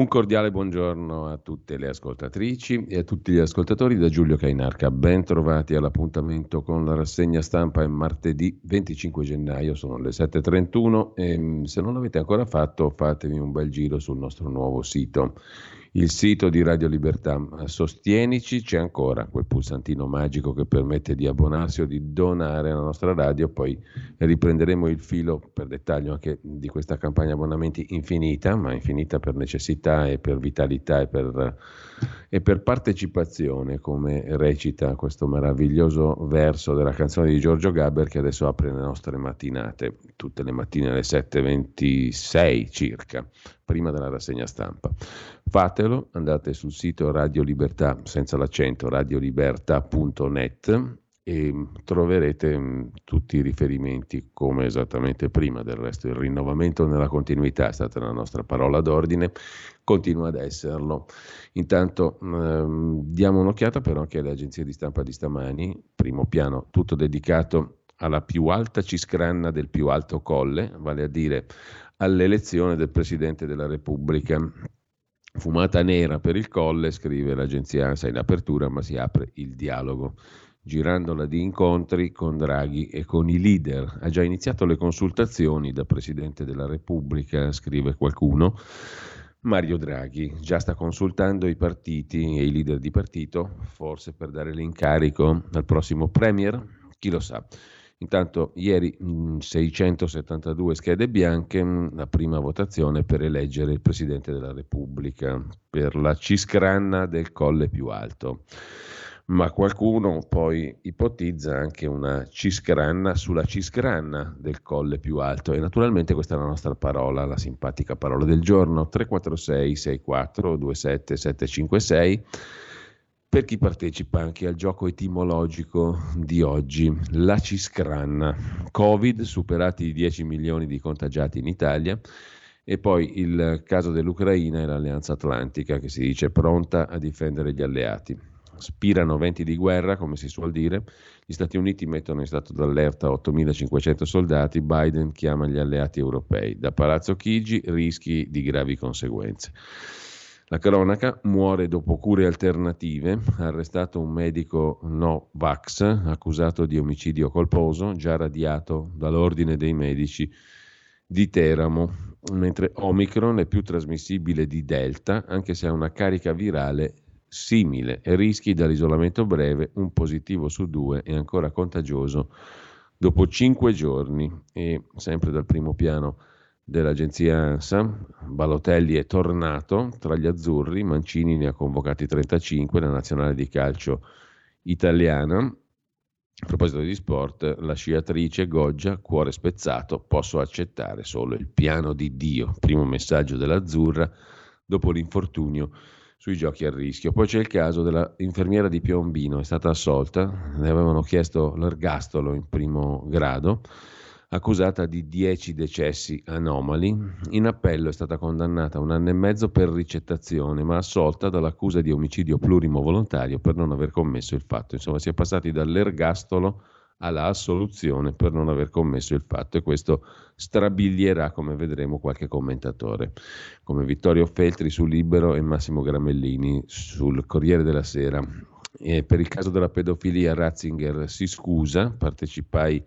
Un cordiale buongiorno a tutte le ascoltatrici e a tutti gli ascoltatori da Giulio Cainarca. Ben trovati all'appuntamento con la rassegna stampa è martedì 25 gennaio, sono le 7.31 e mm, se non l'avete ancora fatto fatevi un bel giro sul nostro nuovo sito il sito di Radio Libertà. Sostienici, c'è ancora quel pulsantino magico che permette di abbonarsi o di donare alla nostra radio, poi riprenderemo il filo per dettaglio anche di questa campagna abbonamenti infinita, ma infinita per necessità e per vitalità e per, e per partecipazione, come recita questo meraviglioso verso della canzone di Giorgio Gaber che adesso apre le nostre mattinate, tutte le mattine alle 7.26 circa prima della rassegna stampa. Fatelo, andate sul sito Radio Libertà, senza l'accento, radiolibertà.net e troverete mm, tutti i riferimenti come esattamente prima del resto. Il rinnovamento nella continuità è stata la nostra parola d'ordine, continua ad esserlo. Intanto ehm, diamo un'occhiata però anche alle agenzie di stampa di stamani, primo piano, tutto dedicato alla più alta ciscranna del più alto colle, vale a dire all'elezione del Presidente della Repubblica. Fumata nera per il colle, scrive l'agenzia ANSA in apertura, ma si apre il dialogo, girandola di incontri con Draghi e con i leader. Ha già iniziato le consultazioni da Presidente della Repubblica, scrive qualcuno. Mario Draghi già sta consultando i partiti e i leader di partito, forse per dare l'incarico al prossimo Premier, chi lo sa. Intanto ieri mh, 672 schede bianche, mh, la prima votazione per eleggere il Presidente della Repubblica per la ciscranna del colle più alto. Ma qualcuno poi ipotizza anche una ciscranna sulla ciscranna del colle più alto. E naturalmente questa è la nostra parola, la simpatica parola del giorno. 346 64 27 756 per chi partecipa anche al gioco etimologico di oggi, la ciscranna. Covid, superati i 10 milioni di contagiati in Italia, e poi il caso dell'Ucraina e l'Alleanza Atlantica che si dice pronta a difendere gli alleati. Spirano venti di guerra, come si suol dire, gli Stati Uniti mettono in stato d'allerta 8.500 soldati, Biden chiama gli alleati europei. Da Palazzo Chigi rischi di gravi conseguenze. La cronaca muore dopo cure alternative, arrestato un medico no vax accusato di omicidio colposo, già radiato dall'ordine dei medici di Teramo, mentre Omicron è più trasmissibile di Delta, anche se ha una carica virale simile. E rischi dall'isolamento breve, un positivo su due è ancora contagioso dopo cinque giorni. E sempre dal primo piano dell'agenzia ANSA, Balotelli è tornato tra gli azzurri, Mancini ne ha convocati 35, la nazionale di calcio italiana. A proposito di sport, la sciatrice Goggia, cuore spezzato, posso accettare solo il piano di Dio. Primo messaggio dell'azzurra dopo l'infortunio sui giochi a rischio. Poi c'è il caso dell'infermiera di Piombino, è stata assolta, ne avevano chiesto l'ergastolo in primo grado accusata di 10 decessi anomali. In appello è stata condannata a un anno e mezzo per ricettazione, ma assolta dall'accusa di omicidio plurimo volontario per non aver commesso il fatto. Insomma, si è passati dall'ergastolo alla assoluzione per non aver commesso il fatto e questo strabilierà, come vedremo, qualche commentatore, come Vittorio Feltri su Libero e Massimo Gramellini sul Corriere della Sera. E per il caso della pedofilia Ratzinger si scusa, partecipai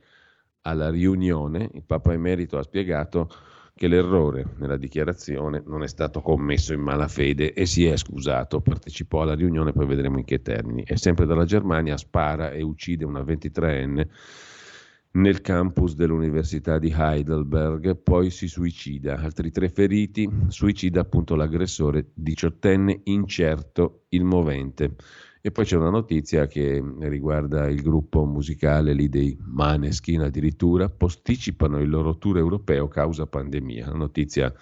alla riunione il Papa Emerito ha spiegato che l'errore nella dichiarazione non è stato commesso in malafede e si è scusato, partecipò alla riunione, poi vedremo in che termini. E sempre dalla Germania spara e uccide una 23enne nel campus dell'Università di Heidelberg, poi si suicida. Altri tre feriti, suicida appunto l'aggressore diciottenne incerto il movente. E poi c'è una notizia che riguarda il gruppo musicale lì dei Maneskin addirittura, posticipano il loro tour europeo causa pandemia. Una notizia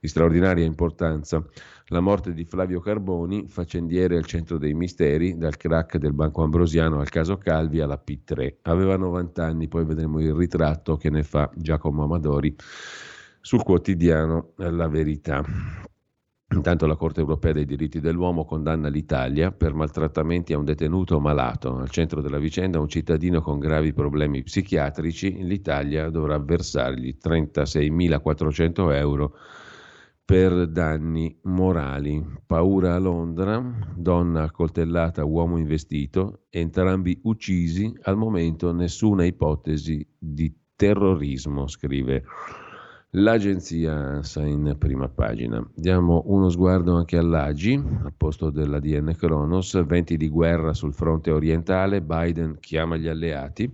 di straordinaria importanza. La morte di Flavio Carboni, faccendiere al centro dei misteri, dal crack del Banco Ambrosiano al caso Calvi alla P3. Aveva 90 anni, poi vedremo il ritratto che ne fa Giacomo Amadori sul quotidiano La Verità. Intanto la Corte europea dei diritti dell'uomo condanna l'Italia per maltrattamenti a un detenuto malato. Al centro della vicenda un cittadino con gravi problemi psichiatrici. L'Italia dovrà versargli 36.400 euro per danni morali. Paura a Londra, donna accoltellata, uomo investito, entrambi uccisi, al momento nessuna ipotesi di terrorismo, scrive l'agenzia ANSA in prima pagina. Diamo uno sguardo anche all'AGI, al posto dell'ADN Kronos, venti di guerra sul fronte orientale, Biden chiama gli alleati.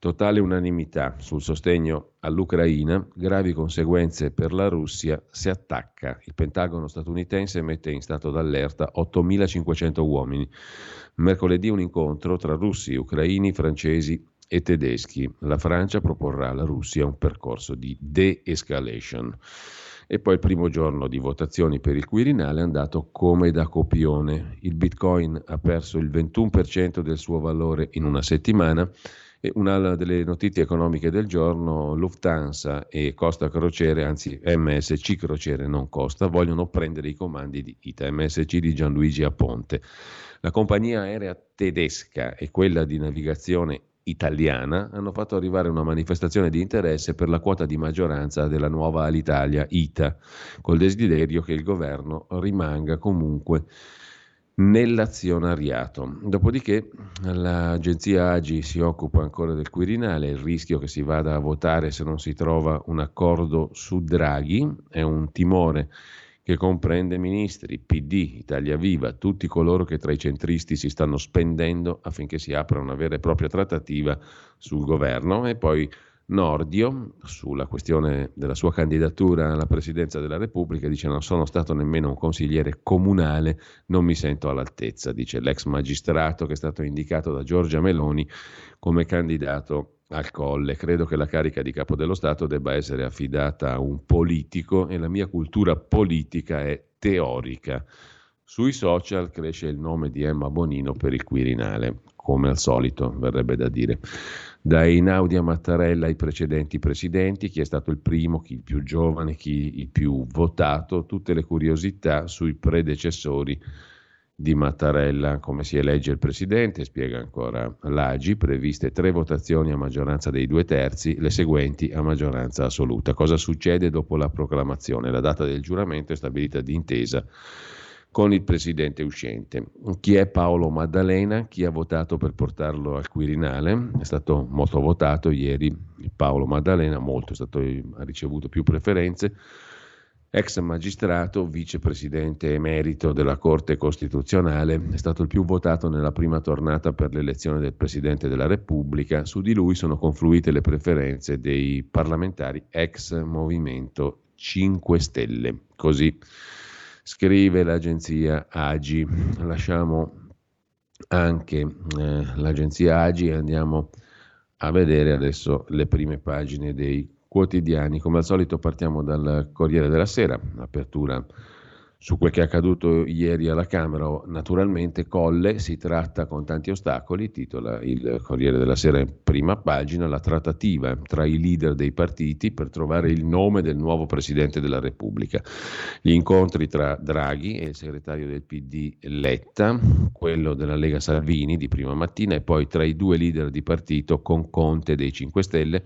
Totale unanimità sul sostegno all'Ucraina, gravi conseguenze per la Russia se attacca. Il Pentagono statunitense mette in stato d'allerta 8.500 uomini. Mercoledì un incontro tra russi, ucraini, francesi e tedeschi. La Francia proporrà alla Russia un percorso di de-escalation. E poi il primo giorno di votazioni per il Quirinale è andato come da copione. Il Bitcoin ha perso il 21% del suo valore in una settimana e una delle notizie economiche del giorno, Lufthansa e Costa Crociere, anzi MSC Crociere non Costa, vogliono prendere i comandi di ITA, MSC di Gianluigi Aponte. La compagnia aerea tedesca e quella di navigazione italiana hanno fatto arrivare una manifestazione di interesse per la quota di maggioranza della nuova Alitalia ITA, col desiderio che il governo rimanga comunque nell'azionariato. Dopodiché l'agenzia Agi si occupa ancora del Quirinale, il rischio che si vada a votare se non si trova un accordo su Draghi è un timore che comprende ministri, PD, Italia Viva, tutti coloro che tra i centristi si stanno spendendo affinché si apra una vera e propria trattativa sul governo. E poi Nordio, sulla questione della sua candidatura alla presidenza della Repubblica, dice non sono stato nemmeno un consigliere comunale, non mi sento all'altezza, dice l'ex magistrato che è stato indicato da Giorgia Meloni come candidato al colle. Credo che la carica di capo dello Stato debba essere affidata a un politico e la mia cultura politica è teorica. Sui social cresce il nome di Emma Bonino per il Quirinale, come al solito, verrebbe da dire. Da Einaudi a Mattarella ai precedenti presidenti, chi è stato il primo, chi il più giovane, chi il più votato, tutte le curiosità sui predecessori di Mattarella, come si elegge il presidente, spiega ancora l'Agi, previste tre votazioni a maggioranza dei due terzi, le seguenti a maggioranza assoluta. Cosa succede dopo la proclamazione? La data del giuramento è stabilita d'intesa con il presidente uscente. Chi è Paolo Maddalena? Chi ha votato per portarlo al Quirinale? È stato molto votato ieri Paolo Maddalena, molto, stato, ha ricevuto più preferenze. Ex magistrato, vicepresidente emerito della Corte Costituzionale, è stato il più votato nella prima tornata per l'elezione del Presidente della Repubblica. Su di lui sono confluite le preferenze dei parlamentari ex Movimento 5 Stelle. Così scrive l'agenzia Agi. Lasciamo anche eh, l'agenzia Agi e andiamo a vedere adesso le prime pagine dei quotidiani. Come al solito partiamo dal Corriere della Sera, apertura su quel che è accaduto ieri alla Camera, naturalmente Colle si tratta con tanti ostacoli, titola il Corriere della Sera in prima pagina, la trattativa tra i leader dei partiti per trovare il nome del nuovo Presidente della Repubblica. Gli incontri tra Draghi e il segretario del PD Letta, quello della Lega Salvini di prima mattina e poi tra i due leader di partito con Conte dei 5 Stelle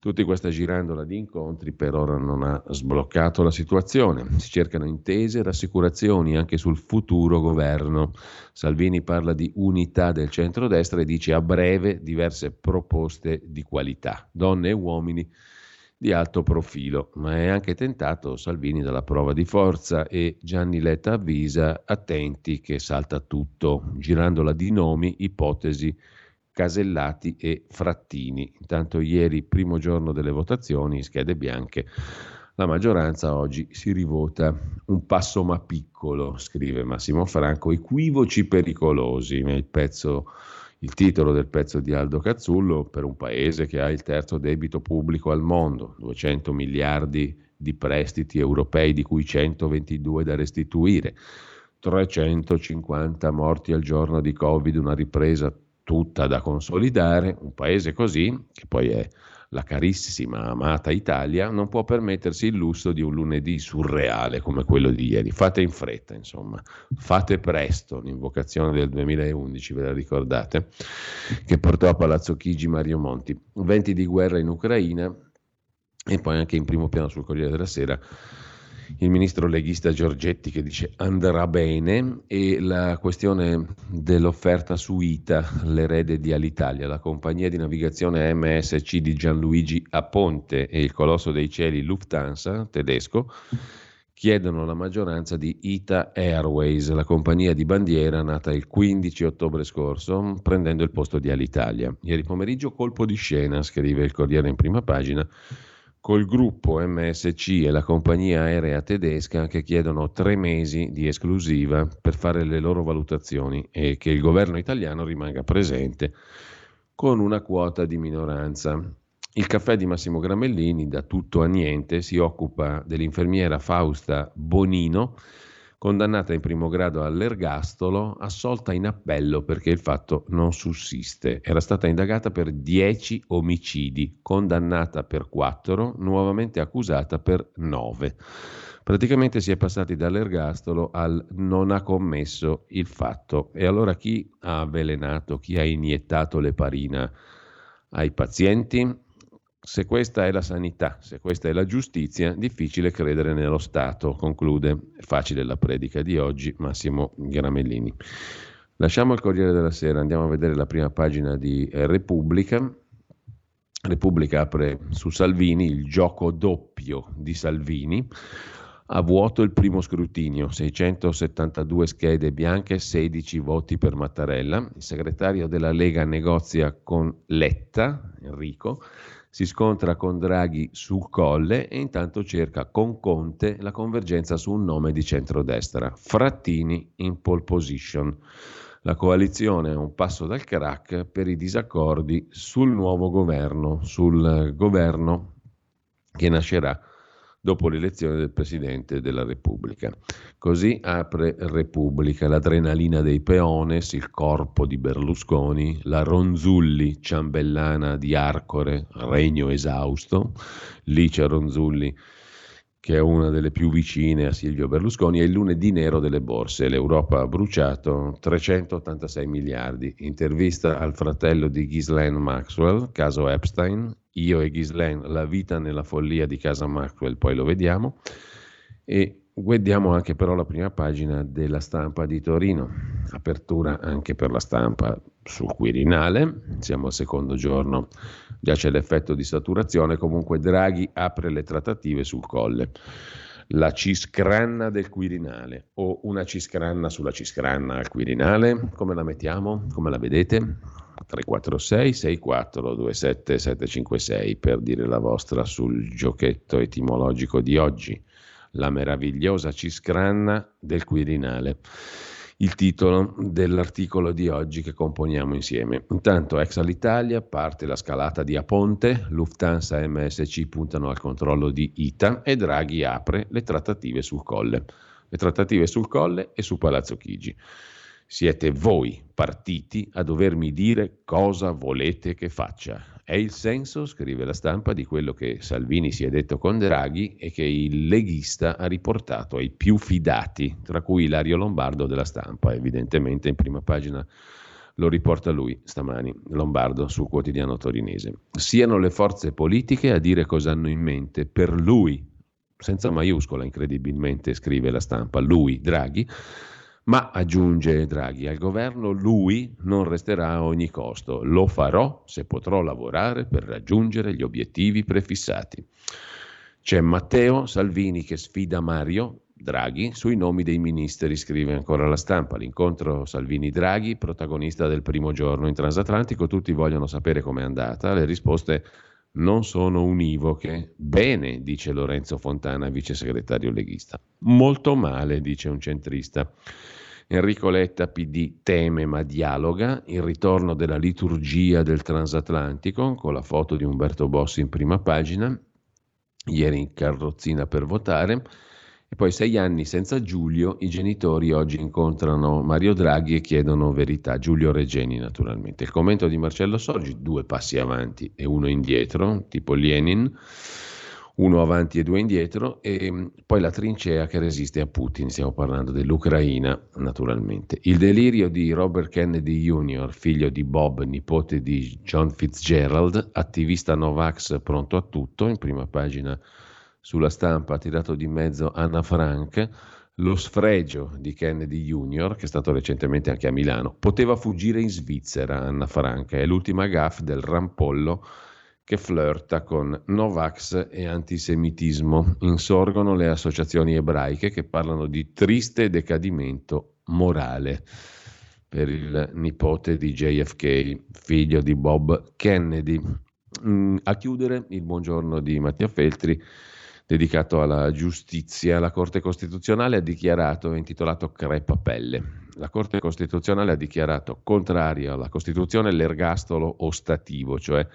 Tutti questa girandola di incontri per ora non ha sbloccato la situazione. Si cercano intese e rassicurazioni anche sul futuro governo. Salvini parla di unità del centrodestra e dice a breve diverse proposte di qualità, donne e uomini di alto profilo, ma è anche tentato Salvini dalla prova di forza e Gianni Letta avvisa attenti che salta tutto, girandola di nomi, ipotesi Casellati e Frattini. Intanto ieri, primo giorno delle votazioni, schede bianche, la maggioranza oggi si rivota un passo ma piccolo, scrive Massimo Franco, equivoci pericolosi, il, pezzo, il titolo del pezzo di Aldo Cazzullo per un paese che ha il terzo debito pubblico al mondo, 200 miliardi di prestiti europei di cui 122 da restituire, 350 morti al giorno di Covid, una ripresa tutta da consolidare, un paese così, che poi è la carissima, amata Italia, non può permettersi il lusso di un lunedì surreale come quello di ieri. Fate in fretta, insomma, fate presto, l'invocazione del 2011, ve la ricordate, che portò a Palazzo Chigi Mario Monti. Venti di guerra in Ucraina e poi anche in primo piano sul Corriere della Sera il ministro leghista Giorgetti che dice andrà bene e la questione dell'offerta su ITA, l'erede di Alitalia, la compagnia di navigazione MSC di Gianluigi Aponte e il colosso dei cieli Lufthansa tedesco chiedono la maggioranza di ITA Airways, la compagnia di bandiera nata il 15 ottobre scorso, prendendo il posto di Alitalia. Ieri pomeriggio colpo di scena, scrive il Corriere in prima pagina, col gruppo MSC e la compagnia aerea tedesca che chiedono tre mesi di esclusiva per fare le loro valutazioni e che il governo italiano rimanga presente con una quota di minoranza. Il caffè di Massimo Gramellini, da tutto a niente, si occupa dell'infermiera Fausta Bonino, condannata in primo grado all'ergastolo, assolta in appello perché il fatto non sussiste. Era stata indagata per 10 omicidi, condannata per 4, nuovamente accusata per 9. Praticamente si è passati dall'ergastolo al non ha commesso il fatto. E allora chi ha avvelenato, chi ha iniettato l'eparina ai pazienti? Se questa è la sanità, se questa è la giustizia, difficile credere nello Stato, conclude. Facile la predica di oggi, Massimo Gramellini. Lasciamo il Corriere della Sera, andiamo a vedere la prima pagina di Repubblica. Repubblica apre su Salvini il gioco doppio di Salvini. A vuoto il primo scrutinio, 672 schede bianche, 16 voti per Mattarella. Il segretario della Lega negozia con Letta, Enrico, si scontra con Draghi sul colle e intanto cerca con Conte la convergenza su un nome di centrodestra. Frattini in pole position. La coalizione è un passo dal crack per i disaccordi sul nuovo governo, sul governo che nascerà dopo l'elezione del Presidente della Repubblica. Così apre Repubblica, l'adrenalina dei peones, il corpo di Berlusconi, la Ronzulli, ciambellana di Arcore, regno esausto, Licia Ronzulli che è una delle più vicine a Silvio Berlusconi, è il lunedì nero delle borse. L'Europa ha bruciato 386 miliardi. Intervista al fratello di Ghislaine Maxwell, caso Epstein, io e Ghislaine, la vita nella follia di casa Maxwell, poi lo vediamo. E guardiamo anche però la prima pagina della stampa di Torino, apertura anche per la stampa sul Quirinale, siamo al secondo giorno, già c'è l'effetto di saturazione, comunque Draghi apre le trattative sul colle. La ciscranna del Quirinale o una ciscranna sulla ciscranna al Quirinale, come la mettiamo? Come la vedete? 346 6427 756 per dire la vostra sul giochetto etimologico di oggi, la meravigliosa ciscranna del Quirinale. Il titolo dell'articolo di oggi che componiamo insieme. Intanto, ex all'Italia, parte la scalata di Aponte, Lufthansa e MSC puntano al controllo di ITA e Draghi apre le trattative sul Colle. Le trattative sul Colle e su Palazzo Chigi. Siete voi, partiti, a dovermi dire cosa volete che faccia. È il senso, scrive la stampa, di quello che Salvini si è detto con Draghi e che il leghista ha riportato ai più fidati, tra cui Ilario Lombardo della stampa, evidentemente in prima pagina lo riporta lui stamani, Lombardo, sul quotidiano torinese. Siano le forze politiche a dire cosa hanno in mente per lui, senza maiuscola incredibilmente, scrive la stampa, lui, Draghi, ma, aggiunge Draghi, al governo lui non resterà a ogni costo. Lo farò se potrò lavorare per raggiungere gli obiettivi prefissati. C'è Matteo Salvini che sfida Mario Draghi sui nomi dei ministeri, scrive ancora la stampa. L'incontro Salvini-Draghi, protagonista del primo giorno in transatlantico, tutti vogliono sapere com'è andata. Le risposte non sono univoche. Bene, dice Lorenzo Fontana, vice segretario leghista. Molto male, dice un centrista. Enrico Letta PD teme ma dialoga, il ritorno della liturgia del transatlantico con la foto di Umberto Bossi in prima pagina, ieri in carrozzina per votare, e poi sei anni senza Giulio, i genitori oggi incontrano Mario Draghi e chiedono verità, Giulio Regeni naturalmente. Il commento di Marcello Sorgi, due passi avanti e uno indietro, tipo Lenin uno avanti e due indietro, e mm, poi la trincea che resiste a Putin, stiamo parlando dell'Ucraina naturalmente. Il delirio di Robert Kennedy Jr., figlio di Bob, nipote di John Fitzgerald, attivista Novax pronto a tutto, in prima pagina sulla stampa ha tirato di mezzo Anna Frank, lo sfregio di Kennedy Jr., che è stato recentemente anche a Milano, poteva fuggire in Svizzera, Anna Frank, è l'ultima gaff del rampollo che flirta con Novax e antisemitismo. Insorgono le associazioni ebraiche che parlano di triste decadimento morale per il nipote di JFK, figlio di Bob Kennedy. Mm, a chiudere il buongiorno di Mattia Feltri dedicato alla giustizia. La Corte Costituzionale ha dichiarato, intitolato Crepapelle, la Corte Costituzionale ha dichiarato contrario alla Costituzione l'ergastolo ostativo, cioè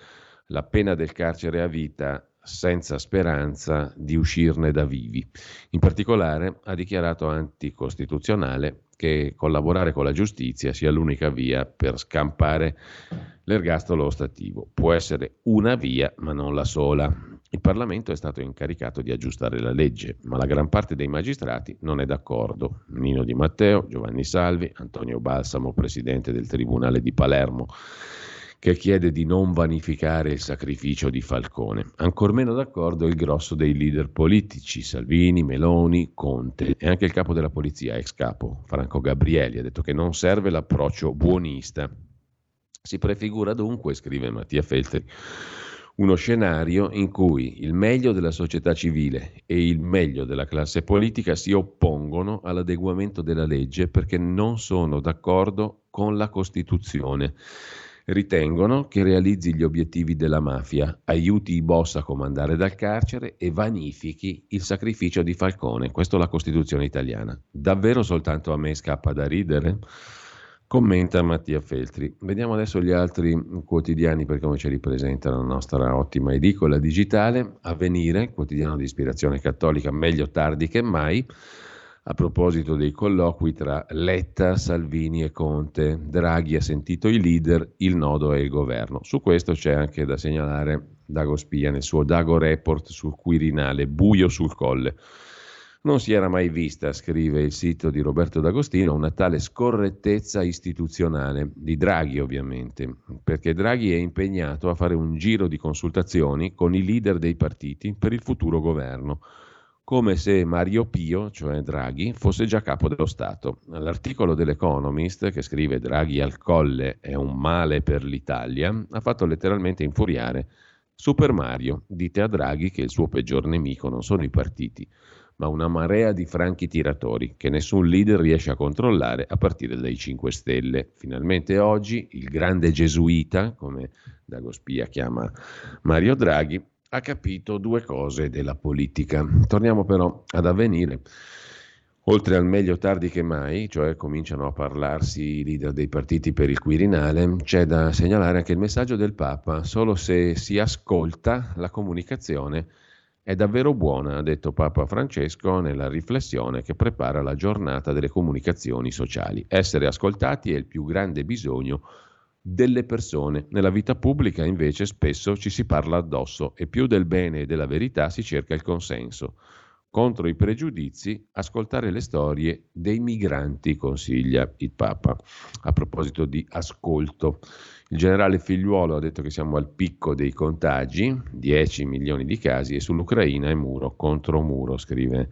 la pena del carcere a vita senza speranza di uscirne da vivi. In particolare ha dichiarato anticostituzionale che collaborare con la giustizia sia l'unica via per scampare l'ergastolo ostativo. Può essere una via, ma non la sola. Il Parlamento è stato incaricato di aggiustare la legge, ma la gran parte dei magistrati non è d'accordo. Nino Di Matteo, Giovanni Salvi, Antonio Balsamo, presidente del Tribunale di Palermo, che chiede di non vanificare il sacrificio di Falcone. Ancor meno d'accordo il grosso dei leader politici, Salvini, Meloni, Conte e anche il capo della polizia, ex capo, Franco Gabrielli, ha detto che non serve l'approccio buonista. Si prefigura dunque, scrive Mattia Feltri, uno scenario in cui il meglio della società civile e il meglio della classe politica si oppongono all'adeguamento della legge perché non sono d'accordo con la Costituzione. Ritengono che realizzi gli obiettivi della mafia, aiuti i boss a comandare dal carcere e vanifichi il sacrificio di Falcone. Questa è la Costituzione italiana. Davvero soltanto a me scappa da ridere? Commenta Mattia Feltri. Vediamo adesso gli altri quotidiani per come ci ripresenta la nostra ottima edicola digitale. Avvenire, quotidiano di ispirazione cattolica, meglio tardi che mai. A proposito dei colloqui tra Letta, Salvini e Conte, Draghi ha sentito i leader, il nodo è il governo. Su questo c'è anche da segnalare Dago Spia nel suo Dago Report sul Quirinale, buio sul colle. Non si era mai vista, scrive il sito di Roberto D'Agostino, una tale scorrettezza istituzionale, di Draghi ovviamente, perché Draghi è impegnato a fare un giro di consultazioni con i leader dei partiti per il futuro governo, come se Mario Pio, cioè Draghi, fosse già capo dello Stato. L'articolo dell'Economist, che scrive Draghi al colle è un male per l'Italia, ha fatto letteralmente infuriare Super Mario. Dite a Draghi che il suo peggior nemico non sono i partiti ma una marea di franchi tiratori che nessun leader riesce a controllare a partire dai 5 Stelle. Finalmente oggi il grande gesuita, come Dagospia chiama Mario Draghi, ha capito due cose della politica. Torniamo però ad avvenire. Oltre al meglio tardi che mai, cioè cominciano a parlarsi i leader dei partiti per il Quirinale, c'è da segnalare anche il messaggio del Papa. Solo se si ascolta la comunicazione è davvero buona, ha detto Papa Francesco nella riflessione che prepara la giornata delle comunicazioni sociali. Essere ascoltati è il più grande bisogno delle persone. Nella vita pubblica invece spesso ci si parla addosso e più del bene e della verità si cerca il consenso. Contro i pregiudizi, ascoltare le storie dei migranti, consiglia il Papa. A proposito di ascolto. Il generale Figliuolo ha detto che siamo al picco dei contagi, 10 milioni di casi, e sull'Ucraina è muro contro muro, scrive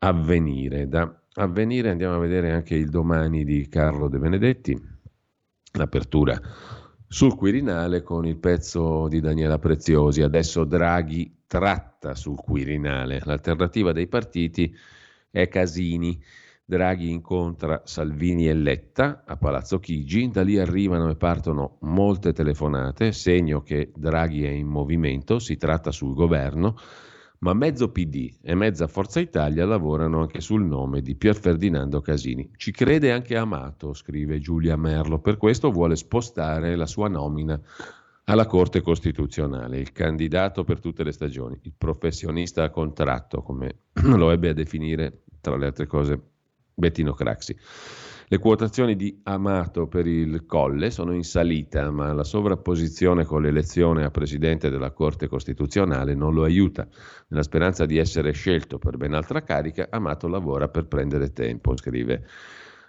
Avvenire. Da Avvenire andiamo a vedere anche il domani di Carlo De Benedetti, l'apertura sul Quirinale con il pezzo di Daniela Preziosi. Adesso Draghi tratta sul Quirinale. L'alternativa dei partiti è Casini. Draghi incontra Salvini e Letta a Palazzo Chigi, da lì arrivano e partono molte telefonate, segno che Draghi è in movimento, si tratta sul governo, ma mezzo PD e mezza Forza Italia lavorano anche sul nome di Pier Ferdinando Casini. Ci crede anche Amato, scrive Giulia Merlo, per questo vuole spostare la sua nomina alla Corte Costituzionale, il candidato per tutte le stagioni, il professionista a contratto, come lo ebbe a definire, tra le altre cose, Bettino Craxi. Le quotazioni di Amato per il Colle sono in salita, ma la sovrapposizione con l'elezione a presidente della Corte Costituzionale non lo aiuta. Nella speranza di essere scelto per ben altra carica, Amato lavora per prendere tempo, scrive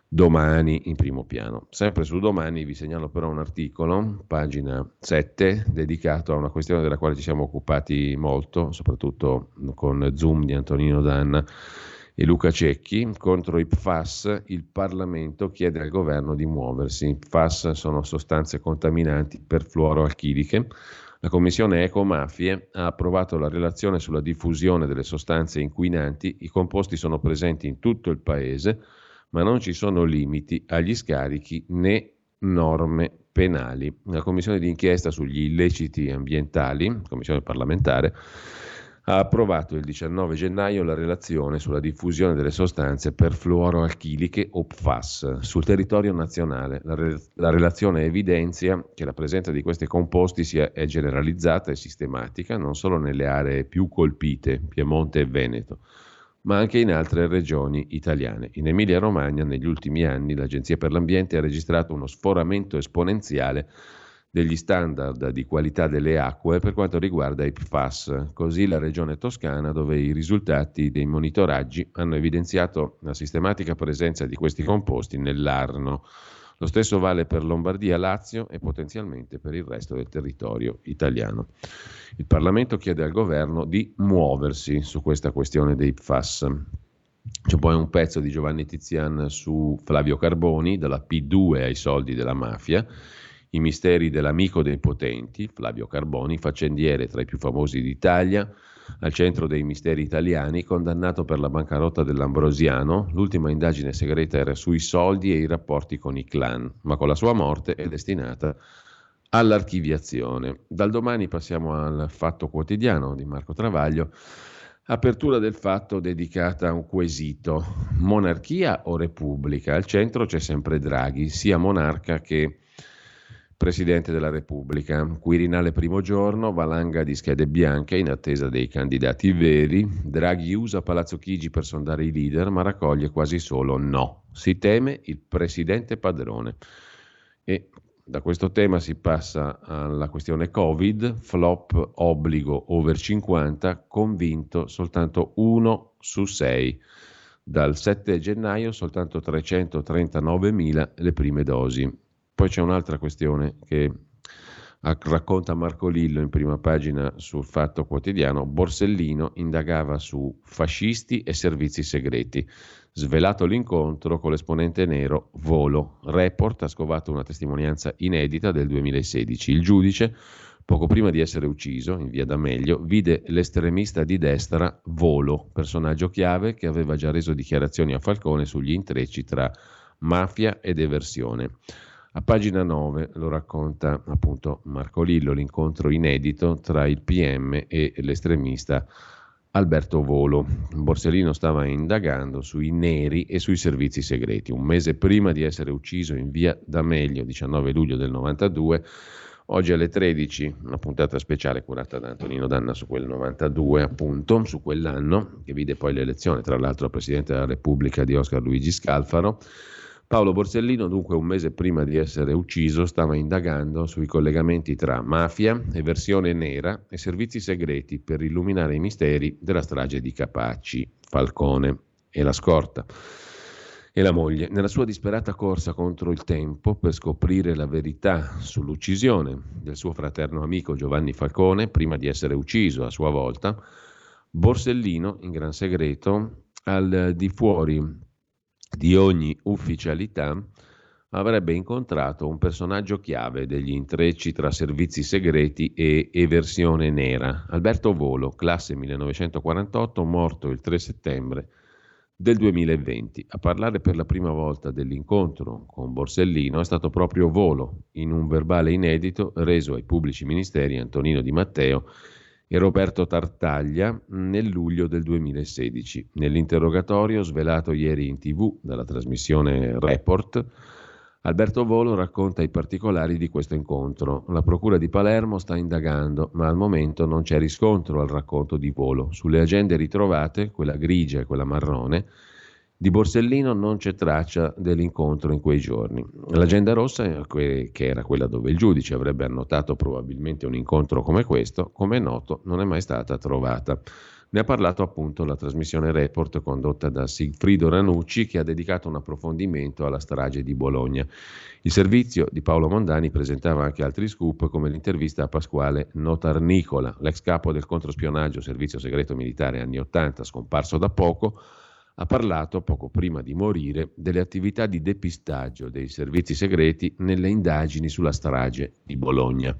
domani in primo piano. Sempre su domani vi segnalo però un articolo, pagina 7, dedicato a una questione della quale ci siamo occupati molto, soprattutto con Zoom di Antonino Danna e Luca Cecchi. Contro i PFAS il Parlamento chiede al governo di muoversi. I PFAS sono sostanze contaminanti per fluoroalchiliche. La Commissione Ecomafie ha approvato la relazione sulla diffusione delle sostanze inquinanti. I composti sono presenti in tutto il Paese ma non ci sono limiti agli scarichi né norme penali. La commissione d'inchiesta sugli illeciti ambientali, commissione parlamentare, ha approvato il 19 gennaio la relazione sulla diffusione delle sostanze perfluoroalchiliche o PFAS sul territorio nazionale. La, re- la, relazione evidenzia che la presenza di questi composti sia, è generalizzata e sistematica non solo nelle aree più colpite, Piemonte e Veneto, ma anche in altre regioni italiane. In Emilia-Romagna negli ultimi anni l'Agenzia per l'Ambiente ha registrato uno sforamento esponenziale degli standard di qualità delle acque per quanto riguarda i PFAS. Così la regione toscana, dove i risultati dei monitoraggi hanno evidenziato la sistematica presenza di questi composti nell'Arno lo stesso vale per Lombardia, Lazio e potenzialmente per il resto del territorio italiano. Il Parlamento chiede al governo di muoversi su questa questione dei PFAS. C'è poi un pezzo di Giovanni Tizian su Flavio Carboni, dalla P2 ai soldi della mafia, i misteri dell'amico dei potenti, Flavio Carboni, faccendiere tra i più famosi d'Italia, al centro dei misteri italiani, condannato per la bancarotta dell'Ambrosiano. L'ultima indagine segreta era sui soldi e i rapporti con i clan, ma con la sua morte è destinata all'archiviazione. Dal domani passiamo al Fatto Quotidiano di Marco Travaglio. Apertura del fatto dedicata a un quesito. Monarchia o Repubblica? Al centro c'è sempre Draghi, sia monarca che Presidente della Repubblica. Quirinale primo giorno, valanga di schede bianche in attesa dei candidati veri. Draghi usa Palazzo Chigi per sondare i leader, ma raccoglie quasi solo no. Si teme il presidente padrone. E da questo tema si passa alla questione Covid, flop obbligo over 50, convinto soltanto uno su sei. Dal 7 gennaio soltanto 339.000 le prime dosi. Poi c'è un'altra questione che racconta Marco Lillo in prima pagina sul Fatto Quotidiano. Borsellino indagava su fascisti e servizi segreti. Svelato l'incontro con l'esponente nero Volo. Report ha scovato una testimonianza inedita del 2016. Il giudice, poco prima di essere ucciso in via D'Amelio, vide l'estremista di destra Volo, personaggio chiave che aveva già reso dichiarazioni a Falcone sugli intrecci tra mafia ed eversione. A pagina 9 lo racconta appunto Marco Lillo, l'incontro inedito tra il PM e l'estremista Alberto Volo. Borsellino stava indagando sui neri e sui servizi segreti. Un mese prima di essere ucciso in via D'Amelio, 19 luglio del 92, oggi alle 13, una puntata speciale curata da Antonino Danna su quel 92, appunto, su quell'anno, che vide poi l'elezione, tra l'altro, al Presidente della Repubblica di Oscar Luigi Scalfaro. Paolo Borsellino, dunque un mese prima di essere ucciso, stava indagando sui collegamenti tra mafia, eversione nera e servizi segreti per illuminare i misteri della strage di Capaci, Falcone e la scorta e la moglie. Nella sua disperata corsa contro il tempo per scoprire la verità sull'uccisione del suo fraterno amico Giovanni Falcone, prima di essere ucciso a sua volta, Borsellino, in gran segreto, al di fuori di ogni ufficialità, avrebbe incontrato un personaggio chiave degli intrecci tra servizi segreti e eversione nera, Alberto Volo, classe 1948, morto il 3 settembre del 2020. A parlare per la prima volta dell'incontro con Borsellino è stato proprio Volo, in un verbale inedito reso ai pubblici ministeri Antonino Di Matteo e Roberto Tartaglia nel luglio del 2016. Nell'interrogatorio svelato ieri in tv dalla trasmissione Report, Alberto Volo racconta i particolari di questo incontro. La Procura di Palermo sta indagando, ma al momento non c'è riscontro al racconto di Volo. Sulle agende ritrovate, quella grigia e quella marrone, Di Borsellino non c'è traccia dell'incontro in quei giorni. L'agenda rossa, che era quella dove il giudice avrebbe annotato probabilmente un incontro come questo, come è noto, non è mai stata trovata. Ne ha parlato appunto la trasmissione Report condotta da Sigfrido Ranucci che ha dedicato un approfondimento alla strage di Bologna. Il servizio di Paolo Mondani presentava anche altri scoop come l'intervista a Pasquale Notarnicola, l'ex capo del controspionaggio servizio segreto militare anni 80 scomparso da poco, ha parlato, poco prima di morire, delle attività di depistaggio dei servizi segreti nelle indagini sulla strage di Bologna.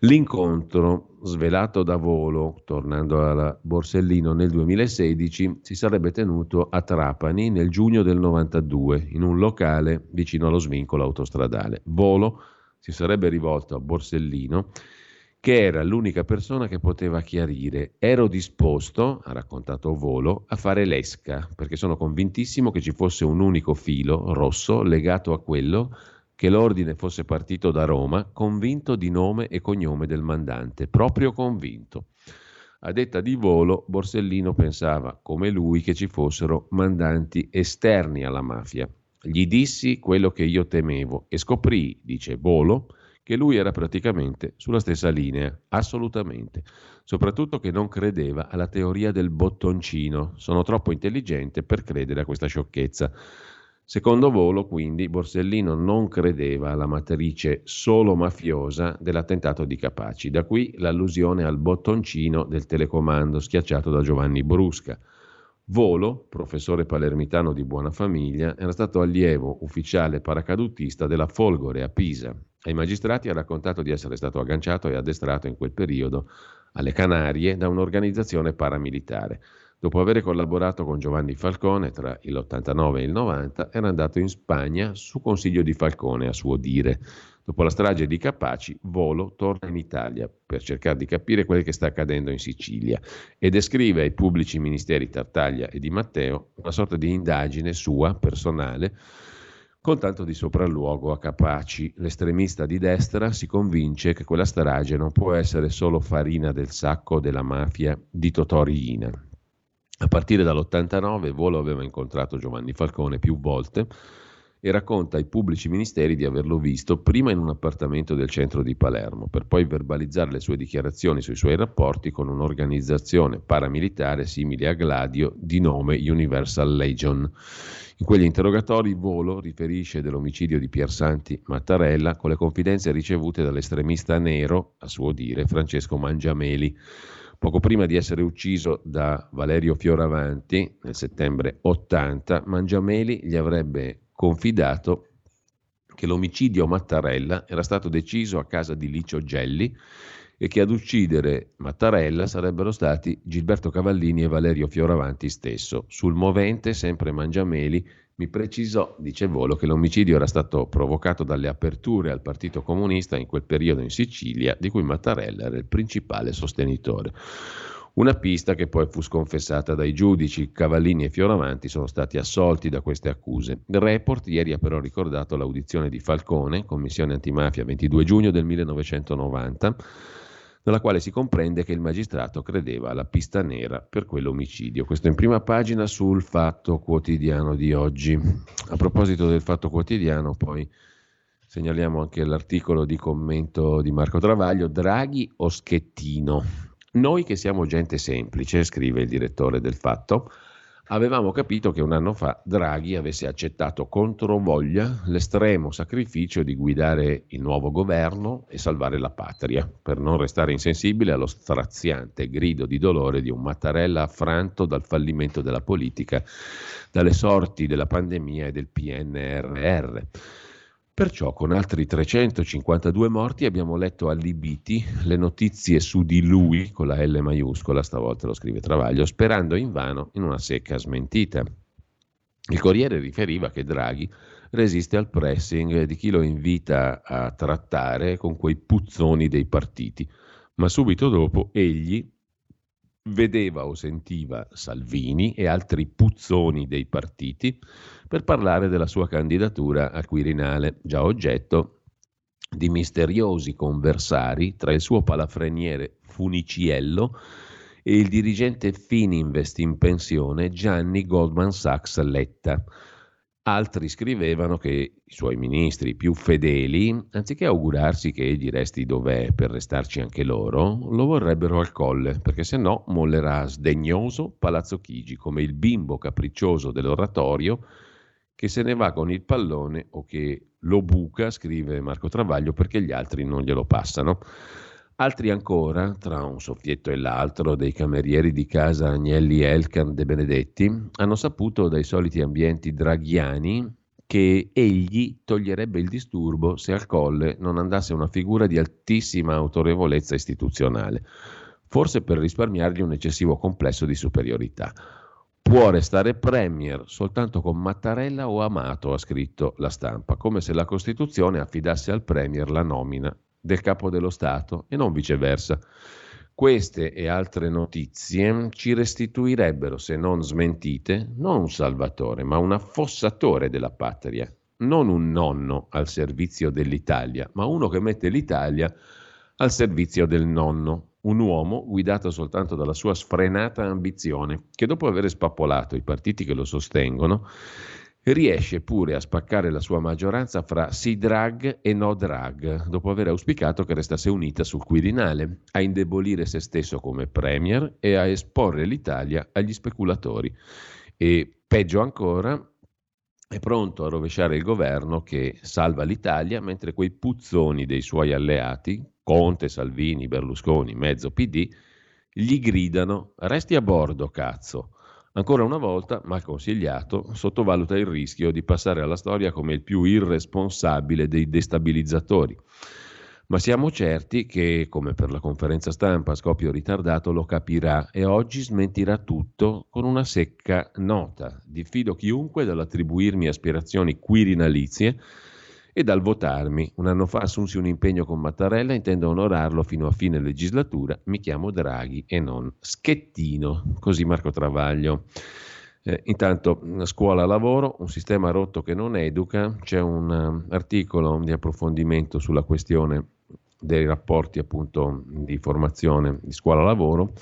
L'incontro, svelato da volo, tornando alla Borsellino nel 2016, si sarebbe tenuto a Trapani nel giugno del 92, in un locale vicino allo svincolo autostradale. Volo si sarebbe rivolto a Borsellino che era l'unica persona che poteva chiarire. Ero disposto, ha raccontato Volo, a fare l'esca, perché sono convintissimo che ci fosse un unico filo rosso legato a quello che l'ordine fosse partito da Roma, convinto di nome e cognome del mandante, proprio convinto. A detta di Volo, Borsellino pensava, come lui, che ci fossero mandanti esterni alla mafia. Gli dissi quello che io temevo e scoprì, dice Volo, che lui era praticamente sulla stessa linea, assolutamente. Soprattutto che non credeva alla teoria del bottoncino. Sono troppo intelligente per credere a questa sciocchezza. Secondo volo, quindi, Borsellino non credeva alla matrice solo mafiosa dell'attentato di Capaci. Da qui l'allusione al bottoncino del telecomando schiacciato da Giovanni Brusca. Volo, professore palermitano di buona famiglia, era stato allievo ufficiale paracadutista della Folgore a Pisa. Ai magistrati ha raccontato di essere stato agganciato e addestrato in quel periodo alle Canarie da un'organizzazione paramilitare. Dopo aver collaborato con Giovanni Falcone tra l'89 e il 90, era andato in Spagna su consiglio di Falcone, a suo dire. Dopo la strage di Capaci, Volo torna in Italia per cercare di capire quel che sta accadendo in Sicilia e descrive ai pubblici ministeri Tartaglia e di Matteo una sorta di indagine sua, personale, con tanto di sopralluogo a Capaci. L'estremista di destra si convince che quella strage non può essere solo farina del sacco della mafia di Totò Riina. A partire dall'89 Volo aveva incontrato Giovanni Falcone più volte e racconta ai pubblici ministeri di averlo visto prima in un appartamento del centro di Palermo, per poi verbalizzare le sue dichiarazioni sui suoi rapporti con un'organizzazione paramilitare simile a Gladio di nome Universal Legion. In quegli interrogatori Volo riferisce dell'omicidio di Piersanti Mattarella con le confidenze ricevute dall'estremista nero, a suo dire, Francesco Mangiameli. Poco prima di essere ucciso da Valerio Fioravanti nel settembre 80, Mangiameli gli avrebbe confidato che l'omicidio Mattarella era stato deciso a casa di Licio Gelli e che ad uccidere Mattarella sarebbero stati Gilberto Cavallini e Valerio Fioravanti stesso. Sul movente, sempre Mangiameli, mi precisò, dice Volo, che l'omicidio era stato provocato dalle aperture al Partito Comunista in quel periodo in Sicilia, di cui Mattarella era il principale sostenitore. Una pista che poi fu sconfessata dai giudici. Cavallini e Fioravanti sono stati assolti da queste accuse. Il report ieri ha però ricordato l'audizione di Falcone, Commissione antimafia 22 giugno del 1990, nella quale si comprende che il magistrato credeva alla pista nera per quell'omicidio. Questo in prima pagina sul Fatto Quotidiano di oggi. A proposito del Fatto Quotidiano, poi segnaliamo anche l'articolo di commento di Marco Travaglio, Draghi o Schettino? Noi che siamo gente semplice, scrive il direttore del Fatto, avevamo capito che un anno fa Draghi avesse accettato contro voglia l'estremo sacrificio di guidare il nuovo governo e salvare la patria, per non restare insensibile allo straziante grido di dolore di un Mattarella affranto dal fallimento della politica, dalle sorti della pandemia e del PNRR. Perciò con altri 352 morti abbiamo letto allibiti le notizie su di lui, con la L maiuscola, stavolta lo scrive Travaglio, sperando invano in una secca smentita. Il Corriere riferiva che Draghi resiste al pressing di chi lo invita a trattare con quei puzzoni dei partiti, ma subito dopo egli vedeva o sentiva Salvini e altri puzzoni dei partiti per parlare della sua candidatura al Quirinale, già oggetto di misteriosi conversari tra il suo palafreniere Funiciello e il dirigente Fininvest in pensione Gianni Goldman Sachs Letta. Altri scrivevano che i suoi ministri più fedeli, anziché augurarsi che egli resti dov'è per restarci anche loro, lo vorrebbero al colle, perché se no mollerà sdegnoso Palazzo Chigi, come il bimbo capriccioso dell'oratorio che se ne va con il pallone o che lo buca, scrive Marco Travaglio, perché gli altri non glielo passano. Altri ancora, tra un soffietto e l'altro, dei camerieri di casa Agnelli Elkan De Benedetti, hanno saputo dai soliti ambienti draghiani che egli toglierebbe il disturbo se al colle non andasse una figura di altissima autorevolezza istituzionale, forse per risparmiargli un eccessivo complesso di superiorità. Può restare premier soltanto con Mattarella o Amato, ha scritto la stampa, come se la Costituzione affidasse al premier la nomina del capo dello Stato e non viceversa. Queste e altre notizie ci restituirebbero, se non smentite, non un salvatore, ma un affossatore della patria, non un nonno al servizio dell'Italia, ma uno che mette l'Italia al servizio del nonno, un uomo guidato soltanto dalla sua sfrenata ambizione, che dopo aver spappolato i partiti che lo sostengono, riesce pure a spaccare la sua maggioranza fra sì drag e no drag, dopo aver auspicato che restasse unita sul Quirinale, a indebolire se stesso come premier e a esporre l'Italia agli speculatori. E peggio ancora, è pronto a rovesciare il governo che salva l'Italia, mentre quei puzzoni dei suoi alleati, Conte, Salvini, Berlusconi, mezzo PD, gli gridano resti a bordo, cazzo. Ancora una volta, mal consigliato, sottovaluta il rischio di passare alla storia come il più irresponsabile dei destabilizzatori. Ma siamo certi che, come per la conferenza stampa a scoppio ritardato, lo capirà e oggi smentirà tutto con una secca nota. Diffido chiunque dall'attribuirmi aspirazioni quirinalizie e dal votarmi. Un anno fa assunsi un impegno con Mattarella, intendo onorarlo fino a fine legislatura, mi chiamo Draghi e non Schettino, così Marco Travaglio. Eh, intanto scuola-lavoro, un sistema rotto che non educa, c'è un um, articolo di approfondimento sulla questione dei rapporti appunto di formazione di scuola-lavoro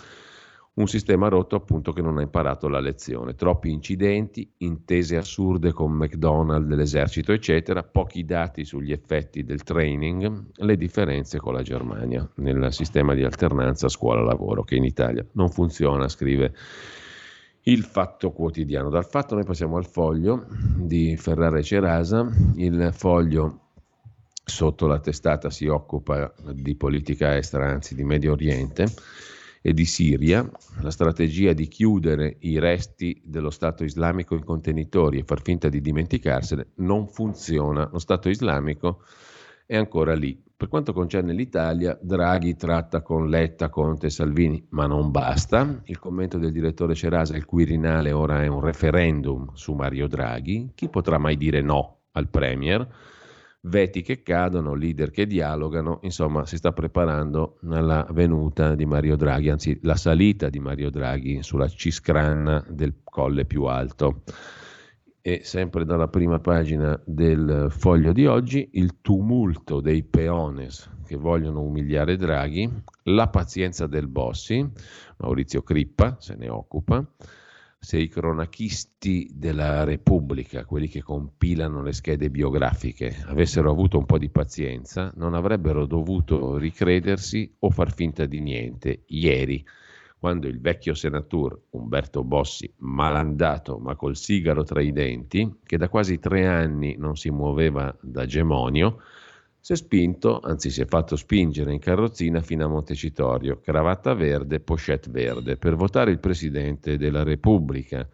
un sistema rotto appunto che non ha imparato la lezione. Troppi incidenti, intese assurde con McDonald's, dell'esercito, eccetera, pochi dati sugli effetti del training, le differenze con la Germania nel sistema di alternanza scuola-lavoro che in Italia non funziona, scrive il Fatto Quotidiano. Dal Fatto noi passiamo al foglio di Ferrara e Cerasa, il foglio sotto la testata si occupa di politica estera, anzi di Medio Oriente e di Siria, la strategia di chiudere i resti dello Stato islamico in contenitori e far finta di dimenticarsene non funziona. Lo Stato islamico è ancora lì. Per quanto concerne l'Italia, Draghi tratta con Letta, Conte e Salvini, ma non basta. Il commento del direttore Cerasa, il Quirinale ora è un referendum su Mario Draghi. Chi potrà mai dire no al Premier? Veti che cadono, leader che dialogano, insomma si sta preparando alla venuta di Mario Draghi, anzi la salita di Mario Draghi sulla ciscranna del colle più alto. E sempre dalla prima pagina del foglio di oggi, il tumulto dei peones che vogliono umiliare Draghi, la pazienza del Bossi, Maurizio Crippa se ne occupa, se i cronachisti della Repubblica, quelli che compilano le schede biografiche, avessero avuto un po' di pazienza, non avrebbero dovuto ricredersi o far finta di niente ieri, quando il vecchio senatore Umberto Bossi, malandato ma col sigaro tra i denti, che da quasi tre anni non si muoveva da gemonio, si è spinto, anzi si è fatto spingere in carrozzina fino a Montecitorio, cravatta verde, pochette verde, per votare il Presidente della Repubblica.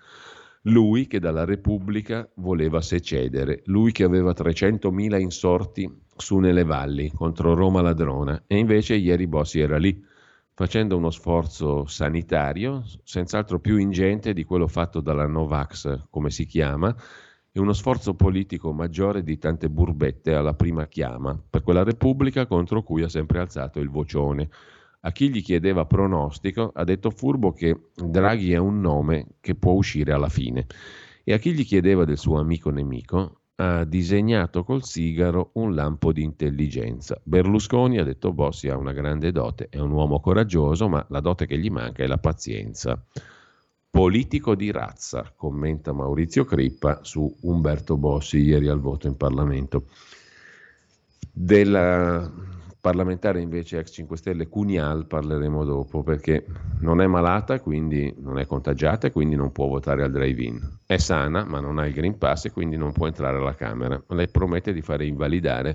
Lui che dalla Repubblica voleva secedere, lui che aveva 300.000 insorti su nelle valli contro Roma ladrona e invece ieri Bossi era lì facendo uno sforzo sanitario, senz'altro più ingente di quello fatto dalla Novax, come si chiama, e uno sforzo politico maggiore di tante burbette alla prima chiama per quella Repubblica contro cui ha sempre alzato il vocione. A chi gli chiedeva pronostico ha detto furbo che Draghi è un nome che può uscire alla fine e a chi gli chiedeva del suo amico nemico ha disegnato col sigaro un lampo di intelligenza. Berlusconi, ha detto Bossi, ha una grande dote, è un uomo coraggioso, ma la dote che gli manca è la pazienza. Politico di razza, commenta Maurizio Crippa su Umberto Bossi ieri al voto in Parlamento. Della parlamentare invece ex 5 Stelle Cunial parleremo dopo perché non è malata, quindi non è contagiata e quindi non può votare al drive-in. È sana ma non ha il Green Pass e quindi non può entrare alla Camera. Lei promette di fare invalidare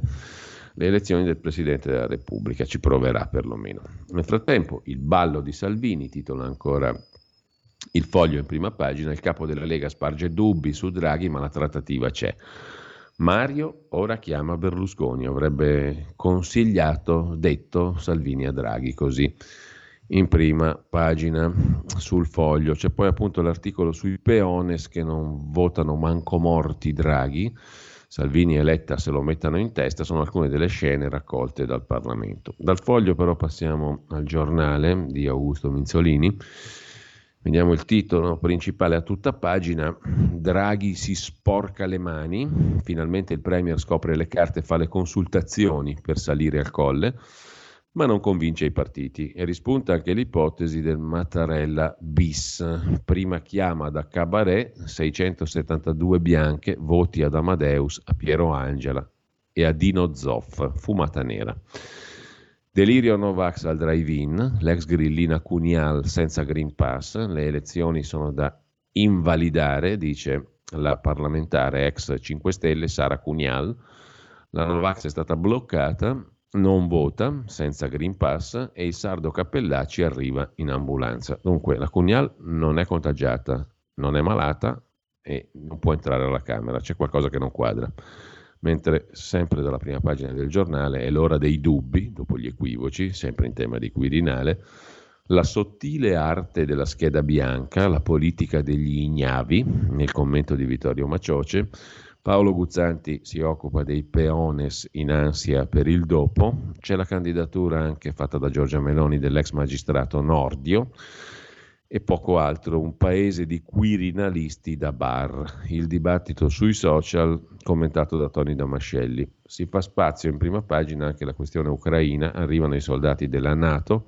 le elezioni del Presidente della Repubblica, ci proverà perlomeno. Nel frattempo il ballo di Salvini, titola ancora il foglio in prima pagina, il capo della Lega sparge dubbi su Draghi ma la trattativa c'è. Mario ora chiama Berlusconi, avrebbe consigliato, detto Salvini a Draghi, così in prima pagina sul foglio. C'è poi appunto l'articolo sui peones che non votano manco morti Draghi. Salvini e Letta se lo mettano in testa, sono alcune delle scene raccolte dal Parlamento. Dal foglio però passiamo al giornale di Augusto Minzolini Vediamo il titolo principale a tutta pagina. Draghi si sporca le mani. Finalmente il Premier scopre le carte e fa le consultazioni per salire al colle, ma non convince i partiti. E rispunta anche l'ipotesi del Mattarella bis. Prima chiama da Cabaret 672 bianche, voti ad Amadeus, a Piero Angela e a Dino Zoff, fumata nera. Delirio Novax al drive-in, l'ex grillina Cunial senza Green Pass, le elezioni sono da invalidare, dice la parlamentare ex 5 Stelle Sara Cunial. La Novax è stata bloccata, non vota senza Green Pass e il sardo Cappellacci arriva in ambulanza. Dunque la Cunial non è contagiata, non è malata e non può entrare alla Camera, c'è qualcosa che non quadra mentre sempre dalla prima pagina del giornale è l'ora dei dubbi, dopo gli equivoci, sempre in tema di Quirinale, la sottile arte della scheda bianca, la politica degli ignavi, nel commento di Vittorio Macioce, Paolo Guzzanti si occupa dei peones in ansia per il dopo, c'è la candidatura anche fatta da Giorgia Meloni dell'ex magistrato Nordio, e poco altro, un paese di quirinalisti da bar. Il dibattito sui social commentato da Tony Damascelli. Si fa spazio in prima pagina anche la questione ucraina, arrivano i soldati della Nato,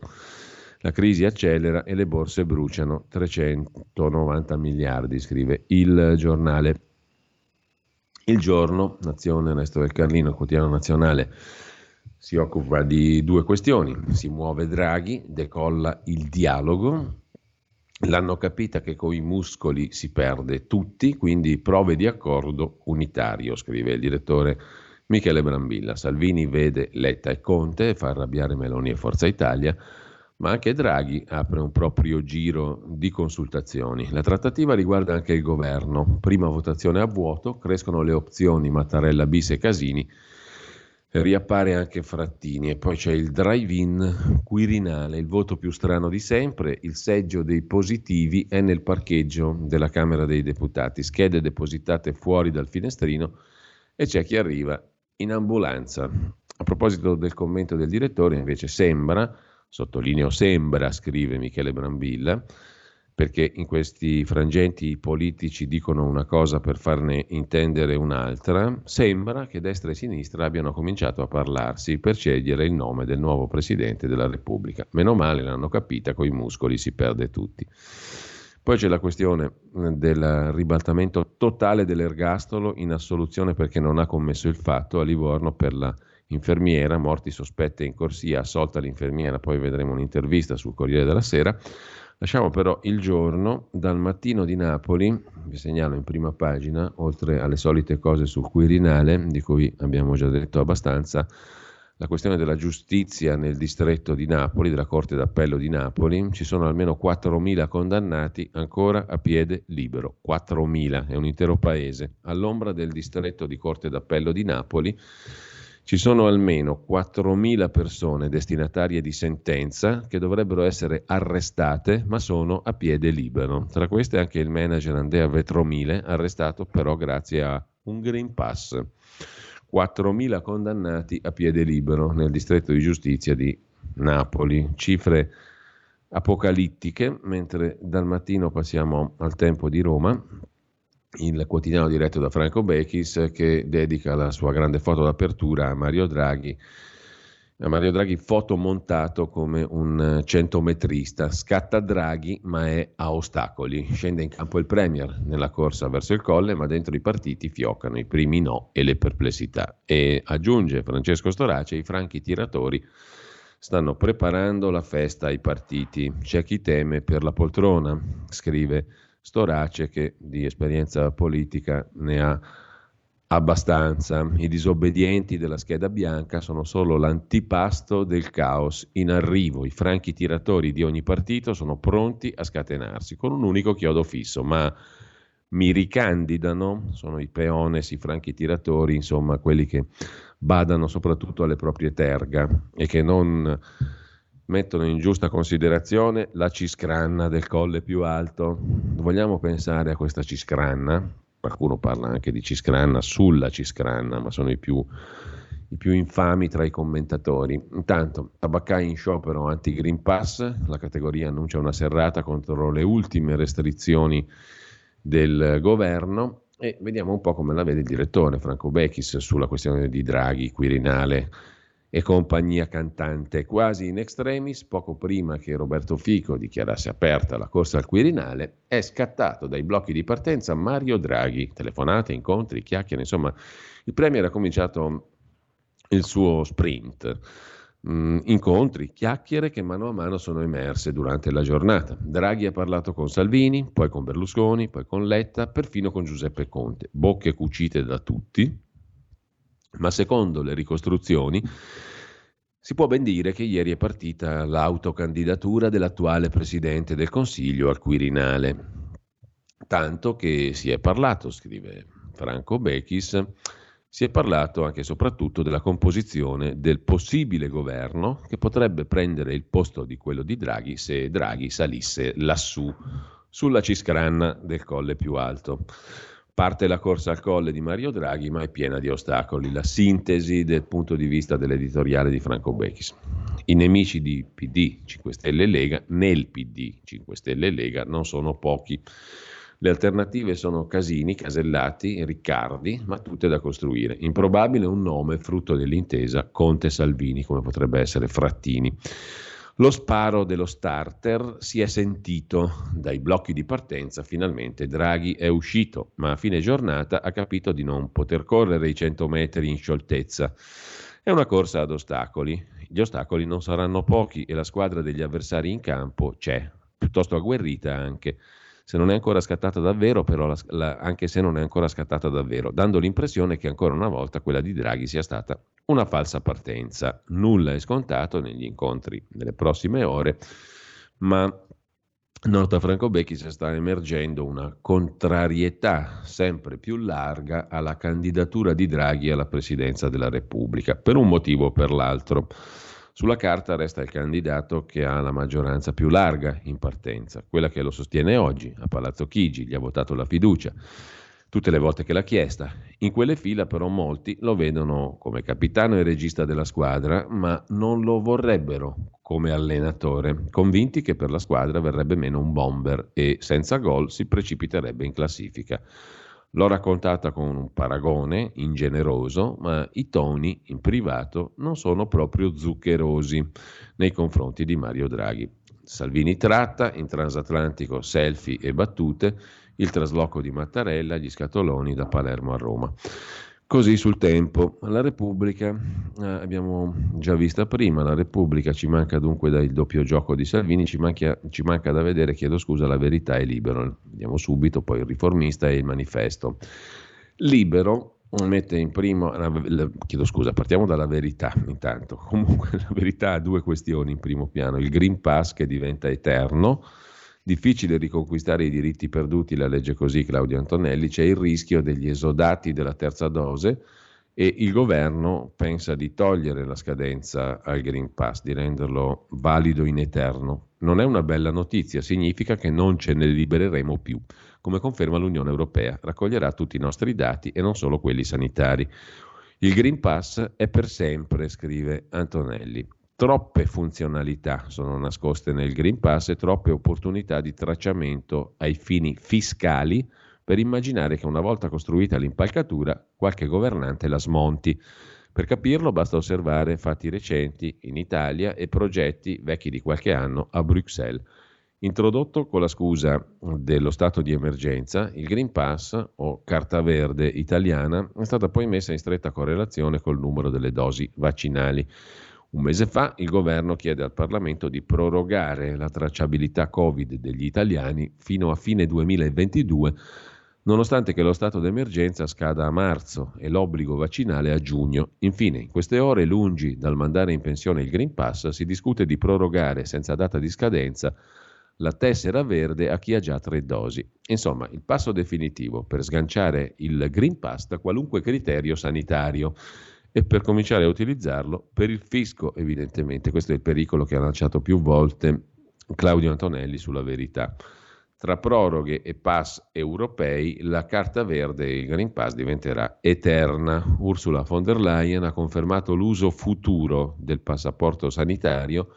la crisi accelera e le borse bruciano 390 miliardi, scrive il giornale. Il giorno, Nazione Ernesto del Carlino, quotidiano nazionale, si occupa di due questioni. Si muove Draghi, decolla il dialogo, L'hanno capita che con i muscoli si perde tutti, quindi prove di accordo unitario, scrive il direttore Michele Brambilla. Salvini vede Letta e Conte fa arrabbiare Meloni e Forza Italia, ma anche Draghi apre un proprio giro di consultazioni. La trattativa riguarda anche il governo. Prima votazione a vuoto, crescono le opzioni Mattarella bis e Casini riappare anche Frattini. E poi c'è il drive-in Quirinale, il voto più strano di sempre, il seggio dei positivi è nel parcheggio della Camera dei Deputati, schede depositate fuori dal finestrino e c'è chi arriva in ambulanza. A proposito del commento del direttore, invece sembra, sottolineo sembra, scrive Michele Brambilla, perché in questi frangenti i politici dicono una cosa per farne intendere un'altra, sembra che destra e sinistra abbiano cominciato a parlarsi per scegliere il nome del nuovo Presidente della Repubblica. Meno male l'hanno capita, coi muscoli si perde tutti. Poi c'è la questione del ribaltamento totale dell'ergastolo in assoluzione perché non ha commesso il fatto a Livorno per la infermiera, morti sospette in corsia, assolta l'infermiera, poi vedremo un'intervista sul Corriere della Sera. Lasciamo però il giorno dal mattino di Napoli, vi segnalo in prima pagina, oltre alle solite cose sul Quirinale, di cui abbiamo già detto abbastanza, la questione della giustizia nel distretto di Napoli, della Corte d'Appello di Napoli, ci sono almeno 4.000 condannati ancora a piede libero. 4.000, è un intero paese. All'ombra del distretto di Corte d'Appello di Napoli ci sono almeno 4.000 persone destinatarie di sentenza che dovrebbero essere arrestate ma sono a piede libero. Tra queste anche il manager Andrea Vetromile, arrestato però grazie a un Green Pass. 4.000 condannati a piede libero nel distretto di giustizia di Napoli. Cifre apocalittiche, mentre dal mattino passiamo al tempo di Roma il quotidiano diretto da Franco Bechis che dedica la sua grande foto d'apertura a Mario Draghi a Mario Draghi fotomontato come un centometrista. Scatta Draghi, ma è a ostacoli. Scende in campo il Premier nella corsa verso il colle, ma dentro i partiti fioccano i primi no e le perplessità. E aggiunge Francesco Storace, i franchi tiratori stanno preparando la festa ai partiti. C'è chi teme per la poltrona, scrive Storace che di esperienza politica ne ha abbastanza. I disobbedienti della scheda bianca sono solo l'antipasto del caos in arrivo. I franchi tiratori di ogni partito sono pronti a scatenarsi con un unico chiodo fisso, ma mi ricandidano, sono i peones, i franchi tiratori, insomma quelli che badano soprattutto alle proprie terga e che non mettono in giusta considerazione la ciscranna del colle più alto. Vogliamo pensare a questa ciscranna? qualcuno parla anche di Ciscranna, sulla Ciscranna, ma sono i più, i più infami tra i commentatori. Intanto, tabaccai in sciopero anti-Green Pass, la categoria annuncia una serrata contro le ultime restrizioni del governo e vediamo un po' come la vede il direttore Franco Bechis sulla questione di Draghi, Quirinale e compagnia cantante. Quasi in extremis, poco prima che Roberto Fico dichiarasse aperta la corsa al Quirinale, è scattato dai blocchi di partenza Mario Draghi. Telefonate, incontri, chiacchiere, insomma, il Premier ha cominciato il suo sprint. Mm, incontri, chiacchiere che mano a mano sono emerse durante la giornata. Draghi ha parlato con Salvini, poi con Berlusconi, poi con Letta, perfino con Giuseppe Conte. Bocche cucite da tutti, ma secondo le ricostruzioni si può ben dire che ieri è partita l'autocandidatura dell'attuale Presidente del Consiglio al Quirinale, tanto che si è parlato, scrive Franco Bechis, si è parlato anche e soprattutto della composizione del possibile governo che potrebbe prendere il posto di quello di Draghi se Draghi salisse lassù, sulla ciscranna del colle più alto. Parte la corsa al colle di Mario Draghi, ma è piena di ostacoli. La sintesi del punto di vista dell'editoriale di Franco Bechis. I nemici di PD, 5 Stelle e Lega, nel PD, 5 Stelle e Lega, non sono pochi. Le alternative sono Casini, Casellati, Riccardi, ma tutte da costruire. Improbabile un nome frutto dell'intesa Conte-Salvini, come potrebbe essere Frattini. Lo sparo dello starter si è sentito. Dai blocchi di partenza, finalmente Draghi è uscito, ma a fine giornata ha capito di non poter correre i 100 metri in scioltezza. È una corsa ad ostacoli, gli ostacoli non saranno pochi e la squadra degli avversari in campo c'è, piuttosto agguerrita anche se non è ancora scattata davvero, però la, la, anche se non è ancora scattata davvero, dando l'impressione che ancora una volta quella di Draghi sia stata una falsa partenza. Nulla è scontato negli incontri delle prossime ore, ma nota Franco Becchi si sta emergendo una contrarietà sempre più larga alla candidatura di Draghi alla presidenza della Repubblica, per un motivo o per l'altro. Sulla carta resta il candidato che ha la maggioranza più larga in partenza, quella che lo sostiene oggi a Palazzo Chigi, gli ha votato la fiducia tutte le volte che l'ha chiesta. In quelle fila però molti lo vedono come capitano e regista della squadra, ma non lo vorrebbero come allenatore, convinti che per la squadra verrebbe meno un bomber e senza gol si precipiterebbe in classifica. L'ho raccontata con un paragone ingeneroso, ma i toni in privato non sono proprio zuccherosi nei confronti di Mario Draghi. Salvini tratta in transatlantico selfie e battute, il trasloco di Mattarella, gli scatoloni da Palermo a Roma. Così sul tempo, la Repubblica, eh, abbiamo già vista prima, la Repubblica ci manca dunque dal doppio gioco di Salvini, ci, manca, ci manca da vedere, chiedo scusa, la verità è libero, vediamo subito, poi il riformista e il manifesto. Libero mette in primo, chiedo scusa, partiamo dalla verità intanto, comunque la verità ha due questioni in primo piano, il Green Pass che diventa eterno, Difficile riconquistare i diritti perduti, la legge così Claudio Antonelli, c'è il rischio degli esodati della terza dose e il governo pensa di togliere la scadenza al Green Pass, di renderlo valido in eterno. Non è una bella notizia, significa che non ce ne libereremo più, come conferma l'Unione Europea, raccoglierà tutti i nostri dati e non solo quelli sanitari. Il Green Pass è per sempre, scrive Antonelli. Troppe funzionalità sono nascoste nel Green Pass e troppe opportunità di tracciamento ai fini fiscali per immaginare che una volta costruita l'impalcatura qualche governante la smonti. Per capirlo basta osservare fatti recenti in Italia e progetti vecchi di qualche anno a Bruxelles. Introdotto con la scusa dello stato di emergenza, il Green Pass o carta verde italiana è stata poi messa in stretta correlazione col numero delle dosi vaccinali. Un mese fa il governo chiede al Parlamento di prorogare la tracciabilità Covid degli italiani fino a fine 2022 nonostante che lo stato d'emergenza scada a marzo e l'obbligo vaccinale a giugno. Infine, in queste ore, lungi dal mandare in pensione il Green Pass, si discute di prorogare senza data di scadenza la tessera verde a chi ha già tre dosi. Insomma, il passo definitivo per sganciare il Green Pass da qualunque criterio sanitario e per cominciare a utilizzarlo per il fisco, evidentemente. Questo è il pericolo che ha lanciato più volte Claudio Antonelli sulla verità. Tra proroghe e pass europei, la carta verde e il Green Pass diventerà eterna. Ursula von der Leyen ha confermato l'uso futuro del passaporto sanitario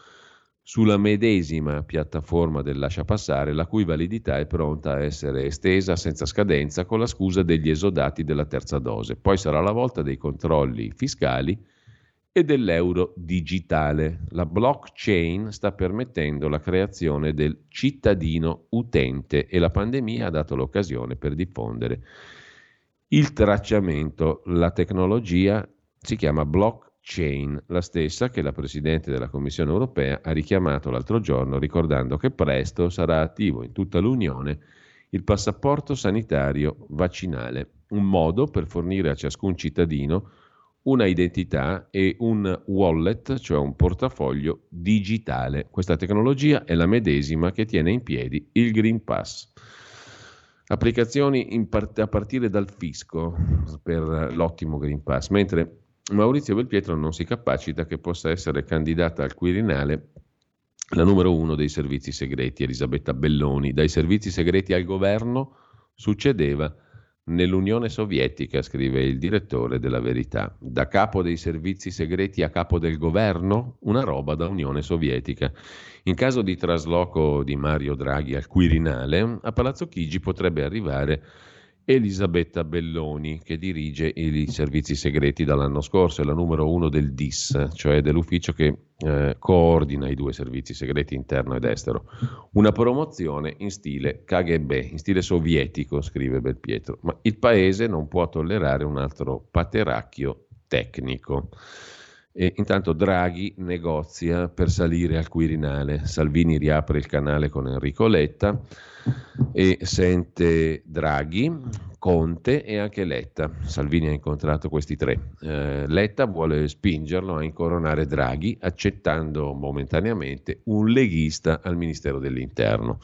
sulla medesima piattaforma del lascia passare, la cui validità è pronta a essere estesa senza scadenza con la scusa degli esodati della terza dose. Poi sarà la volta dei controlli fiscali e dell'euro digitale. La blockchain sta permettendo la creazione del cittadino utente e la pandemia ha dato l'occasione per diffondere il tracciamento. La tecnologia si chiama blockchain, la stessa che la Presidente della Commissione europea ha richiamato l'altro giorno ricordando che presto sarà attivo in tutta l'Unione il passaporto sanitario vaccinale, un modo per fornire a ciascun cittadino una identità e un wallet, cioè un portafoglio digitale. Questa tecnologia è la medesima che tiene in piedi il Green Pass. Applicazioni part- a partire dal fisco per l'ottimo Green Pass, mentre Maurizio Belpietro non si capacita che possa essere candidata al Quirinale la numero uno dei servizi segreti, Elisabetta Belloni. Dai servizi segreti al governo succedeva Nell'Unione Sovietica, scrive il direttore della Verità, da capo dei servizi segreti a capo del governo, una roba da Unione Sovietica. In caso di trasloco di Mario Draghi al Quirinale, a Palazzo Chigi potrebbe arrivare Elisabetta Belloni, che dirige i servizi segreti dall'anno scorso, è la numero uno del DIS, cioè dell'ufficio che eh, coordina i due servizi segreti interno ed estero. Una promozione in stile KGB, in stile sovietico, scrive Belpietro, ma il paese non può tollerare un altro pateracchio tecnico. E intanto Draghi negozia per salire al Quirinale. Salvini riapre il canale con Enrico Letta e sente Draghi, Conte e anche Letta. Salvini ha incontrato questi tre. Eh, Letta vuole spingerlo a incoronare Draghi accettando momentaneamente un leghista al Ministero dell'Interno.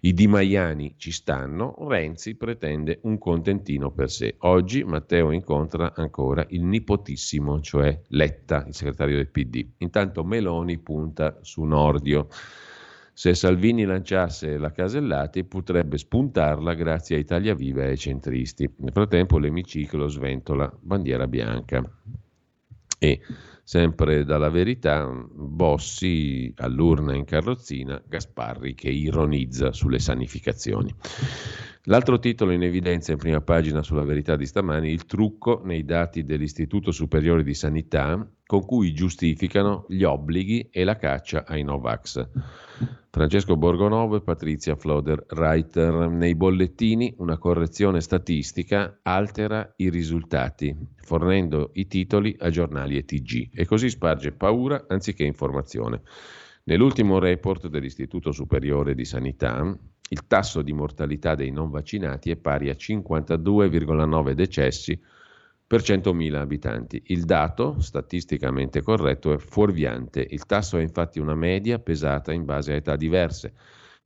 I Di Maiani ci stanno, Renzi pretende un contentino per sé. Oggi Matteo incontra ancora il nipotissimo, cioè Letta, il segretario del PD. Intanto Meloni punta su Nordio. Se Salvini lanciasse la Casellati potrebbe spuntarla grazie a Italia Viva e ai centristi. Nel frattempo l'emiciclo sventola bandiera bianca. E sempre dalla verità, Bossi all'urna in carrozzina, Gasparri che ironizza sulle sanificazioni. L'altro titolo in evidenza in prima pagina sulla verità di stamani, il trucco nei dati dell'Istituto Superiore di Sanità con cui giustificano gli obblighi e la caccia ai Novax. Francesco Borgonovo e Patrizia Floder-Reiter. Nei bollettini una correzione statistica altera i risultati, fornendo i titoli a giornali e TG e così sparge paura anziché informazione. Nell'ultimo report dell'Istituto Superiore di Sanità, il tasso di mortalità dei non vaccinati è pari a 52,9 decessi per 100.000 abitanti. Il dato, statisticamente corretto, è fuorviante. Il tasso è infatti una media pesata in base a età diverse.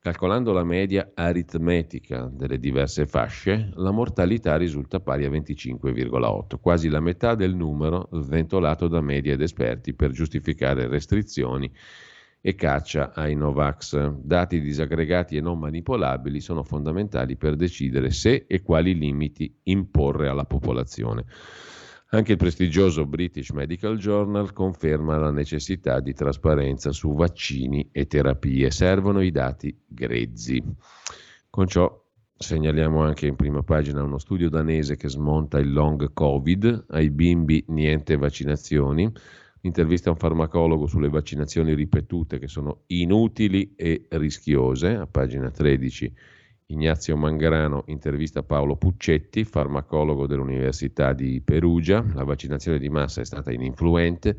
Calcolando la media aritmetica delle diverse fasce, la mortalità risulta pari a 25,8, quasi la metà del numero sventolato da media ed esperti per giustificare restrizioni e caccia ai Novax. Dati disaggregati e non manipolabili sono fondamentali per decidere se e quali limiti imporre alla popolazione. Anche il prestigioso British Medical Journal conferma la necessità di trasparenza su vaccini e terapie. Servono i dati grezzi. Con ciò Segnaliamo anche in prima pagina uno studio danese che smonta il long covid, ai bimbi niente vaccinazioni, intervista a un farmacologo sulle vaccinazioni ripetute che sono inutili e rischiose, a pagina 13 Ignazio Mangrano intervista Paolo Puccetti, farmacologo dell'Università di Perugia, la vaccinazione di massa è stata ininfluente,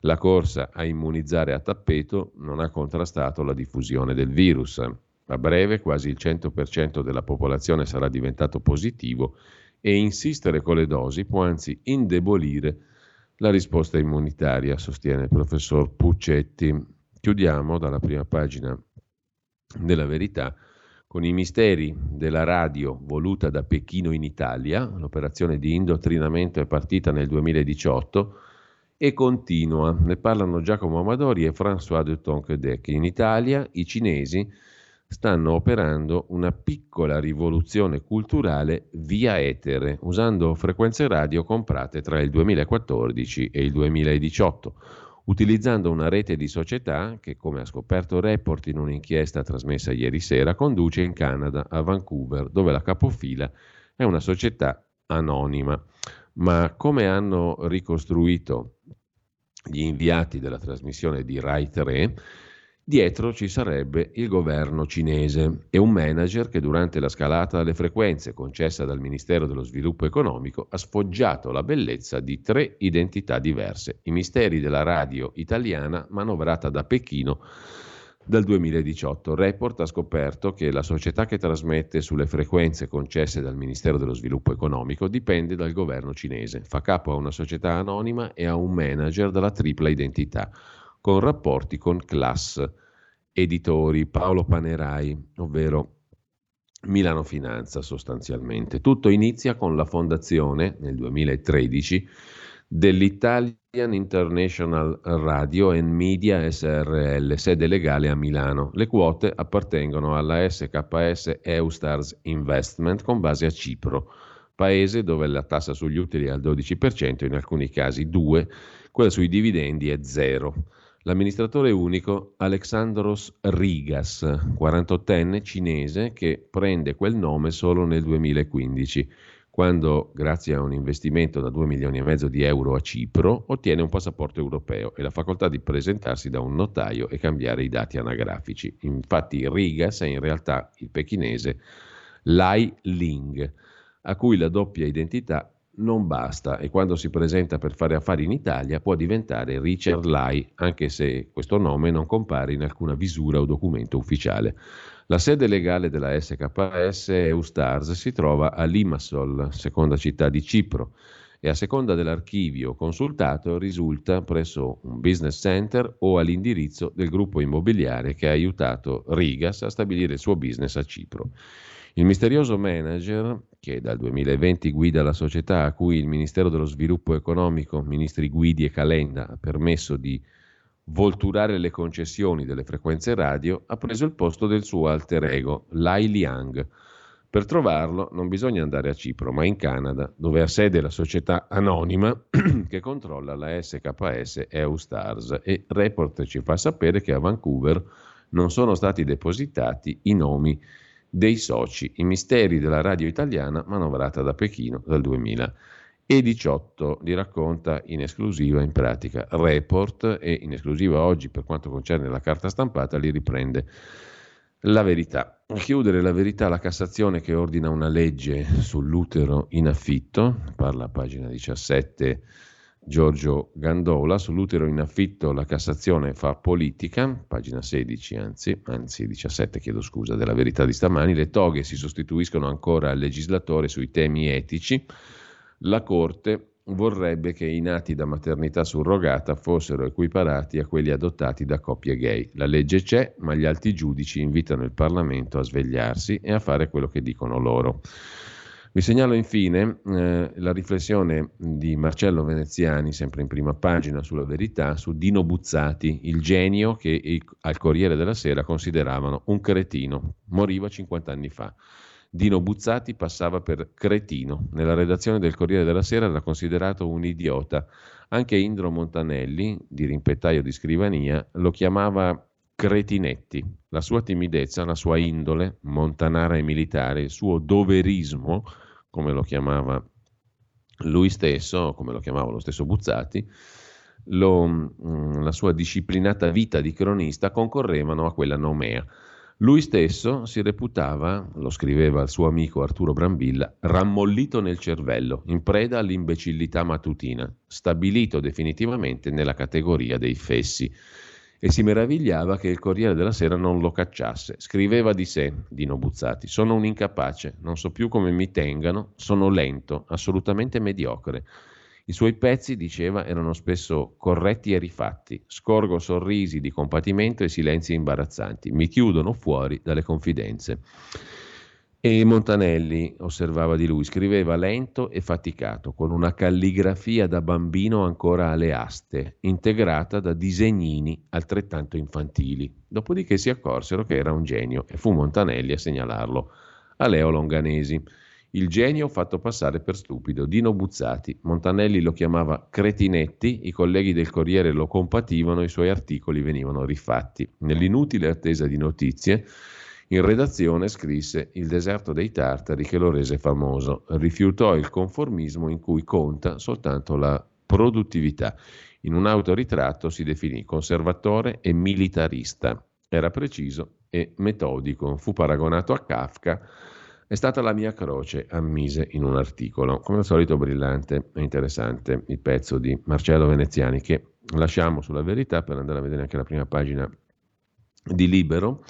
la corsa a immunizzare a tappeto non ha contrastato la diffusione del virus. A breve quasi il 100% della popolazione sarà diventato positivo e insistere con le dosi può anzi indebolire la risposta immunitaria, sostiene il professor Puccetti. Chiudiamo dalla prima pagina della verità con i misteri della radio voluta da Pechino in Italia. L'operazione di indottrinamento è partita nel 2018 e continua. Ne parlano Giacomo Amadori e François de Tonquedec. In Italia i cinesi stanno operando una piccola rivoluzione culturale via etere, usando frequenze radio comprate tra il 2014 e il 2018, utilizzando una rete di società che, come ha scoperto Report in un'inchiesta trasmessa ieri sera, conduce in Canada, a Vancouver, dove la capofila è una società anonima. Ma come hanno ricostruito gli inviati della trasmissione di Rai 3, Dietro ci sarebbe il governo cinese e un manager che durante la scalata alle frequenze concessa dal Ministero dello Sviluppo Economico ha sfoggiato la bellezza di tre identità diverse, i misteri della radio italiana manovrata da Pechino dal 2018. Report ha scoperto che la società che trasmette sulle frequenze concesse dal Ministero dello Sviluppo Economico dipende dal governo cinese, fa capo a una società anonima e a un manager dalla tripla identità con rapporti con class editori Paolo Panerai, ovvero Milano Finanza sostanzialmente. Tutto inizia con la fondazione nel 2013 dell'Italian International Radio and Media SRL, sede legale a Milano. Le quote appartengono alla SKS Eustars Investment con base a Cipro, paese dove la tassa sugli utili è al 12%, in alcuni casi 2%, quella sui dividendi è 0%. L'amministratore unico Alexandros Rigas, 48enne cinese che prende quel nome solo nel 2015, quando, grazie a un investimento da 2 milioni e mezzo di euro a Cipro, ottiene un passaporto europeo e la facoltà di presentarsi da un notaio e cambiare i dati anagrafici. Infatti Rigas è in realtà il pechinese Lai Ling, a cui la doppia identità non basta e quando si presenta per fare affari in Italia può diventare Richard Lai, anche se questo nome non compare in alcuna visura o documento ufficiale. La sede legale della SKS Eustars si trova a Limassol, seconda città di Cipro, e a seconda dell'archivio consultato risulta presso un business center o all'indirizzo del gruppo immobiliare che ha aiutato Rigas a stabilire il suo business a Cipro. Il misterioso manager, che dal 2020 guida la società a cui il Ministero dello Sviluppo Economico, ministri Guidi e Calenda, ha permesso di volturare le concessioni delle frequenze radio, ha preso il posto del suo alter ego, Lai Liang. Per trovarlo non bisogna andare a Cipro, ma in Canada, dove ha sede la società anonima che controlla la SKS Eustars e Report ci fa sapere che a Vancouver non sono stati depositati i nomi dei soci, i misteri della radio italiana manovrata da Pechino dal 2018. Li racconta in esclusiva in pratica Report e in esclusiva oggi per quanto concerne la carta stampata li riprende la verità. Chiudere la verità la Cassazione che ordina una legge sull'utero in affitto, parla a pagina 17 Giorgio Gandola, sull'utero in affitto la Cassazione fa politica, pagina 16 anzi, anzi 17 chiedo scusa, della verità di stamani, le toghe si sostituiscono ancora al legislatore sui temi etici, la Corte vorrebbe che i nati da maternità surrogata fossero equiparati a quelli adottati da coppie gay. La legge c'è, ma gli alti giudici invitano il Parlamento a svegliarsi e a fare quello che dicono loro. Vi segnalo infine eh, la riflessione di Marcello Veneziani, sempre in prima pagina sulla verità, su Dino Buzzati, il genio che i, al Corriere della Sera consideravano un cretino. Moriva 50 anni fa. Dino Buzzati passava per cretino. Nella redazione del Corriere della Sera era considerato un idiota. Anche Indro Montanelli, di rimpettaio di scrivania, lo chiamava Cretinetti. La sua timidezza, la sua indole montanara e militare, il suo doverismo, come lo chiamava lui stesso, come lo chiamava lo stesso Buzzati, lo, mm, la sua disciplinata vita di cronista concorrevano a quella nomea. Lui stesso si reputava, lo scriveva il suo amico Arturo Brambilla, rammollito nel cervello, in preda all'imbecillità matutina, stabilito definitivamente nella categoria dei fessi. E si meravigliava che il Corriere della Sera non lo cacciasse. Scriveva di sé, Dino Buzzati, sono un incapace, non so più come mi tengano, sono lento, assolutamente mediocre. I suoi pezzi, diceva, erano spesso corretti e rifatti. Scorgo sorrisi di compatimento e silenzi imbarazzanti. Mi chiudono fuori dalle confidenze. E Montanelli, osservava di lui, scriveva lento e faticato, con una calligrafia da bambino ancora alle aste, integrata da disegnini altrettanto infantili. Dopodiché si accorsero che era un genio e fu Montanelli a segnalarlo a Leo Longanesi. Il genio fatto passare per stupido, Dino Buzzati. Montanelli lo chiamava Cretinetti, i colleghi del Corriere lo compativano, i suoi articoli venivano rifatti. Nell'inutile attesa di notizie, in redazione scrisse Il deserto dei tartari che lo rese famoso. Rifiutò il conformismo in cui conta soltanto la produttività. In un autoritratto si definì conservatore e militarista. Era preciso e metodico. Fu paragonato a Kafka è stata la mia croce, ammise in un articolo. Come al solito brillante e interessante il pezzo di Marcello Veneziani che lasciamo sulla verità per andare a vedere anche la prima pagina di Libero.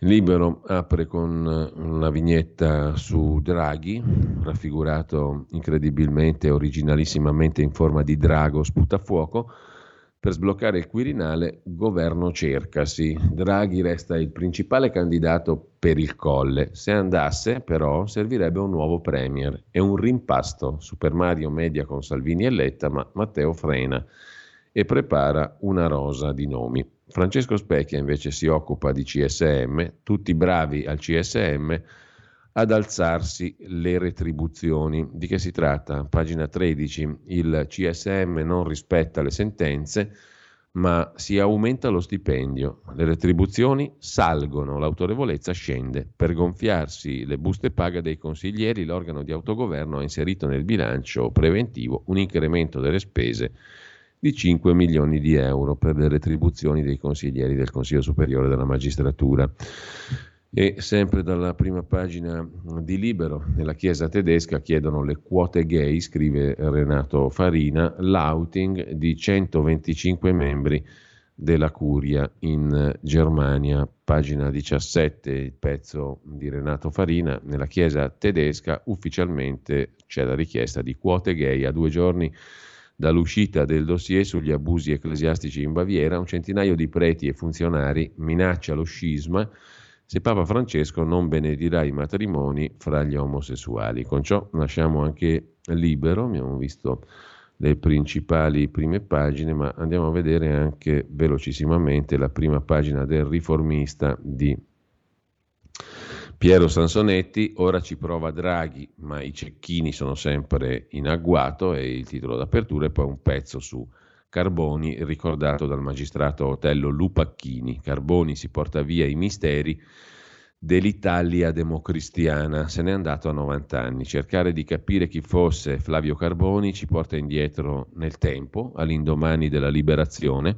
Libero apre con una vignetta su Draghi, raffigurato incredibilmente, originalissimamente in forma di drago sputafuoco per sbloccare il Quirinale, governo cercasi. Draghi resta il principale candidato per il colle. Se andasse, però, servirebbe un nuovo premier e un rimpasto. Super Mario media con Salvini e Letta, ma Matteo frena e prepara una rosa di nomi. Francesco Specchia invece si occupa di CSM, tutti bravi al CSM, ad alzarsi le retribuzioni. Di che si tratta? Pagina 13. Il CSM non rispetta le sentenze, ma si aumenta lo stipendio. Le retribuzioni salgono, l'autorevolezza scende. Per gonfiarsi le buste paga dei consiglieri, l'organo di autogoverno ha inserito nel bilancio preventivo un incremento delle spese di 5 milioni di euro per le retribuzioni dei consiglieri del Consiglio Superiore della Magistratura. E sempre dalla prima pagina di Libero, nella chiesa tedesca chiedono le quote gay, scrive Renato Farina, l'outing di 125 membri della Curia in Germania, pagina 17, il pezzo di Renato Farina, nella chiesa tedesca ufficialmente c'è la richiesta di quote gay a due giorni dall'uscita del dossier sugli abusi ecclesiastici in Baviera, un centinaio di preti e funzionari minaccia lo scisma se Papa Francesco non benedirà i matrimoni fra gli omosessuali. Con ciò lasciamo anche libero, abbiamo visto le principali prime pagine, ma andiamo a vedere anche velocissimamente la prima pagina del riformista di Piero Sansonetti, ora ci prova Draghi, ma i cecchini sono sempre in agguato, è il titolo d'apertura e poi un pezzo su Carboni, ricordato dal magistrato Otello Lupacchini. Carboni si porta via i misteri dell'Italia democristiana. Se n'è andato a 90 anni. Cercare di capire chi fosse Flavio Carboni ci porta indietro nel tempo, all'indomani della liberazione,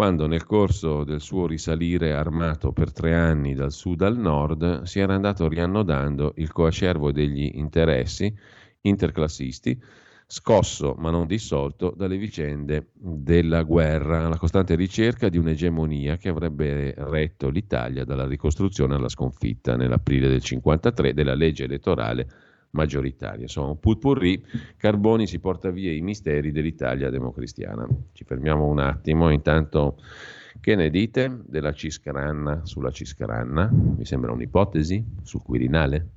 quando nel corso del suo risalire armato per tre anni dal sud al nord si era andato riannodando il coacervo degli interessi interclassisti scosso ma non dissolto dalle vicende della guerra, la costante ricerca di un'egemonia che avrebbe retto l'Italia dalla ricostruzione alla sconfitta nell'aprile del 1953 della legge elettorale maggioritaria. Insomma, putpurri, Carboni si porta via i misteri dell'Italia democristiana. Ci fermiamo un attimo, intanto che ne dite della Ciscaranna sulla Ciscaranna? Mi sembra un'ipotesi sul Quirinale?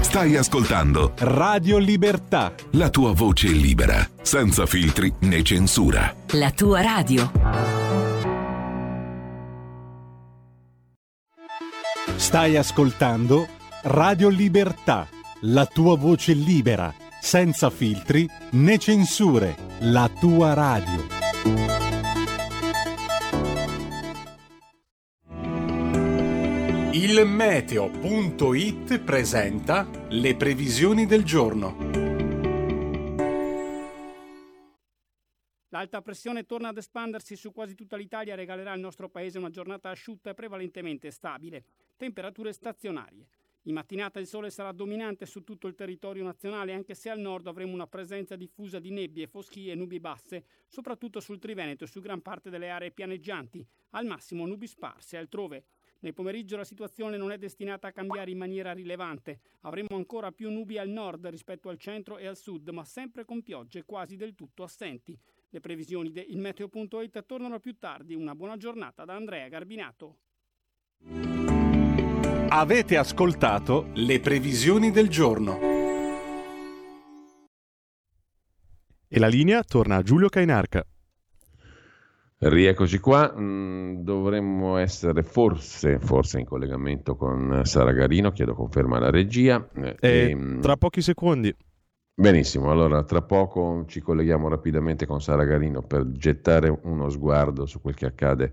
Stai ascoltando Radio Libertà. La tua voce libera, senza filtri né censura. La tua radio. Stai ascoltando Radio Libertà, la tua voce libera, senza filtri né censure, la tua radio. Il meteo.it presenta le previsioni del giorno. L'alta pressione torna ad espandersi su quasi tutta l'Italia e regalerà al nostro paese una giornata asciutta e prevalentemente stabile. Temperature stazionarie. In mattinata il sole sarà dominante su tutto il territorio nazionale, anche se al nord avremo una presenza diffusa di nebbie, foschie e nubi basse, soprattutto sul Triveneto e su gran parte delle aree pianeggianti, al massimo nubi sparse altrove. Nel pomeriggio la situazione non è destinata a cambiare in maniera rilevante. Avremo ancora più nubi al nord rispetto al centro e al sud, ma sempre con piogge quasi del tutto assenti. Le previsioni di ilmeteo.it tornano più tardi. Una buona giornata da Andrea Garbinato. Avete ascoltato le previsioni del giorno. E la linea torna a Giulio Cainarca. Rieccoci qua, mm, dovremmo essere forse, forse in collegamento con Sara Garino, chiedo conferma alla regia. Eh, e, mm, tra pochi secondi. Benissimo, allora tra poco ci colleghiamo rapidamente con Sara Garino per gettare uno sguardo su quel che accade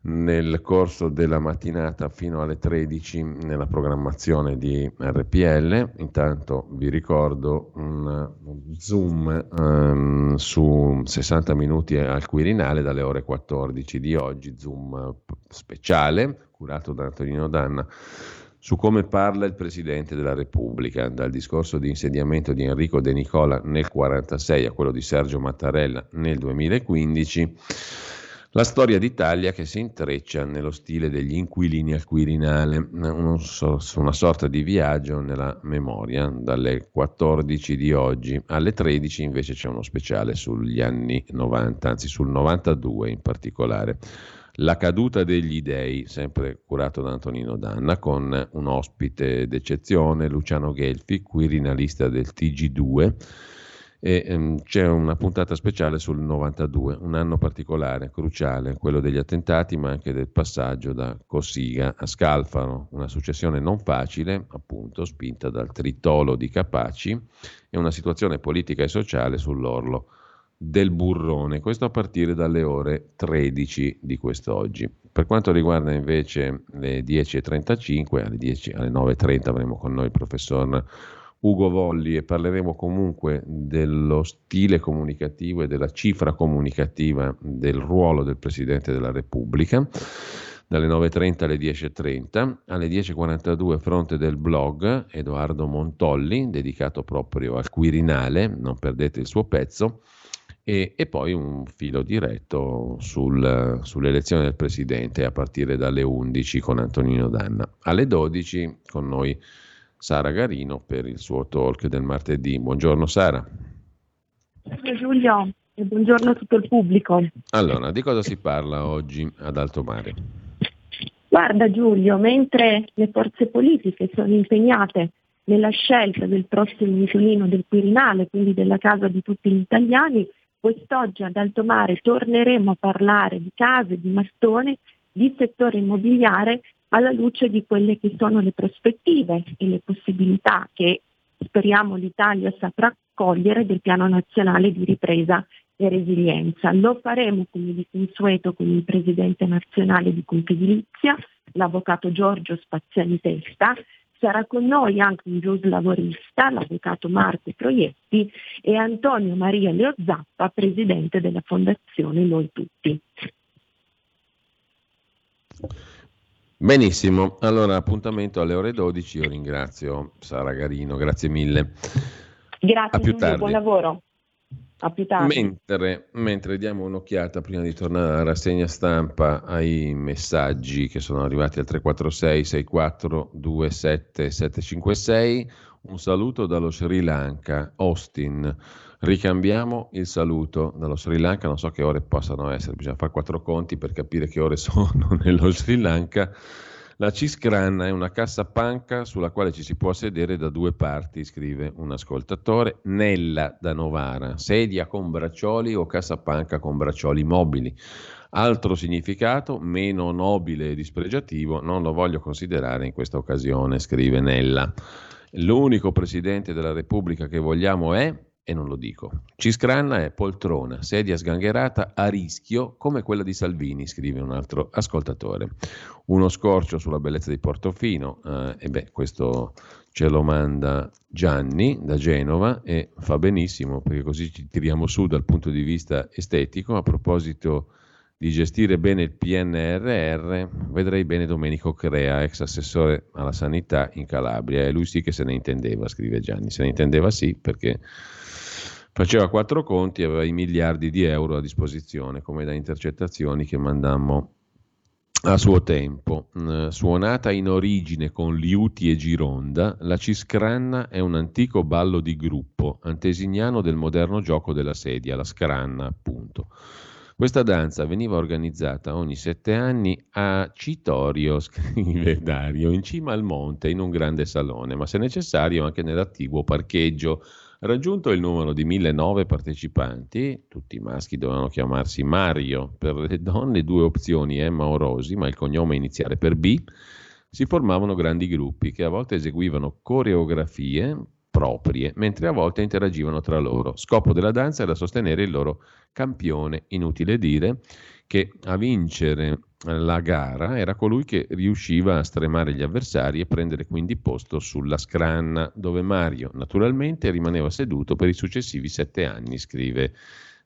nel corso della mattinata fino alle 13 nella programmazione di RPL. Intanto vi ricordo un zoom um, su 60 minuti al Quirinale dalle ore 14 di oggi, zoom speciale curato da Antonino Danna su come parla il Presidente della Repubblica, dal discorso di insediamento di Enrico De Nicola nel 1946 a quello di Sergio Mattarella nel 2015 la storia d'Italia che si intreccia nello stile degli inquilini al Quirinale, una sorta di viaggio nella memoria, dalle 14 di oggi alle 13 invece c'è uno speciale sugli anni 90, anzi sul 92 in particolare. La caduta degli dei, sempre curato da Antonino Danna, con un ospite d'eccezione, Luciano Gelfi, quirinalista del TG2 e ehm, c'è una puntata speciale sul 92, un anno particolare, cruciale, quello degli attentati ma anche del passaggio da Cossiga a Scalfaro, una successione non facile, appunto, spinta dal tritolo di Capaci e una situazione politica e sociale sull'orlo del burrone, questo a partire dalle ore 13 di quest'oggi. Per quanto riguarda invece le 10.35, alle, 10, alle 9.30 avremo con noi il professor Ugo Volli e parleremo comunque dello stile comunicativo e della cifra comunicativa del ruolo del Presidente della Repubblica dalle 9.30 alle 10.30. Alle 10.42 fronte del blog Edoardo Montolli, dedicato proprio al Quirinale, non perdete il suo pezzo, e, e poi un filo diretto sul, sull'elezione del Presidente a partire dalle 11 con Antonino Danna. Alle 12 con noi Sara Garino per il suo talk del martedì. Buongiorno Sara. Buongiorno Giulio e buongiorno a tutto il pubblico. Allora, di cosa si parla oggi ad Alto Mare? Guarda Giulio, mentre le forze politiche sono impegnate nella scelta del prossimo inquilino del Quirinale, quindi della casa di tutti gli italiani, quest'oggi ad Alto Mare torneremo a parlare di case, di mastone, di settore immobiliare alla luce di quelle che sono le prospettive e le possibilità che speriamo l'Italia saprà cogliere del piano nazionale di ripresa e resilienza. Lo faremo come di consueto con il presidente nazionale di Confedilizia, l'avvocato Giorgio Spaziani Testa, sarà con noi anche un gius lavorista, l'avvocato Marco Proietti e Antonio Maria Leo Zappa, presidente della Fondazione Noi Tutti. Benissimo, allora appuntamento alle ore 12, io ringrazio Sara Garino, grazie mille. Grazie, a più tardi. buon lavoro. A più tardi. Mentre, mentre, diamo un'occhiata prima di tornare alla rassegna stampa ai messaggi che sono arrivati al 346 64 27 756, un saluto dallo Sri Lanka, Austin. Ricambiamo il saluto dallo Sri Lanka, non so che ore possano essere, bisogna fare quattro conti per capire che ore sono nello Sri Lanka. La Ciscranna è una cassa panca sulla quale ci si può sedere da due parti, scrive un ascoltatore. Nella da Novara, sedia con braccioli o cassa panca con braccioli mobili. Altro significato, meno nobile e dispregiativo, non lo voglio considerare in questa occasione, scrive Nella. L'unico presidente della Repubblica che vogliamo è e non lo dico. Ciscranna è poltrona, sedia sgangherata a rischio come quella di Salvini, scrive un altro ascoltatore. Uno scorcio sulla bellezza di Portofino, eh, e beh, questo ce lo manda Gianni da Genova e fa benissimo perché così ci tiriamo su dal punto di vista estetico. A proposito di gestire bene il PNRR, vedrei bene Domenico Crea, ex assessore alla sanità in Calabria, e lui sì che se ne intendeva, scrive Gianni, se ne intendeva sì perché faceva quattro conti e aveva i miliardi di euro a disposizione come da intercettazioni che mandammo a suo tempo. Mm, suonata in origine con liuti e gironda, la ciscranna è un antico ballo di gruppo, antesignano del moderno gioco della sedia, la scranna appunto. Questa danza veniva organizzata ogni sette anni a Citorio, scrive Dario, in cima al monte, in un grande salone, ma se necessario anche nell'attiguo parcheggio Raggiunto il numero di 1009 partecipanti, tutti i maschi dovevano chiamarsi Mario, per le donne due opzioni Emma o Rosi, ma il cognome iniziale per B, si formavano grandi gruppi che a volte eseguivano coreografie proprie, mentre a volte interagivano tra loro. Scopo della danza era sostenere il loro campione, inutile dire che a vincere la gara era colui che riusciva a stremare gli avversari e prendere quindi posto sulla scranna, dove Mario naturalmente rimaneva seduto per i successivi sette anni, scrive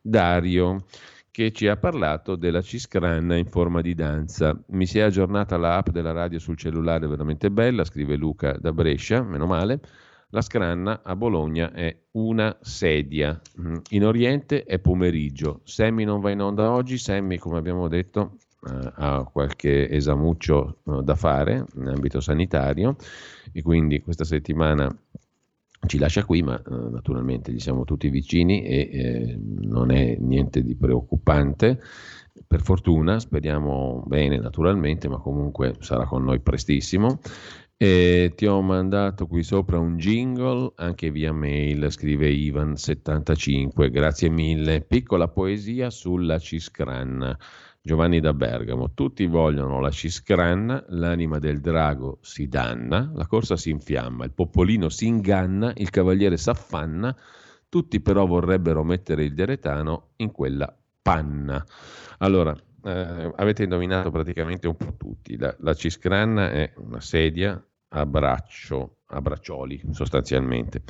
Dario che ci ha parlato della Ciscranna in forma di danza. Mi si è aggiornata l'app della radio sul cellulare, veramente bella, scrive Luca da Brescia, meno male. La scranna a Bologna è una sedia. Mm, in Oriente è pomeriggio. Semmi non va in onda oggi. Semmi, come abbiamo detto, ha qualche esamuccio eh, da fare in ambito sanitario e quindi questa settimana ci lascia qui, ma eh, naturalmente gli siamo tutti vicini e eh, non è niente di preoccupante. Per fortuna, speriamo bene naturalmente, ma comunque sarà con noi prestissimo. E ti ho mandato qui sopra un jingle anche via mail, scrive Ivan75, grazie mille. Piccola poesia sulla ciscranna. Giovanni da Bergamo, tutti vogliono la ciscranna, l'anima del drago si danna, la corsa si infiamma, il popolino si inganna, il cavaliere s'affanna, tutti però vorrebbero mettere il deretano in quella panna. Allora, eh, avete indovinato praticamente un po' tutti, la, la ciscranna è una sedia a braccio, a braccioli sostanzialmente,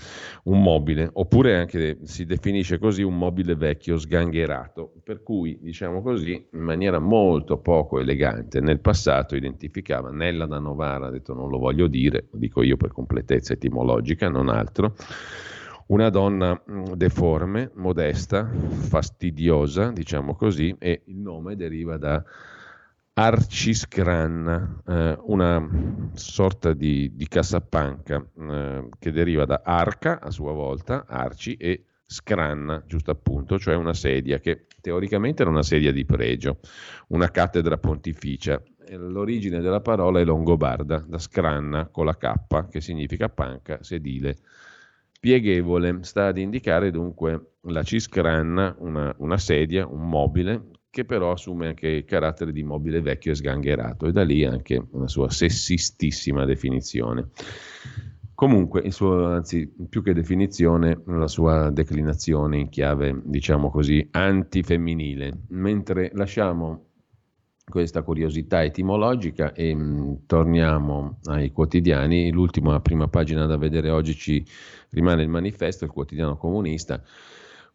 un mobile, oppure anche si definisce così un mobile vecchio sgangherato, per cui diciamo così in maniera molto poco elegante nel passato identificava Nella da Novara, ha detto non lo voglio dire, lo dico io per completezza etimologica, non altro, una donna mm, deforme, modesta, fastidiosa, diciamo così, e il nome deriva da Arciscran, eh, una sorta di, di cassapanca eh, che deriva da arca a sua volta, arci, e scranna, giusto appunto, cioè una sedia che teoricamente era una sedia di pregio, una cattedra pontificia. L'origine della parola è longobarda, da scranna con la K, che significa panca, sedile, pieghevole. Sta ad indicare dunque la ciscranna, una, una sedia, un mobile che però assume anche il carattere di mobile vecchio e sgangherato e da lì anche una sua sessistissima definizione. Comunque, suo, anzi, più che definizione, la sua declinazione in chiave, diciamo così, antifemminile. Mentre lasciamo questa curiosità etimologica e mh, mm, torniamo ai quotidiani, l'ultima prima pagina da vedere oggi ci rimane il manifesto, il quotidiano comunista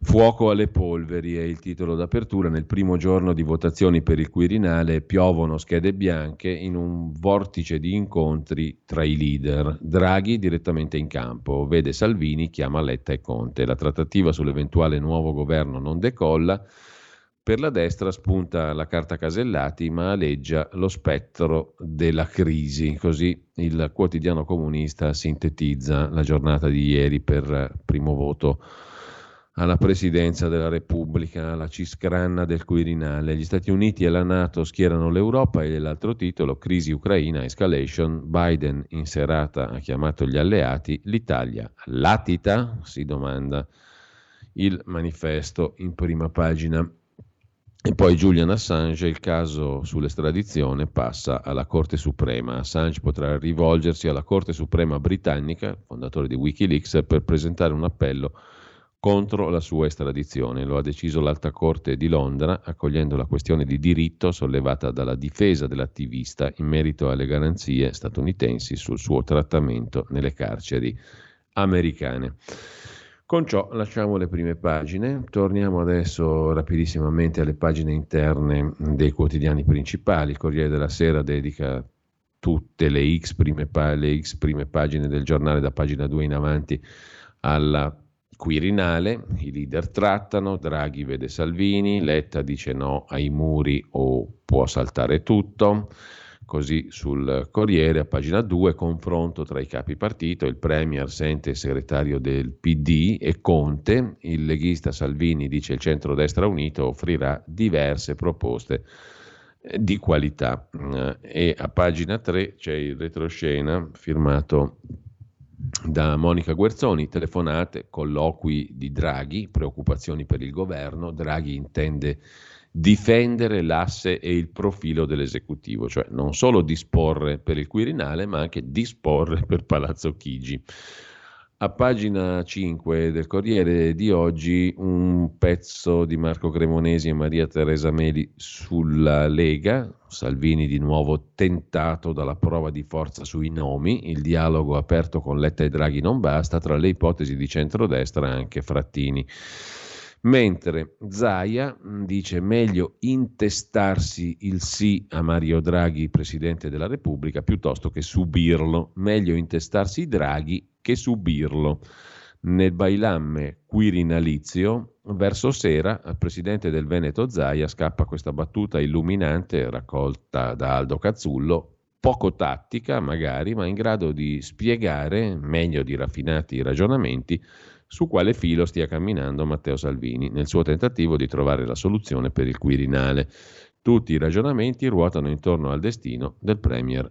Fuoco alle polveri è il titolo d'apertura. Nel primo giorno di votazioni per il Quirinale piovono schede bianche in un vortice di incontri tra i leader. Draghi direttamente in campo, vede Salvini, chiama Letta e Conte. La trattativa sull'eventuale nuovo governo non decolla. Per la destra spunta la carta Casellati, ma aleggia lo spettro della crisi. Così il quotidiano comunista sintetizza la giornata di ieri per primo voto alla presidenza della Repubblica, la ciscranna del Quirinale. Gli Stati Uniti e la Nato schierano l'Europa e l'altro titolo, crisi ucraina, escalation, Biden in serata ha chiamato gli alleati, l'Italia latita? si domanda il manifesto in prima pagina. E poi Julian Assange, il caso sull'estradizione passa alla Corte Suprema. Assange potrà rivolgersi alla Corte Suprema britannica, fondatore di Wikileaks, per presentare un appello contro la sua estradizione. Lo ha deciso l'Alta Corte di Londra, accogliendo la questione di diritto sollevata dalla difesa dell'attivista in merito alle garanzie statunitensi sul suo trattamento nelle carceri americane. Con ciò lasciamo le prime pagine, torniamo adesso rapidissimamente alle pagine interne dei quotidiani principali. Il Corriere della Sera dedica tutte le X prime, pa- le X prime pagine del giornale da pagina 2 in avanti alla Quirinale, i leader trattano, Draghi vede Salvini, Letta dice no ai muri o può saltare tutto. Così sul Corriere, a pagina 2, confronto tra i capi partito, il Premier sente il segretario del PD e Conte, il leghista Salvini dice il centrodestra unito offrirà diverse proposte di qualità. Eh, e a pagina 3 c'è il retroscena firmato da Monica Guerzoni, telefonate, colloqui di Draghi, preoccupazioni per il governo, Draghi intende difendere l'asse e il profilo dell'esecutivo, cioè non solo disporre per il Quirinale, ma anche disporre per Palazzo Chigi. A pagina 5 del Corriere di oggi un pezzo di Marco Cremonesi e Maria Teresa Meli sulla Lega, Salvini di nuovo tentato dalla prova di forza sui nomi, il dialogo aperto con Letta e Draghi non basta, tra le ipotesi di centrodestra anche Frattini. Mentre Zaia dice meglio intestarsi il sì a Mario Draghi, Presidente della Repubblica, piuttosto che subirlo. Meglio intestarsi Draghi che subirlo. Nel bailamme quirinalizio, verso sera, al Presidente del Veneto Zaia scappa questa battuta illuminante raccolta da Aldo Cazzullo, poco tattica magari, ma in grado di spiegare, meglio di raffinati ragionamenti, su quale filo stia camminando Matteo Salvini nel suo tentativo di trovare la soluzione per il Quirinale. Tutti i ragionamenti ruotano intorno al destino del Premier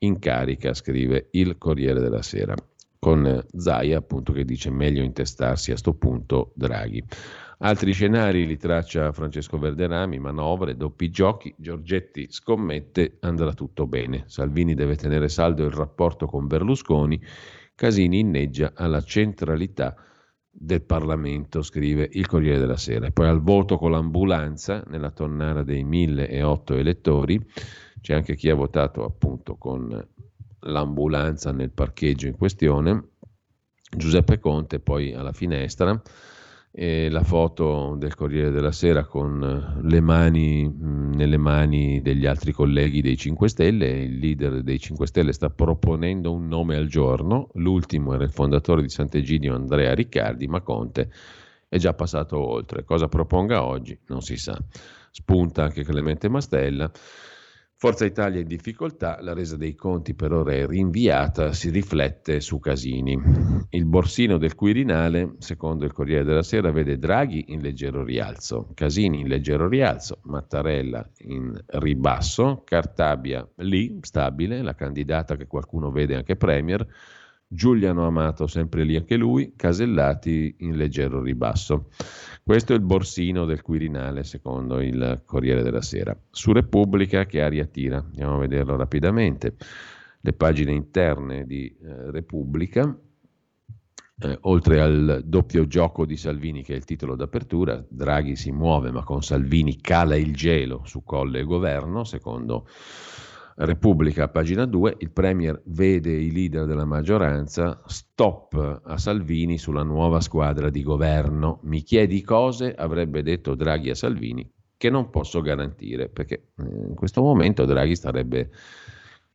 in carica, scrive il Corriere della Sera, con Zaia appunto che dice meglio intestarsi a sto punto Draghi. Altri scenari li traccia Francesco Verderami, manovre, doppi giochi, Giorgetti scommette, andrà tutto bene. Salvini deve tenere saldo il rapporto con Berlusconi, Casini inneggia alla centralità del Parlamento, scrive il Corriere della Sera. poi al voto con l'ambulanza, nella tonnara dei 1008 elettori, c'è anche chi ha votato appunto con l'ambulanza nel parcheggio in questione, Giuseppe Conte poi alla finestra, e la foto del Corriere della Sera con eh, le mani nelle mani degli altri colleghi dei 5 Stelle, il leader dei 5 Stelle sta proponendo un nome al giorno, l'ultimo era il fondatore di Sant'Egidio Andrea Riccardi, ma Conte è già passato oltre, cosa proponga oggi? Non si sa. Spunta anche Clemente Mastella Forza Italia in difficoltà, la resa dei conti per ora è rinviata, si riflette su Casini. Il borsino del Quirinale, secondo il Corriere della Sera, vede Draghi in leggero rialzo, Casini in leggero rialzo, Mattarella in ribasso, Cartabia lì, stabile, la candidata che qualcuno vede anche Premier, Giuliano Amato, sempre lì anche lui, Casellati in leggero ribasso. Questo è il borsino del Quirinale, secondo il Corriere della Sera. Su Repubblica, che aria tira? Andiamo a vederlo rapidamente. Le pagine interne di eh, Repubblica, eh, oltre al doppio gioco di Salvini, che è il titolo d'apertura, Draghi si muove, ma con Salvini cala il gelo su colle e governo, secondo Repubblica, pagina 2, il Premier vede i leader della maggioranza, stop a Salvini sulla nuova squadra di governo. Mi chiedi cose, avrebbe detto Draghi a Salvini, che non posso garantire, perché eh, in questo momento Draghi starebbe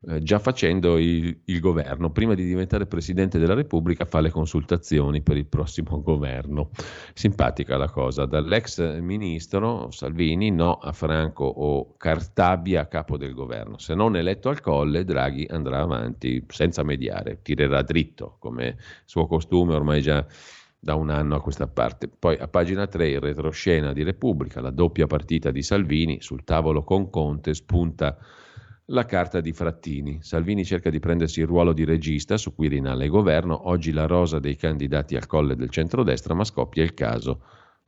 eh, già facendo il, il, governo. Prima di diventare Presidente della Repubblica fa le consultazioni per il prossimo governo. Simpatica la cosa. Dall'ex ministro Salvini no a Franco o Cartabia a capo del governo. Se non eletto al colle, Draghi andrà avanti senza mediare, tirerà dritto come suo costume ormai già da un anno a questa parte. Poi a pagina 3 il retroscena di Repubblica, la doppia partita di Salvini sul tavolo con Conte spunta la carta di Frattini. Salvini cerca di prendersi il ruolo di regista su Quirinale e governo, oggi la rosa dei candidati al colle del centrodestra, ma scoppia il caso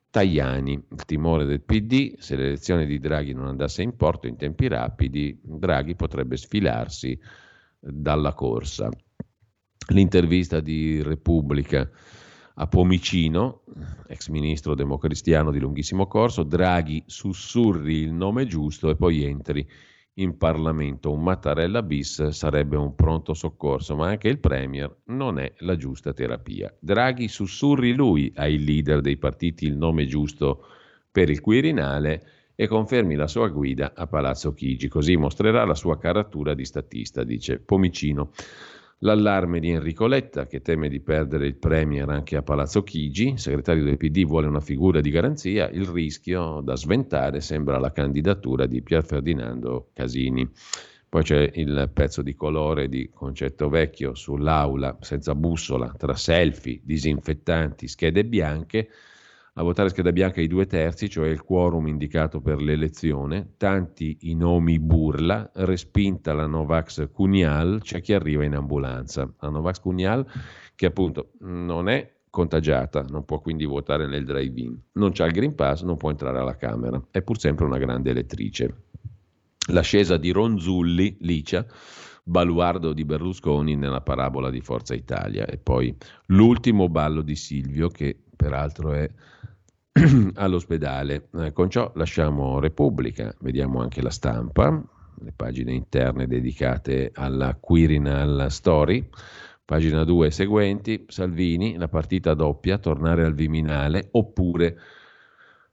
Tajani. Il timore del PD, se l'elezione di Draghi non andasse in porto in tempi rapidi, Draghi potrebbe sfilarsi dalla corsa. L'intervista di Repubblica a Pomicino, ex ministro democristiano di lunghissimo corso, Draghi sussurri il nome giusto e poi entri in Parlamento. Un Mattarella bis sarebbe un pronto soccorso, ma anche il Premier non è la giusta terapia. Draghi sussurri lui ai leader dei partiti il nome giusto per il Quirinale e confermi la sua guida a Palazzo Chigi, così mostrerà la sua caratura di statista, dice Pomicino. L'allarme di Enrico Letta, che teme di perdere il Premier anche a Palazzo Chigi, il segretario del PD vuole una figura di garanzia, il rischio da sventare sembra la candidatura di Pier Ferdinando Casini. Poi c'è il pezzo di colore di Concetto Vecchio sull'aula senza bussola, tra selfie, disinfettanti, schede bianche a votare scheda bianca i due terzi, cioè il quorum indicato per l'elezione, tanti i nomi burla, respinta la Novax Cunial, c'è chi arriva in ambulanza. La Novax Cunial che appunto non è contagiata, non può quindi votare nel drive-in, non c'ha il Green Pass, non può entrare alla Camera, è pur sempre una grande elettrice. L'ascesa di Ronzulli, Licia, baluardo di Berlusconi nella parabola di Forza Italia e poi l'ultimo ballo di Silvio che peraltro è all'ospedale. Eh, con ciò lasciamo Repubblica, vediamo anche la stampa, le pagine interne dedicate alla Quirinal Story. Pagina 2 seguenti, Salvini, la partita doppia, tornare al Viminale oppure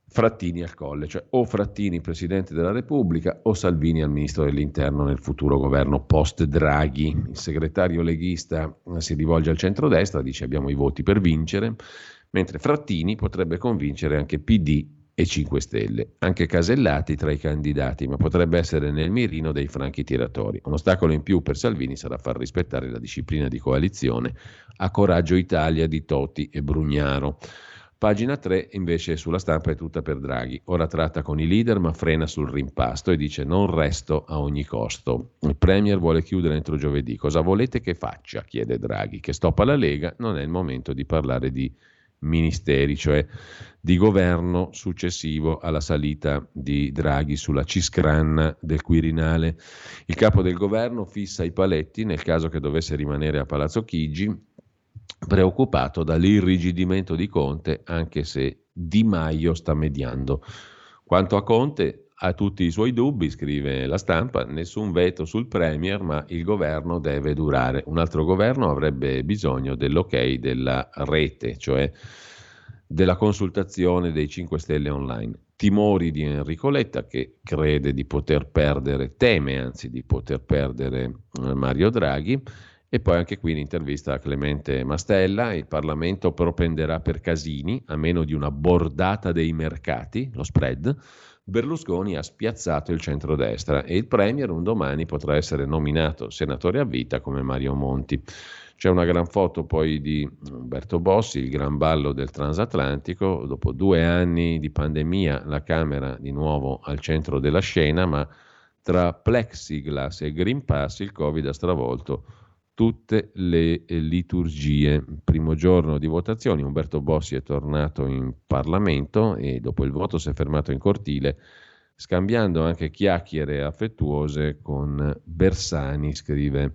Frattini al colle, cioè o Frattini Presidente della Repubblica o Salvini al Ministro dell'Interno nel futuro governo post Draghi. Il segretario leghista si rivolge al centrodestra, dice abbiamo i voti per vincere, mentre Frattini potrebbe convincere anche PD e 5 Stelle, anche Casellati tra i candidati, ma potrebbe essere nel mirino dei franchi tiratori. Un ostacolo in più per Salvini sarà far rispettare la disciplina di coalizione a Coraggio Italia di Toti e Brugnaro. Pagina 3 invece sulla stampa è tutta per Draghi. Ora tratta con i leader ma frena sul rimpasto e dice non resto a ogni costo. Il Premier vuole chiudere entro giovedì. Cosa volete che faccia? chiede Draghi. Che stoppa la Lega non è il momento di parlare di ministeri, cioè di governo successivo alla salita di Draghi sulla Ciscran del Quirinale. Il capo del governo fissa i paletti nel caso che dovesse rimanere a Palazzo Chigi, preoccupato dall'irrigidimento di Conte, anche se Di Maio sta mediando. Quanto a Conte, ha tutti i suoi dubbi, scrive la stampa, nessun veto sul Premier, ma il governo deve durare. Un altro governo avrebbe bisogno dell'ok della rete, cioè della consultazione dei 5 Stelle online. Timori di Enrico Letta che crede di poter perdere, teme anzi di poter perdere eh, Mario Draghi. E poi anche qui l'intervista a Clemente Mastella, il Parlamento propenderà per Casini, a meno di una bordata dei mercati, lo spread, Berlusconi ha spiazzato il centrodestra e il Premier un domani potrà essere nominato senatore a vita come Mario Monti. C'è una gran foto poi di Umberto Bossi, il gran ballo del transatlantico. Dopo due anni di pandemia la Camera di nuovo al centro della scena, ma tra plexiglass e Green Pass il Covid ha stravolto tutte le eh, liturgie. Primo giorno di votazioni, Umberto Bossi è tornato in Parlamento e dopo il voto si è fermato in cortile, scambiando anche chiacchiere affettuose con Bersani, scrive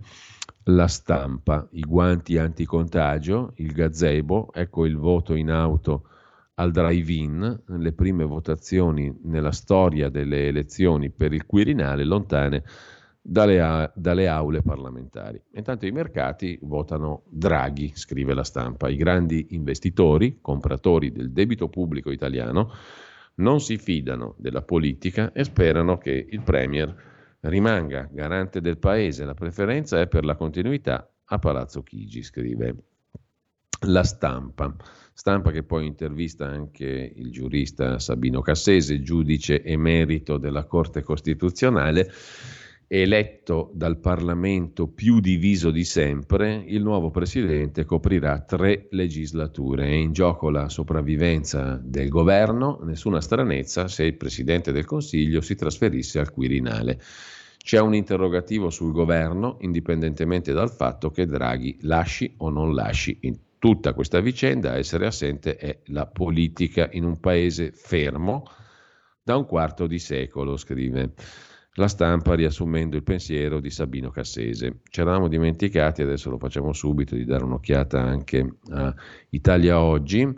la stampa, i guanti anticontagio, il gazebo, ecco il voto in auto al drive-in, le prime votazioni nella storia delle elezioni per il Quirinale lontane dalle, a, dalle, aule parlamentari. Intanto i mercati votano Draghi, scrive la stampa. I grandi investitori, compratori del debito pubblico italiano, non si fidano della politica e sperano che il Premier rimanga garante del paese. La preferenza è per la continuità a Palazzo Chigi, scrive la stampa. Stampa che poi intervista anche il giurista Sabino Cassese, giudice emerito della Corte Costituzionale eletto dal Parlamento più diviso di sempre, il nuovo presidente coprirà tre legislature. È in gioco la sopravvivenza del governo, nessuna stranezza se il presidente del Consiglio si trasferisse al Quirinale. C'è un interrogativo sul governo, indipendentemente dal fatto che Draghi lasci o non lasci in tutta questa vicenda. Essere assente è la politica in un paese fermo da un quarto di secolo, scrive la stampa riassumendo il pensiero di Sabino Cassese. Ci eravamo dimenticati, adesso lo facciamo subito, di dare un'occhiata anche a Italia Oggi.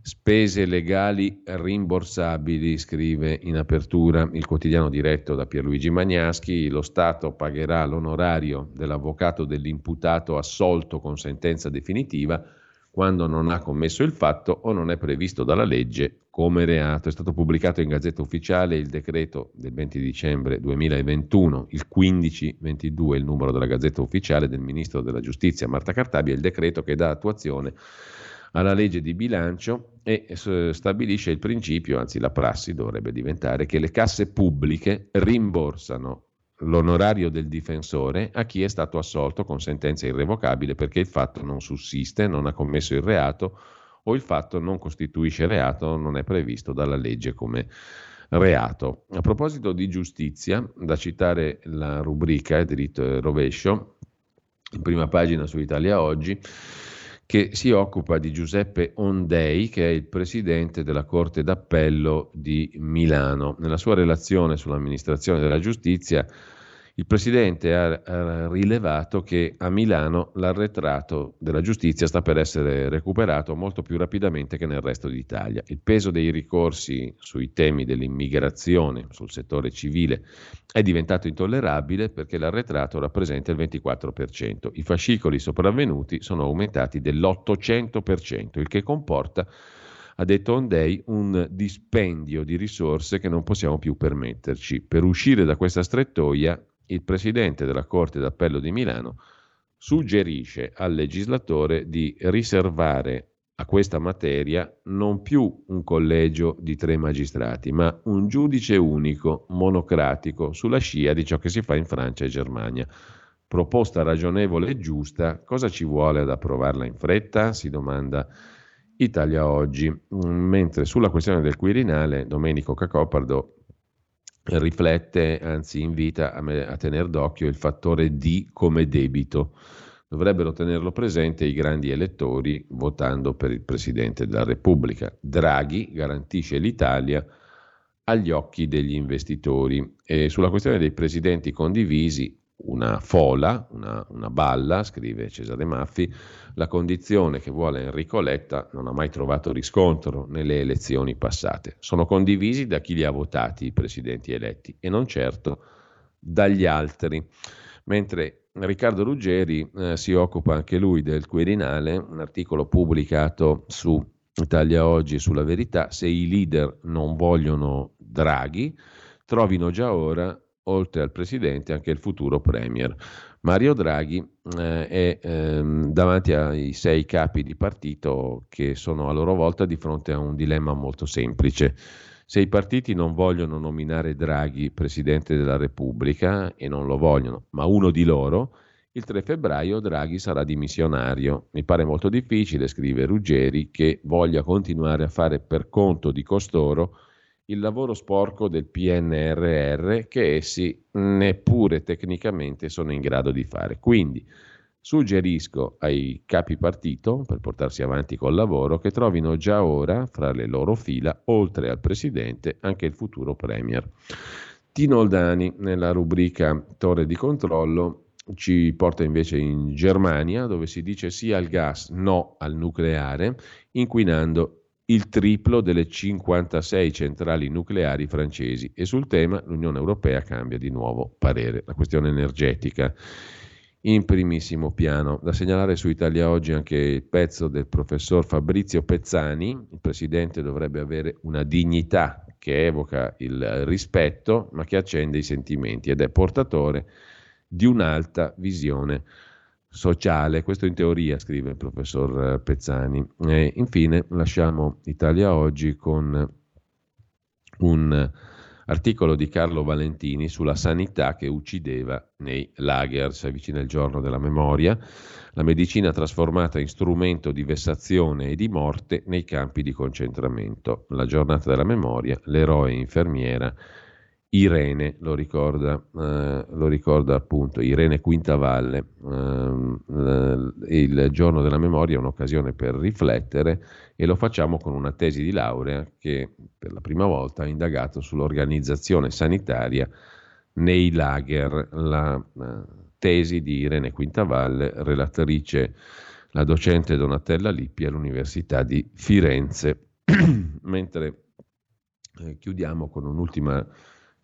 Spese legali rimborsabili, scrive in apertura il quotidiano diretto da Pierluigi Magnaschi. Lo Stato pagherà l'onorario dell'avvocato dell'imputato assolto con sentenza definitiva quando non ha commesso il fatto o non è previsto dalla legge come reato. È stato pubblicato in Gazzetta Ufficiale il decreto del 20 dicembre 2021, il 1522, il numero della Gazzetta Ufficiale del Ministro della Giustizia Marta Cartabia, il decreto che dà attuazione alla legge di bilancio e stabilisce il principio, anzi la prassi dovrebbe diventare, che le casse pubbliche rimborsano l'onorario del difensore a chi è stato assolto con sentenza irrevocabile perché il fatto non sussiste, non ha commesso il reato o il fatto non costituisce reato, non è previsto dalla legge come reato. A proposito di giustizia, da citare la rubrica diritto e rovescio, in prima pagina su Italia Oggi, che si occupa di Giuseppe Ondei, che è il presidente della Corte d'Appello di Milano. Nella sua relazione sull'amministrazione della giustizia il Presidente ha, rilevato che a Milano l'arretrato della giustizia sta per essere recuperato molto più rapidamente che nel resto d'Italia. Il peso dei ricorsi sui temi dell'immigrazione, sul settore civile, è diventato intollerabile perché l'arretrato rappresenta il 24%. I fascicoli sopravvenuti sono aumentati dell'800%, il che comporta ha detto Ondei, un dispendio di risorse che non possiamo più permetterci. Per uscire da questa strettoia il Presidente della Corte d'Appello di Milano suggerisce al legislatore di riservare a questa materia non più un collegio di tre magistrati, ma un giudice unico, monocratico, sulla scia di ciò che si fa in Francia e Germania. Proposta ragionevole e giusta, cosa ci vuole ad approvarla in fretta? Si domanda Italia Oggi. Mentre sulla questione del Quirinale, Domenico Cacopardo riflette, anzi invita a, me, a tenere d'occhio il fattore D come debito. Dovrebbero tenerlo presente i grandi elettori votando per il Presidente della Repubblica. Draghi garantisce l'Italia agli occhi degli investitori. E sulla questione dei presidenti condivisi, una fola, una, una, balla, scrive Cesare Maffi, la condizione che vuole Enrico Letta non ha mai trovato riscontro nelle elezioni passate. Sono condivisi da chi li ha votati i presidenti eletti e non certo dagli altri. Mentre Riccardo Ruggeri eh, si occupa anche lui del Quirinale, un articolo pubblicato su Italia Oggi sulla verità, se i leader non vogliono Draghi, trovino già ora oltre al presidente anche il futuro premier. Mario Draghi eh, è ehm, davanti ai sei capi di partito che sono a loro volta di fronte a un dilemma molto semplice. Se i partiti non vogliono nominare Draghi presidente della Repubblica e non lo vogliono, ma uno di loro, il 3 febbraio Draghi sarà dimissionario. Mi pare molto difficile, scrive Ruggeri, che voglia continuare a fare per conto di costoro il lavoro sporco del PNRR che essi neppure tecnicamente sono in grado di fare. Quindi suggerisco ai capi partito, per portarsi avanti col lavoro, che trovino già ora fra le loro fila, oltre al Presidente, anche il futuro Premier. Tino Oldani, nella rubrica Torre di controllo, ci porta invece in Germania, dove si dice sì al gas, no al nucleare, inquinando il triplo delle 56 centrali nucleari francesi e sul tema l'Unione Europea cambia di nuovo parere. La questione energetica in primissimo piano. Da segnalare su Italia Oggi anche il pezzo del professor Fabrizio Pezzani, il presidente dovrebbe avere una dignità che evoca il rispetto ma che accende i sentimenti ed è portatore di un'alta visione sociale, questo in teoria, scrive il professor eh, Pezzani. E infine lasciamo Italia Oggi con un articolo di Carlo Valentini sulla sanità che uccideva nei lager. Si avvicina il giorno della memoria, la medicina trasformata in strumento di vessazione e di morte nei campi di concentramento. La giornata della memoria, l'eroe infermiera Irene, lo ricorda, eh, lo ricorda appunto Irene Quintavalle. Eh, il giorno della memoria è un'occasione per riflettere e lo facciamo con una tesi di laurea che per la prima volta ha indagato sull'organizzazione sanitaria nei lager, la tesi di Irene Quintavalle, relatrice, la docente Donatella Lippi all'Università di Firenze. Mentre eh, chiudiamo con un'ultima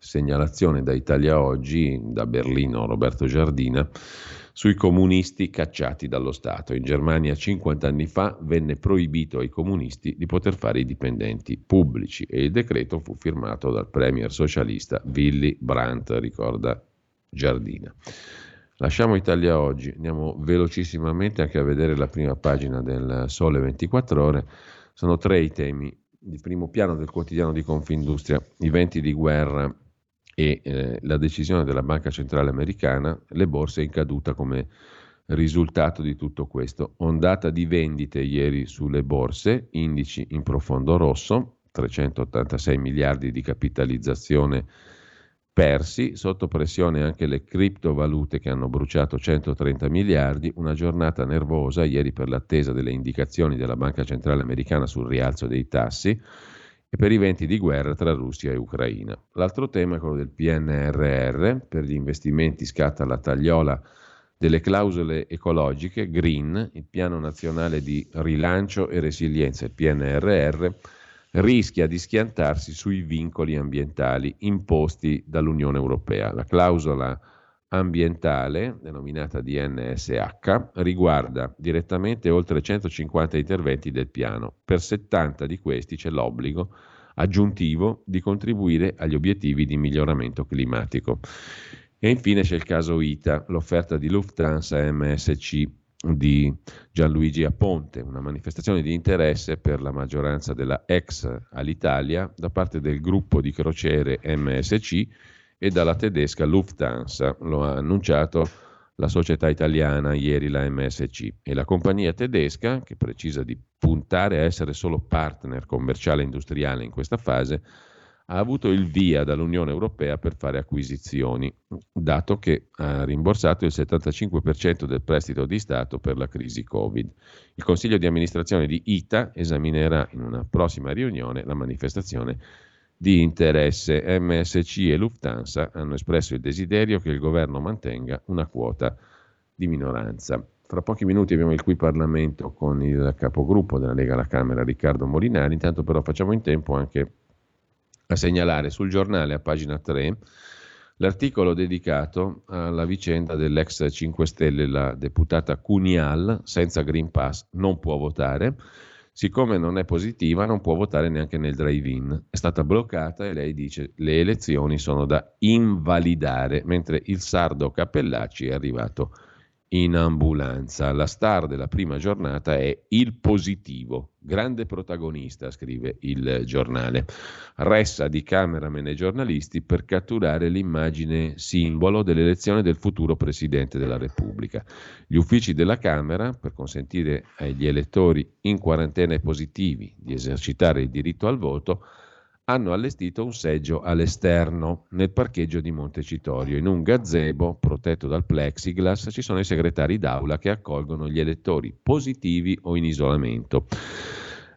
segnalazione da Italia Oggi, da Berlino Roberto Giardina, sui comunisti cacciati dallo Stato. In Germania 50 anni fa venne proibito ai comunisti di poter fare i dipendenti pubblici e il decreto fu firmato dal premier socialista Willy Brandt, ricorda Giardina. Lasciamo Italia oggi, andiamo velocissimamente anche a vedere la prima pagina del Sole 24 ore. Sono tre i temi di primo piano del quotidiano di Confindustria, i venti di guerra e eh, la decisione della Banca Centrale Americana, le borse in caduta come risultato di tutto questo. Ondata di vendite ieri sulle borse, indici in profondo rosso, 386 miliardi di capitalizzazione persi, sotto pressione anche le criptovalute che hanno bruciato 130 miliardi, una giornata nervosa ieri per l'attesa delle indicazioni della Banca Centrale Americana sul rialzo dei tassi e per i venti di guerra tra Russia e Ucraina. L'altro tema è quello del PNRR, per gli investimenti scatta la tagliola delle clausole ecologiche, Green, il piano nazionale di rilancio e resilienza, il PNRR, rischia di schiantarsi sui vincoli ambientali imposti dall'Unione Europea. La clausola ambientale, denominata DNSH, riguarda direttamente oltre 150 interventi del piano. Per 70 di questi c'è l'obbligo aggiuntivo di contribuire agli obiettivi di miglioramento climatico. E infine c'è il caso ITA, l'offerta di Lufthansa MSC di Gianluigi Aponte, una manifestazione di interesse per la maggioranza della ex all'Italia da parte del gruppo di crociere MSC e dalla tedesca Lufthansa. Lo ha annunciato la società italiana ieri, la MSC, e la compagnia tedesca, che precisa di puntare a essere solo partner commerciale e industriale in questa fase, ha avuto il via dall'Unione Europea per fare acquisizioni, dato che ha rimborsato il 75% del prestito di Stato per la crisi Covid. Il Consiglio di amministrazione di ITA esaminerà in una prossima riunione la manifestazione di interesse. MSC e Lufthansa hanno espresso il desiderio che il governo mantenga una quota di minoranza. Fra pochi minuti abbiamo il qui Parlamento con il capogruppo della Lega alla Camera, Riccardo Molinari. Intanto però facciamo in tempo anche a segnalare sul giornale a pagina 3 l'articolo dedicato alla vicenda dell'ex 5 Stelle, la deputata Cunial, senza Green Pass non può votare. Siccome non è positiva, non può votare neanche nel drive-in. È stata bloccata e lei dice le elezioni sono da invalidare, mentre il sardo Cappellacci è arrivato in ambulanza. La star della prima giornata è il positivo, grande protagonista, scrive il giornale. Ressa di cameraman e giornalisti per catturare l'immagine simbolo dell'elezione del futuro Presidente della Repubblica. Gli uffici della Camera, per consentire agli elettori in quarantena e positivi di esercitare il diritto al voto, hanno allestito un seggio all'esterno nel parcheggio di Montecitorio. In un gazebo protetto dal plexiglass ci sono i segretari d'aula che accolgono gli elettori positivi o in isolamento.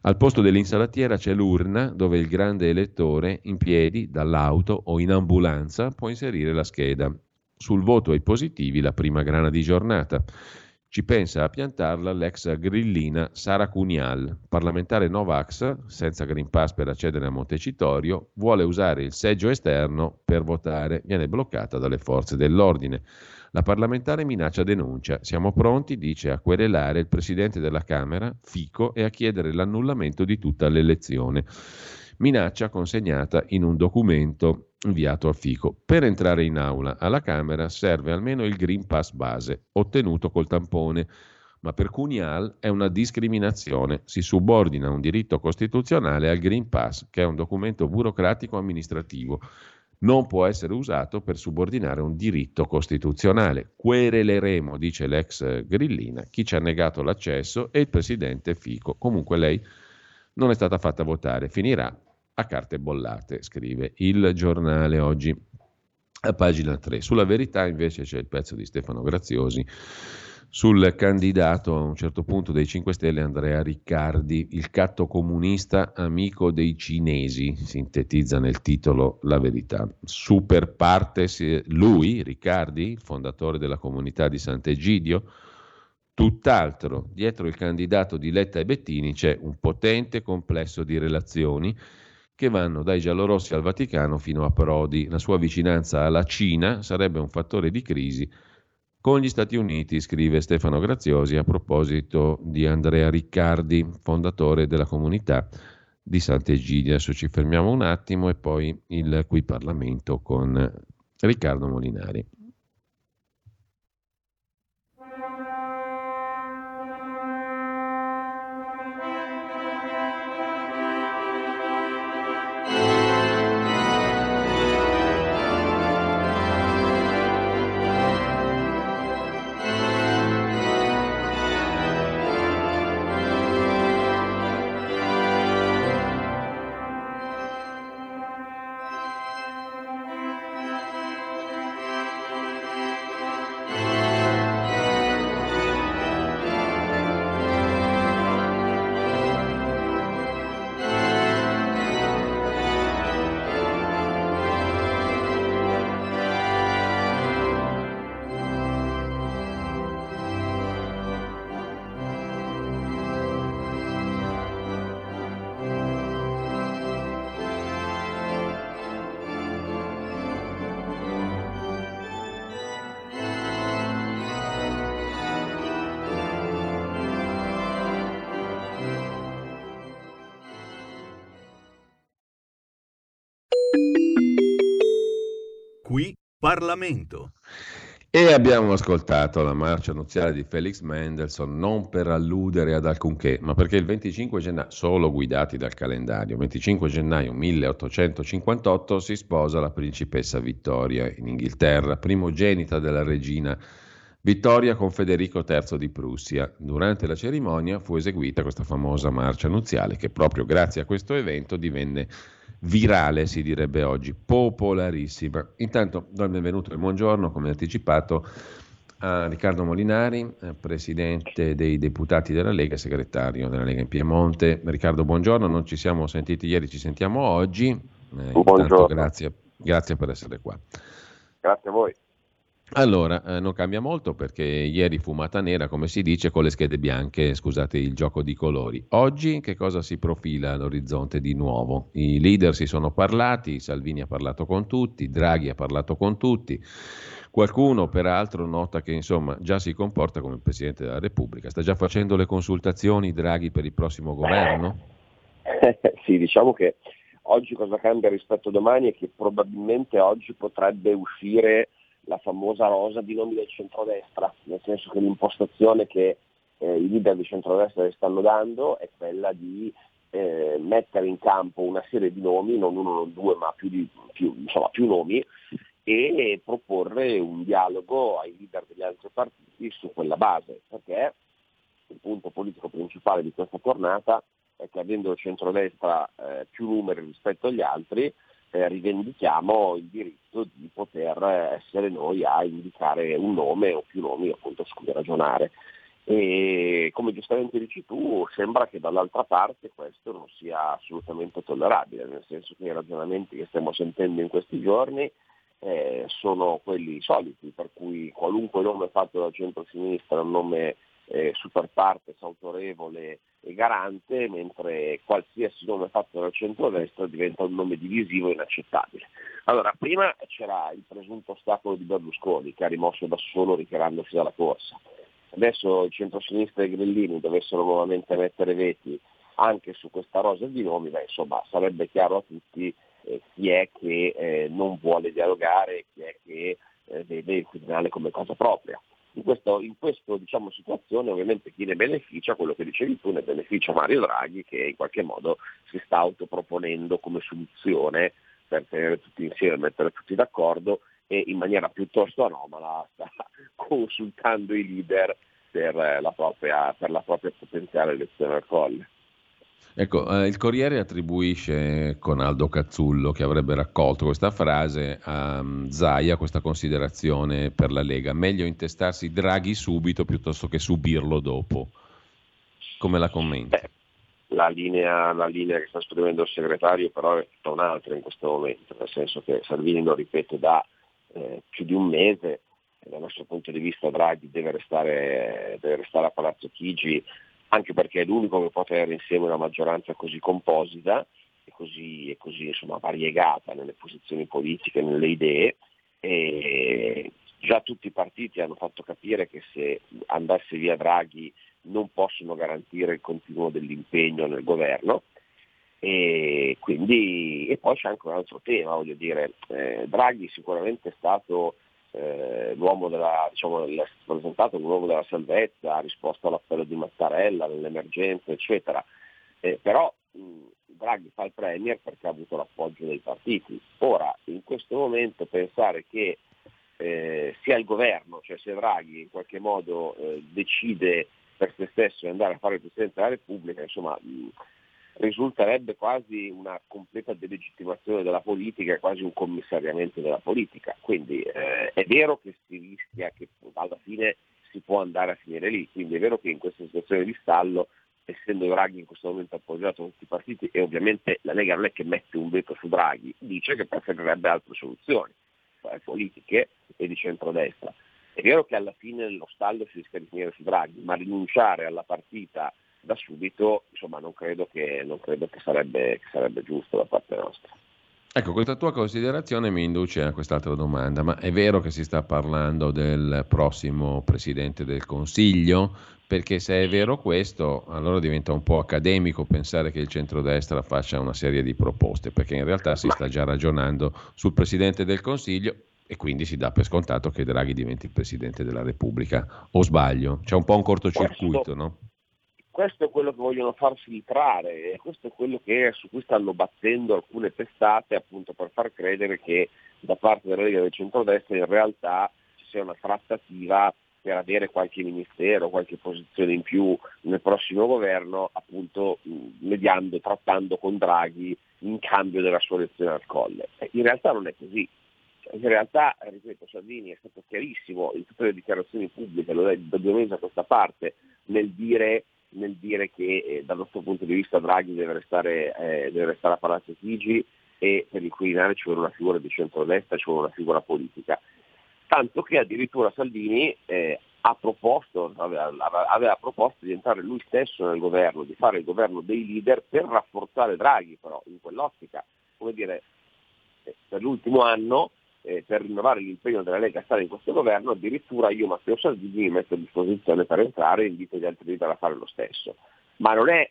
Al posto dell'insalatiera c'è l'urna dove il grande elettore in piedi dall'auto o in ambulanza può inserire la scheda. Sul voto ai positivi la prima grana di giornata. Ci pensa a piantarla l'ex grillina Sara Cunial, parlamentare Novax, senza Green Pass per accedere a Montecitorio, vuole usare il seggio esterno per votare, viene bloccata dalle forze dell'ordine. La parlamentare minaccia denuncia. Siamo pronti, dice, a querelare il presidente della Camera, Fico, e a chiedere l'annullamento di tutta l'elezione. Minaccia consegnata in un documento inviato a Fico. Per entrare in aula alla Camera serve almeno il Green Pass base, ottenuto col tampone, ma per Cunial è una discriminazione. Si subordina un diritto costituzionale al Green Pass, che è un documento burocratico amministrativo. Non può essere usato per subordinare un diritto costituzionale. Quereleremo, dice l'ex Grillina, chi ci ha negato l'accesso e il presidente Fico. Comunque lei non è stata fatta votare. Finirà a carte bollate, scrive il giornale oggi a pagina 3. Sulla verità invece c'è il pezzo di Stefano Graziosi sul candidato a un certo punto dei 5 Stelle Andrea Riccardi, il catto comunista amico dei cinesi, sintetizza nel titolo La verità. Super partes lui, Riccardi, il fondatore della comunità di Sant'Egidio, tutt'altro. Dietro il candidato di Letta e Bettini c'è un potente complesso di relazioni che vanno dai giallorossi al Vaticano fino a Prodi. La sua vicinanza alla Cina sarebbe un fattore di crisi con gli Stati Uniti, scrive Stefano Graziosi a proposito di Andrea Riccardi, fondatore della comunità di Sant'Egidio. Adesso ci fermiamo un attimo e poi il qui Parlamento con Riccardo Molinari. Parlamento. E abbiamo ascoltato la marcia nuziale di Felix Mendelssohn non per alludere ad alcunché, ma perché il 25 gennaio, solo guidati dal calendario, 25 gennaio 1858 si sposa la principessa Vittoria in Inghilterra, primogenita della regina Vittoria con Federico III di Prussia. Durante la cerimonia fu eseguita questa famosa marcia nuziale che proprio grazie a questo evento divenne virale, si direbbe oggi, popolarissima. Intanto do il benvenuto e il buongiorno, come anticipato, a Riccardo Molinari, eh, presidente dei deputati della Lega, segretario della Lega in Piemonte. Riccardo, buongiorno, non ci siamo sentiti ieri, ci sentiamo oggi. Eh, intanto, grazie, grazie per essere qua. Grazie a voi. Allora, eh, non cambia molto perché ieri fumata nera, come si dice, con le schede bianche, scusate il gioco di colori. Oggi che cosa si profila all'orizzonte di nuovo? I leader si sono parlati, Salvini ha parlato con tutti, Draghi ha parlato con tutti. Qualcuno peraltro nota che insomma già si comporta come il Presidente della Repubblica. Sta già facendo le consultazioni Draghi per il prossimo governo? sì, diciamo che oggi cosa cambia rispetto a domani è che probabilmente oggi potrebbe uscire la famosa rosa di nomi del centrodestra, nel senso che l'impostazione che eh, i leader di centrodestra le stanno dando è quella di eh, mettere in campo una serie di nomi, non uno, non due, ma più, di, più, insomma, più nomi, e proporre un dialogo ai leader degli altri partiti su quella base, perché il punto politico principale di questa tornata è che avendo il centrodestra eh, più numeri rispetto agli altri, eh, rivendichiamo il diritto di poter essere noi a indicare un nome o più nomi appunto su cui ragionare. E come giustamente dici tu, sembra che dall'altra parte questo non sia assolutamente tollerabile, nel senso che i ragionamenti che stiamo sentendo in questi giorni eh, sono quelli soliti, per cui qualunque nome fatto dal centro-sinistra è un nome eh, super partes, autorevole e garante, mentre qualsiasi nome fatto dal centro-destra diventa un nome divisivo e inaccettabile. Allora, prima c'era il presunto ostacolo di Berlusconi, che ha rimosso da solo ritirandosi dalla corsa. Adesso il centro-sinistra e i grillini dovessero nuovamente mettere veti anche su questa rosa di nomi, beh, insomma sarebbe chiaro a tutti eh, chi è che eh, non vuole dialogare, chi è che eh, vede il tribunale come cosa propria. In questa in questo, diciamo, situazione ovviamente chi ne beneficia, quello che dicevi tu, ne beneficia Mario Draghi che in qualche modo si sta autoproponendo come soluzione per tenere tutti insieme, mettere tutti d'accordo e in maniera piuttosto anomala sta consultando i leader per la propria, per la propria potenziale elezione al colle. Ecco, eh, il Corriere attribuisce con Aldo Cazzullo, che avrebbe raccolto questa frase, a um, Zaia questa considerazione per la Lega. Meglio intestarsi Draghi subito piuttosto che subirlo dopo. Come la commenti? Beh, la, linea, la linea, che sta esprimendo il segretario però è tutta un'altra in questo momento, nel senso che Salvini lo ripete da eh, più di un mese, dal nostro punto di vista Draghi deve restare, deve restare a Palazzo Chigi anche perché è l'unico che può tenere insieme una maggioranza così composita e così, e così insomma, variegata nelle posizioni politiche, nelle idee. E già tutti i partiti hanno fatto capire che se andasse via Draghi non possono garantire il continuo dell'impegno nel governo. E, quindi, e poi c'è anche un altro tema, voglio dire, eh, Draghi sicuramente è stato eh, l'uomo della, diciamo, è presentato come l'uomo della salvezza, ha risposto all'appello di Mattarella, all'emergenza, eccetera. Eh, però mh, Draghi fa il Premier perché ha avuto l'appoggio dei partiti. Ora, in questo momento pensare che eh, sia il governo, cioè se Draghi in qualche modo eh, decide per se stesso di andare a fare il Presidente della Repubblica, insomma, mh, risulterebbe quasi una completa delegittimazione della politica quasi un commissariamento della politica. Quindi eh, è vero che si rischia che alla fine si può andare a finire lì, quindi è vero che in questa situazione di stallo, essendo Draghi in questo momento appoggiato da tutti i partiti e ovviamente la Lega non è che mette un veto su Draghi, dice che preferirebbe altre soluzioni cioè politiche e di centrodestra. È vero che alla fine lo stallo si rischia di finire su Draghi, ma rinunciare alla partita da subito, insomma non credo che, non credo che, sarebbe, che sarebbe giusto da parte nostra. Ecco, questa tua considerazione mi induce a quest'altra domanda, ma è vero che si sta parlando del prossimo Presidente del Consiglio? Perché se è vero questo, allora diventa un po' accademico pensare che il centrodestra faccia una serie di proposte, perché in realtà si sta già ragionando sul Presidente del Consiglio e quindi si dà per scontato che Draghi diventi il Presidente della Repubblica. O sbaglio? C'è un po' un cortocircuito, no? Questo è quello che vogliono far filtrare e questo è quello che, su cui stanno battendo alcune testate appunto per far credere che da parte della Lega del centrodestra in realtà ci sia una trattativa per avere qualche ministero, qualche posizione in più nel prossimo governo, appunto mediando, trattando con Draghi in cambio della sua elezione al colle. In realtà non è così. Cioè, in realtà, ripeto, Salvini è stato chiarissimo in tutte le dichiarazioni pubbliche, lo è da due mesi a questa parte, nel dire nel dire che eh, dal nostro punto di vista Draghi deve restare, eh, deve restare a Palazzo Chigi e per il Quirinale ci vuole una figura di centrodestra, ci vuole una figura politica. Tanto che addirittura Salvini eh, ha proposto, aveva, aveva, proposto di entrare lui stesso nel governo, di fare il governo dei leader per rafforzare Draghi però in quell'ottica. Come dire, eh, per l'ultimo anno eh, per rinnovare l'impegno della Lega a stare in questo governo, addirittura io Matteo Salvini mi metto a disposizione per entrare e invito gli altri leader a fare lo stesso. Ma non è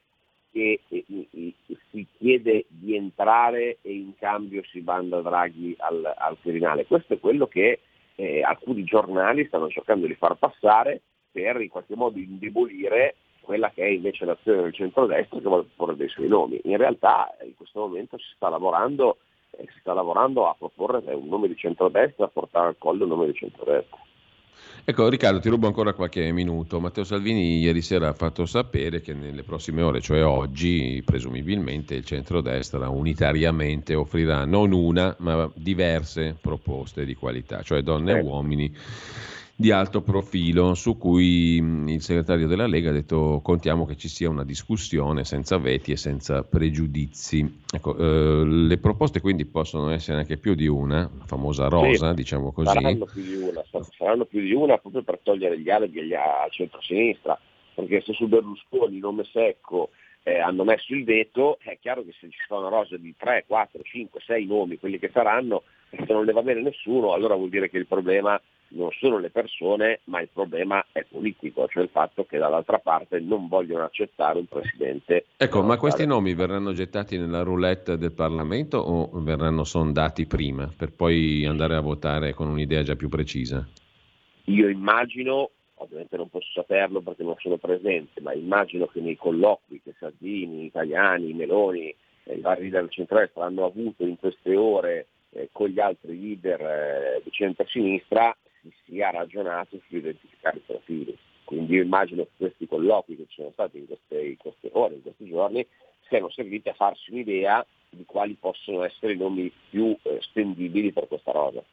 che eh, si chiede di entrare e in cambio si banda Draghi al, al Quirinale. Questo è quello che eh, alcuni giornali stanno cercando di far passare per in qualche modo indebolire quella che è invece l'azione del centrodestra che vuole porre dei suoi nomi. In realtà in questo momento si sta lavorando e si sta lavorando a proporre un nome di centrodestra, a portare al collo un nome di centrodestra. Ecco Riccardo, ti rubo ancora qualche minuto. Matteo Salvini ieri sera ha fatto sapere che nelle prossime ore, cioè oggi, presumibilmente il centrodestra unitariamente offrirà non una, ma diverse proposte di qualità, cioè donne e uomini di alto profilo su cui il segretario della Lega ha detto contiamo che ci sia una discussione senza veti e senza pregiudizi. Ecco, eh, le proposte quindi possono essere anche più di una, la famosa rosa, sì, diciamo così. Saranno più di una, saranno più di una proprio per togliere gli alibi al centro-sinistra, perché se su Berlusconi, nome secco, eh, hanno messo il veto, è chiaro che se ci una rosa di 3, 4, 5, 6 nomi, quelli che saranno, se non ne va bene nessuno, allora vuol dire che il problema non sono le persone, ma il problema è politico, cioè il fatto che dall'altra parte non vogliono accettare un presidente. Ecco, ma questi nomi verranno gettati nella roulette del Parlamento o verranno sondati prima per poi andare a votare con un'idea già più precisa? Io immagino, ovviamente non posso saperlo perché non sono presente, ma immagino che nei colloqui che Salvini, Italiani, Meloni, i vari leader centrale hanno avuto in queste ore eh, con gli altri leader eh, di centro-sinistra si sia ragionato su identificare i profili. Quindi io immagino che questi colloqui che ci sono stati in queste, in queste ore, in questi giorni, siano serviti a farsi un'idea di quali possono essere i nomi più eh, stendibili per questa rosa.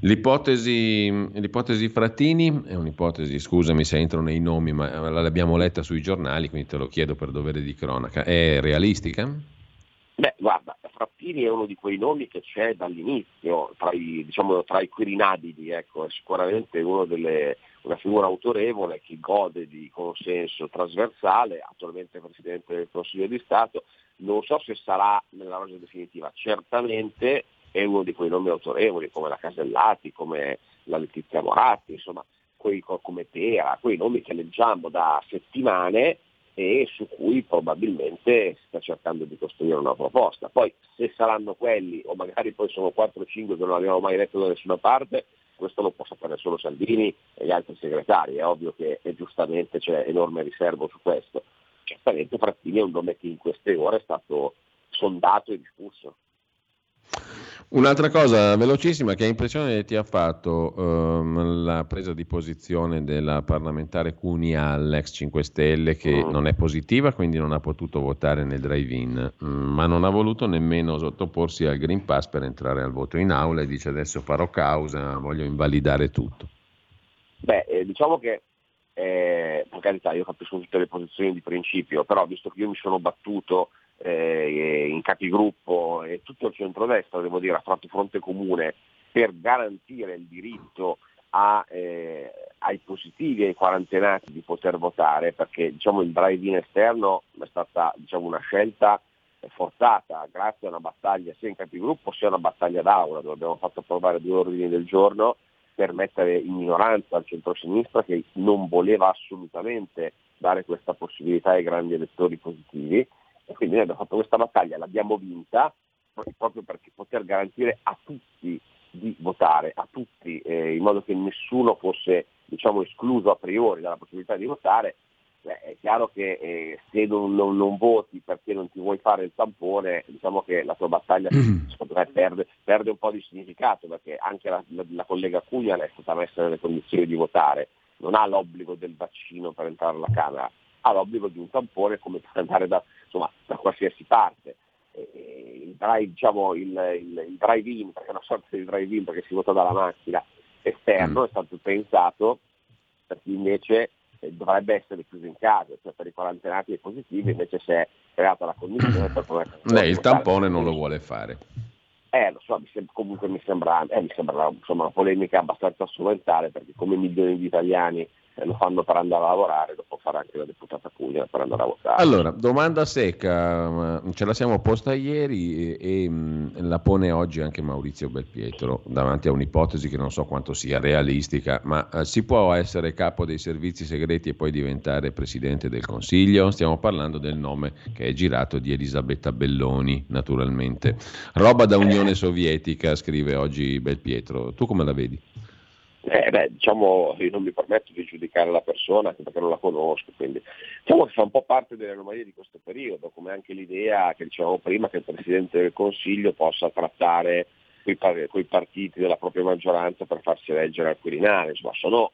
L'ipotesi, l'ipotesi, Frattini è un'ipotesi, scusami se entro nei nomi, ma l'abbiamo letta sui giornali, quindi te lo chiedo per dovere di cronaca. È realistica? Beh, guarda, Frattini è uno di quei nomi che c'è dall'inizio tra i, diciamo, tra i quirinabili, ecco, è sicuramente delle, una figura autorevole che gode di consenso trasversale, attualmente Presidente del Consiglio di Stato, non so se sarà nella rosa definitiva, certamente è uno di quei nomi autorevoli come la Casellati, come la Letizia Moratti, insomma, quei, come Tera, quei nomi che leggiamo da settimane e su cui probabilmente si sta cercando di costruire una proposta. Poi se saranno quelli o magari poi sono 4 o 5 che non abbiamo mai letto da nessuna parte, questo lo può sapere solo Salvini e gli altri segretari, è ovvio che giustamente c'è enorme riservo su questo. Certamente Frattini è un nome che in queste ore è stato sondato e discusso. Un'altra cosa velocissima, che impressione ti ha fatto ehm, la presa di posizione della parlamentare Cunial, ex 5 Stelle, che mm. non è positiva, quindi non ha potuto votare nel drive-in, mm, ma non ha voluto nemmeno sottoporsi al Green Pass per entrare al voto in aula e dice adesso farò causa, voglio invalidare tutto. Beh, eh, diciamo che eh, per carità io capisco tutte le posizioni di principio, però visto che io mi sono battuto eh, in capigruppo e tutto il centrodestra, devo dire, ha fatto fronte comune per garantire il diritto a, eh, ai positivi ai quarantenati di poter votare, perché diciamo, il drive-in esterno è stata diciamo, una scelta forzata grazie a una battaglia sia in capigruppo sia a una battaglia d'aula, dove abbiamo fatto approvare due ordini del giorno per mettere in minoranza al centro-sinistra che non voleva assolutamente dare questa possibilità ai grandi elettori positivi e quindi noi abbiamo fatto questa battaglia, l'abbiamo vinta proprio per poter garantire a tutti di votare, a tutti, eh, in modo che nessuno fosse diciamo, escluso a priori dalla possibilità di votare. Beh, è chiaro che eh, se non, non, non, voti perché non ti vuoi fare il tampone, diciamo che la tua battaglia secondo me perde, perde un po' di significato perché anche la, la, la collega Cugna è stata messa nelle condizioni di votare, non ha l'obbligo del vaccino per entrare alla Camera, ha l'obbligo di un tampone come per andare da, insomma, da qualsiasi parte. il, drive, diciamo, il, il, il drive-in, perché è una sorta di drive-in perché si vota dalla macchina esterno, mm. è stato pensato per chi invece eh, dovrebbe essere chiuso in casa, cioè per i quarantenati e positivi invece si è creata la condizione per poter... Lei il tampone non lo vuole fare. Eh, lo so, mi sembra, comunque mi sembra, eh, mi sembra insomma, una polemica abbastanza strumentale perché come milioni di italiani lo fanno per andare a lavorare, dopo fare anche la deputata Puglia per andare a votare. Allora, domanda secca, ce la siamo posta ieri e, e mh, la pone oggi anche Maurizio Belpietro davanti a un'ipotesi che non so quanto sia realistica, ma eh, si può essere capo dei servizi segreti e poi diventare presidente del Consiglio? Stiamo parlando del nome che è girato di Elisabetta Belloni, naturalmente. Roba da Unione Sovietica, scrive oggi Belpietro. Tu come la vedi? Eh, beh, diciamo, io non mi permetto di giudicare la persona perché non la conosco, quindi diciamo che fa un po' parte delle anomalie di questo periodo, come anche l'idea che dicevamo prima che il Presidente del Consiglio possa trattare quei, partiti della propria maggioranza per farsi eleggere al Quirinale, insomma sono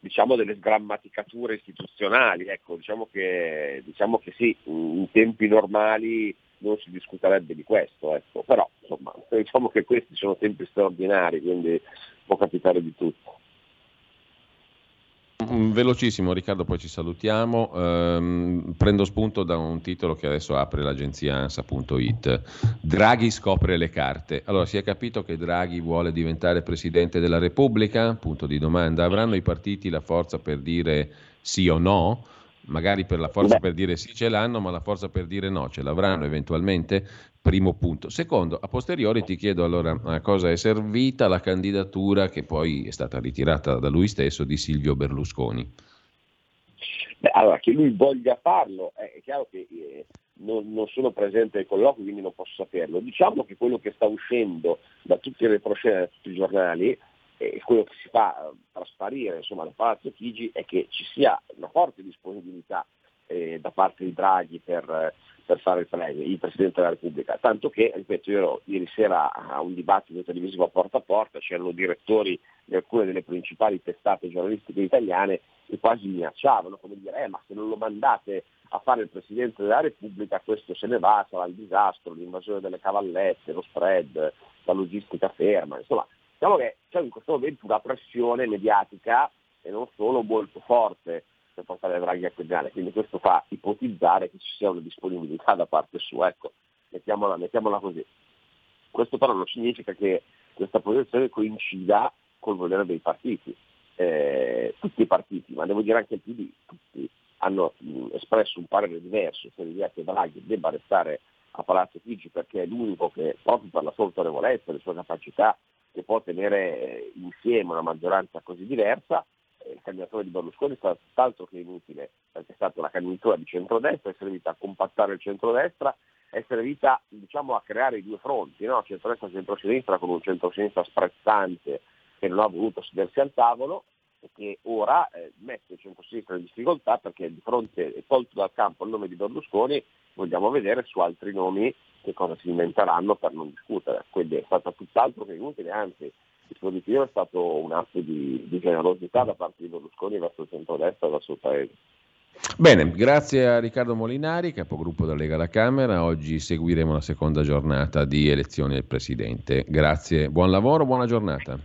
diciamo, delle sgrammaticature istituzionali, ecco, diciamo, che, diciamo che sì, in tempi normali non si discuterebbe di questo, ecco. però insomma, diciamo che questi sono tempi straordinari, quindi può capitare di tutto. Mm, velocissimo Riccardo, poi ci salutiamo. Ehm, prendo spunto da un titolo che adesso apre l'agenzia ANSA.it. Draghi scopre le carte. Allora, si è capito che Draghi vuole diventare Presidente della Repubblica? Punto di domanda. Avranno i partiti la forza per dire sì o no? Magari per la forza Beh. per dire sì ce l'hanno, ma la forza per dire no ce l'avranno eventualmente. Primo punto. Secondo, a posteriori ti chiedo allora a cosa è servita la candidatura che poi è stata ritirata da lui stesso di Silvio Berlusconi. Beh, allora, che lui voglia farlo, eh, è chiaro che eh, non, non, sono presente ai colloqui, quindi non posso saperlo. Diciamo che quello che sta uscendo da tutte le retroscene, da tutti i giornali, e quello che si fa trasparire insomma, da Palazzo Chigi è che ci sia una forte disponibilità eh, da parte di Draghi per, per fare il, premio, il Presidente della Repubblica, tanto che, ripeto, io ero ieri sera a un dibattito televisivo a porta a porta, c'erano direttori di alcune delle principali testate giornalistiche italiane che quasi minacciavano, come dire, eh, ma se non lo mandate a fare il Presidente della Repubblica questo se ne va, sarà il disastro, l'invasione delle cavallette, lo spread, la logistica ferma, insomma, diciamo che c'è in questo momento una pressione mediatica e non solo molto forte per portare Draghi a Quirinale, quindi questo fa ipotizzare che ci sia una disponibilità da parte sua, ecco, mettiamola, mettiamola così. Questo però non significa che questa posizione coincida col volere dei partiti. Eh, tutti i partiti, ma devo dire anche il PD, tutti hanno mh, espresso un parere diverso, cioè l'idea che Draghi debba restare a Palazzo Chigi perché è l'unico che, proprio per la sua autorevolezza, le sue capacità, che può tenere insieme una maggioranza così diversa, eh, il candidatore di Berlusconi è stato tutt'altro che inutile, perché è stata una candidatura di centrodestra, è servita a compattare il centrodestra, è servita diciamo, a creare i due fronti, no? centrodestra e centrosinistra con un centrosinistra sprezzante che non ha voluto sedersi al tavolo e che ora eh, mette il centrosinistra in difficoltà perché di fronte, è tolto dal campo il nome di Berlusconi, vogliamo vedere su altri nomi che cosa si inventeranno per non discutere. Quindi è stata tutt'altro che inutile, anzi il suo ritiro è stato un atto di, di generosità da parte di Berlusconi verso il centrodestra e verso il Paese. Bene, grazie a Riccardo Molinari, capogruppo della Lega alla Camera. Oggi seguiremo la seconda giornata di elezione del Presidente. Grazie, buon lavoro, buona giornata.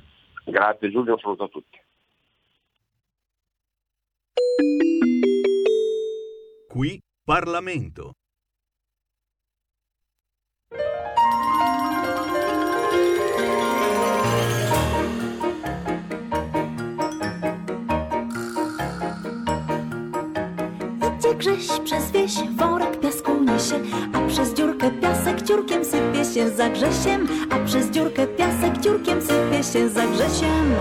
Grazie Giulio, un saluto a tutti. Qui Parlamento. Grześ przez wieś, worek piasku niesie, a przez dziurkę piasek dziurkiem sypie się za Grzesiem, a przez dziurkę piasek dziurkiem sypie się za Grzesiem.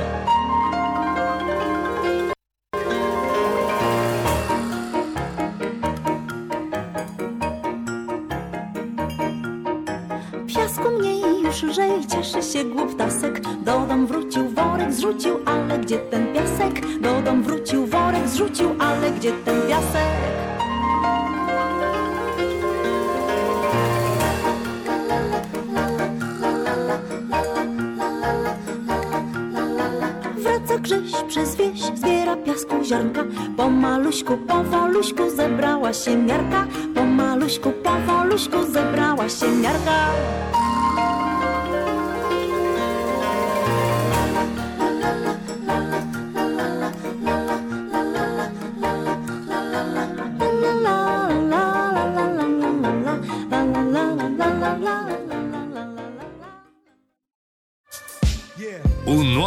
Piasku mniej już lżej, cieszy się głuptasek. Do dom wrócił worek, zrzucił, ale gdzie ten piasek? Do dom wrócił worek, zrzucił, ale gdzie ten piasek? Przez wieś, zbiera piasku ziarnka. Po maluśku, powoluśku zebrała się miarka. Po maluśku, powoluśku zebrała się miarka.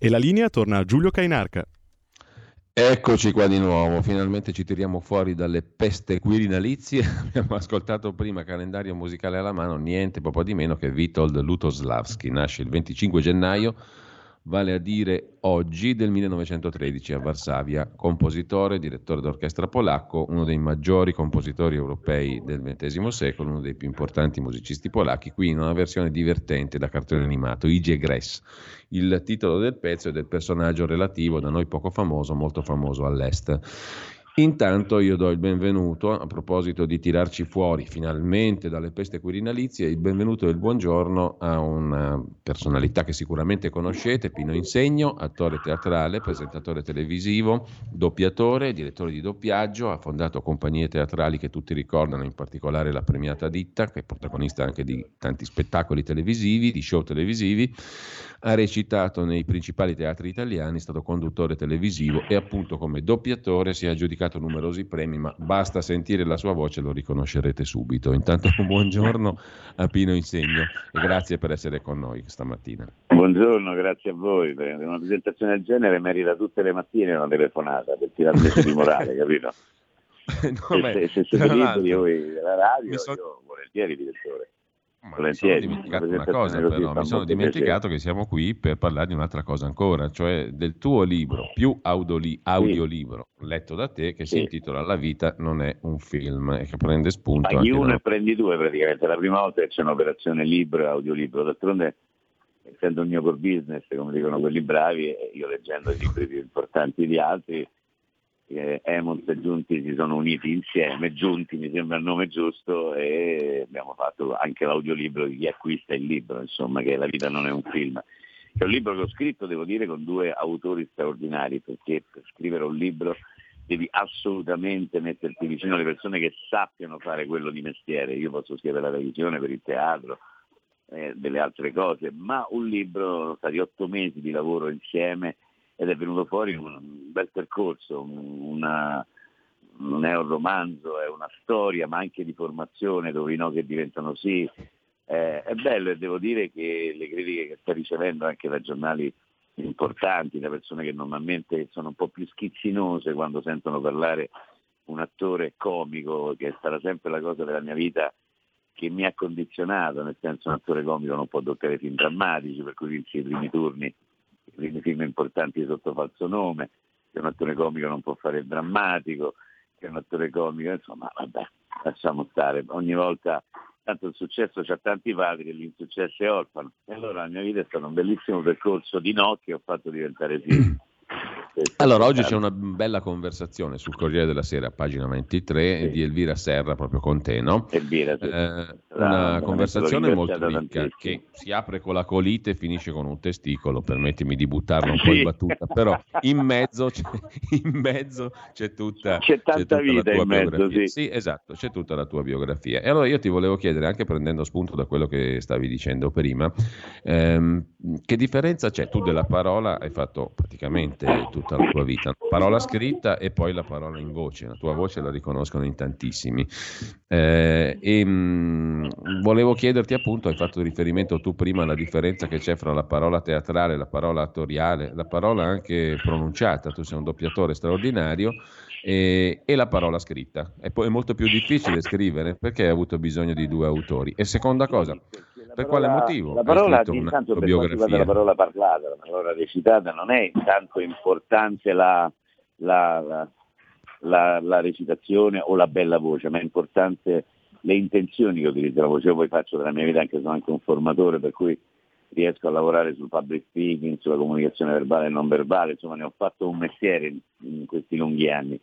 E la linea torna a Giulio Cainarca. Eccoci qua di nuovo, finalmente ci tiriamo fuori dalle peste quirinalizie. Abbiamo ascoltato prima calendario musicale alla mano, niente proprio di meno che Witold Lutoslavski. Nasce il 25 gennaio, vale a dire oggi del 1913 a Varsavia, compositore, direttore d'orchestra polacco, uno dei maggiori compositori europei del XX secolo, uno dei più importanti musicisti polacchi, qui in una versione divertente da cartone animato, Igie Gress. Il titolo del pezzo è del personaggio relativo, da noi poco famoso, molto famoso all'est. Intanto io do il benvenuto, a proposito di tirarci fuori finalmente dalle peste quirinalizie, il benvenuto e il buongiorno a una personalità che sicuramente conoscete, Pino Insegno, attore teatrale, presentatore televisivo, doppiatore, direttore di doppiaggio, ha fondato compagnie teatrali che tutti ricordano, in particolare la premiata Ditta, che è protagonista anche di tanti spettacoli televisivi, di show televisivi, ha recitato nei principali teatri italiani, è stato conduttore televisivo e appunto come doppiatore si è aggiudicato numerosi premi, ma basta sentire la sua voce lo riconoscerete subito. Intanto buongiorno a Pino Insegno e grazie per essere con noi stamattina. Buongiorno, grazie a voi. Una presentazione del genere merita tutte le mattine una telefonata per tirarmi di morale, capito? no, se, beh, se, se siete liberi voi della radio, so- io volentieri direttore. Mi sono dimenticato una cosa però, mi sono dimenticato piacere. che siamo qui per parlare di un'altra cosa ancora, cioè del tuo libro più audioli, audiolibro sì. letto da te che sì. si intitola La vita non è un film e che prende spunto Paghi uno da... e prendi due praticamente, la prima volta c'è un'operazione libro e audiolibro, d'altronde essendo il mio core business, come dicono quelli bravi, io leggendo i libri più importanti di altri, eh, Emons e Giunti si sono uniti insieme, Giunti mi sembra il nome giusto, e abbiamo fatto anche l'audiolibro di chi acquista il libro, insomma, che La vita non è un film. È un libro che ho scritto, devo dire, con due autori straordinari, perché per scrivere un libro devi assolutamente metterti vicino alle persone che sappiano fare quello di mestiere. Io posso scrivere la televisione per il teatro, eh, delle altre cose, ma un libro, sono stati otto mesi di lavoro insieme ed è venuto fuori un bel percorso, una, non è un romanzo, è una storia, ma anche di formazione dove i no che diventano sì. Eh, è bello e devo dire che le critiche che sta ricevendo anche da giornali importanti, da persone che normalmente sono un po' più schizzinose quando sentono parlare un attore comico, che stata sempre la cosa della mia vita che mi ha condizionato, nel senso un attore comico non può toccare film drammatici, per cui i primi turni primi film importanti sotto falso nome, che un attore comico non può fare il drammatico, che un attore comico, insomma, vabbè, lasciamo stare. Ogni volta, tanto il successo c'ha tanti padri e l'insuccesso è orfano. E allora la mia vita è stato un bellissimo percorso di no che ho fatto diventare film. Allora, oggi c'è una bella conversazione sul Corriere della Sera, pagina 23, sì. di Elvira Serra, proprio con te, no? Elvira, sì. eh, una conversazione molto ricca che si apre con la colite e finisce con un testicolo, permettimi di buttarla un sì. po' in battuta, però in mezzo c'è, in mezzo c'è tutta, c'è tanta c'è tutta vita in mezzo, sì. sì. esatto, c'è tutta la tua biografia. E allora io ti volevo chiedere, anche prendendo spunto da quello che stavi dicendo prima, ehm, che differenza c'è? Tu della parola hai fatto praticamente tutto tutta la tua vita. Parola scritta e poi la parola in voce. La tua voce la riconoscono in tantissimi. Eh, e mh, mm, volevo chiederti appunto, hai fatto riferimento tu prima alla differenza che c'è fra la parola teatrale, la parola attoriale, la parola anche pronunciata, tu sei un doppiatore straordinario, e, e la parola scritta. È, poi, è molto più difficile scrivere perché hai avuto bisogno di due autori. E seconda cosa, per quale motivo? La parola, intanto per biografia. la parola parlata, la parola recitata, non è tanto importante la, la, la, la, recitazione o la bella voce, ma è importante le intenzioni che utilizzo la voce. Io poi faccio della mia vita, anche sono anche un formatore, per cui riesco a lavorare sul public speaking, sulla comunicazione verbale e non verbale, insomma ne ho fatto un mestiere in, in questi lunghi anni.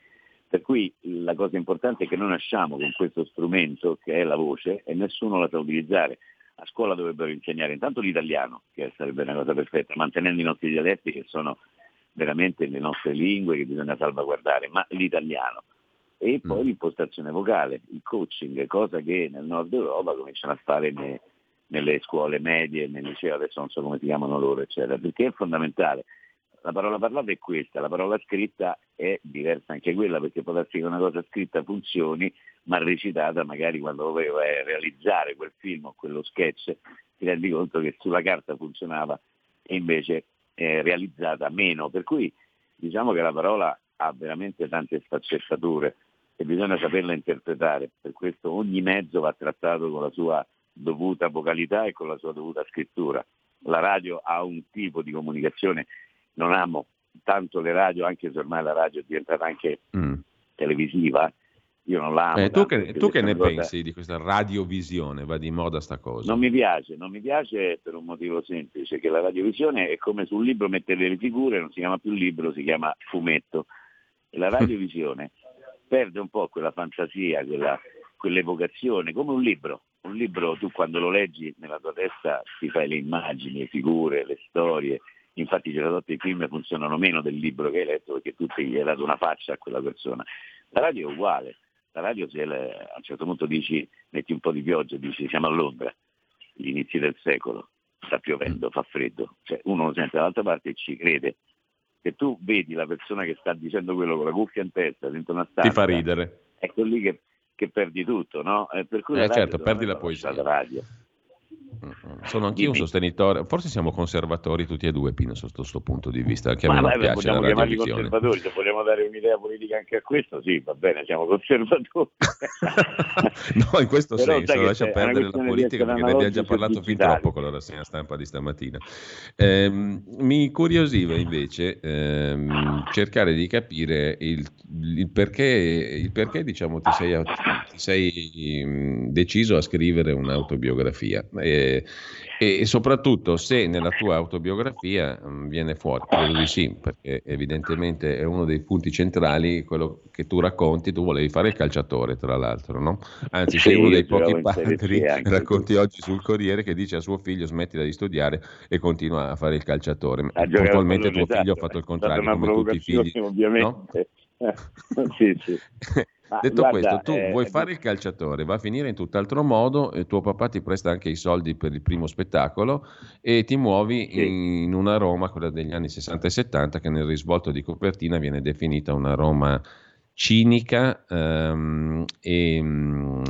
Per cui la cosa importante è che noi nasciamo con questo strumento che è la voce e nessuno la sa utilizzare a scuola dovrebbero insegnare intanto l'italiano, che sarebbe una cosa perfetta, mantenendo i nostri dialetti che sono veramente le nostre lingue che bisogna salvaguardare, ma l'italiano. E poi mm. l'impostazione vocale, il coaching, cosa che nel nord Europa cominciano a fare ne, nelle scuole medie, nel liceo, adesso non so come si chiamano loro, eccetera, perché è fondamentale. La parola parlata è questa, la parola scritta è diversa anche quella, perché può darsi che una cosa scritta funzioni, ma recitata magari quando dovevo eh, realizzare quel film o quello sketch ti rendi conto che sulla carta funzionava e invece è realizzata meno. Per cui diciamo che la parola ha veramente tante sfaccettature e bisogna saperla interpretare. Per questo ogni mezzo va trattato con la sua dovuta vocalità e con la sua dovuta scrittura. La radio ha un tipo di comunicazione, non amo tanto le radio, anche se ormai la radio è diventata anche mm. televisiva, io non l'amo. Eh, tu che, tu che ne cosa... pensi di questa radiovisione? Va di moda sta cosa? Non mi piace, non mi piace per un motivo semplice, che la radiovisione è come sul libro mettere le figure, non si chiama più libro, si chiama fumetto. E la radiovisione perde un po' quella fantasia, quella, quell'evocazione, come un libro. Un libro tu quando lo leggi nella tua testa ti fai le immagini, le figure, le storie. Infatti i tradotti i film funzionano meno del libro che hai letto perché tu ti hai dato una faccia a quella persona. La radio è uguale, la radio se a un certo punto dici, metti un po' di pioggia, dici siamo a Londra, gli inizi del secolo, sta piovendo, fa freddo, cioè, uno lo sente dall'altra parte e ci crede. Se tu vedi la persona che sta dicendo quello con la cuffia in testa dentro una stanza, ti fa ridere. Ecco lì che, che perdi tutto, no? per cui eh, certo, perdi la poesia. Radio. Sono anch'io un sostenitore, forse siamo conservatori tutti e due, Pino, sotto questo punto di vista, anche a me non piace la radiovisione. conservatori, se vogliamo dare un'idea politica anche a questo, sì, va bene, siamo conservatori. no, in questo senso, lascia perdere la politica perché ne abbiamo già parlato fin troppo con la rassegna stampa di stamattina. Eh, mi incuriosiva invece ehm, cercare di capire il, il perché, il perché diciamo, ti sei, ti sei mh, deciso a scrivere un'autobiografia. Eh, e soprattutto se nella tua autobiografia um, viene fuori, credo di sì, perché evidentemente è uno dei punti centrali quello che tu racconti, tu volevi fare il calciatore tra l'altro, no? Anzi sei uno dei pochi padri, racconti oggi sul Corriere, che dice a suo figlio smettila di studiare e continua a fare il calciatore. Puntualmente tuo figlio ha fatto il contrario, come tutti i figli. Ovviamente. No? sì, sì. Ma Detto guarda, questo, tu eh, vuoi fare il calciatore, va a finire in tutt'altro modo, e tuo papà ti presta anche i soldi per il primo spettacolo e ti muovi sì. in una Roma, quella degli anni 60 e 70, che nel risvolto di copertina viene definita una Roma cinica um, e, um,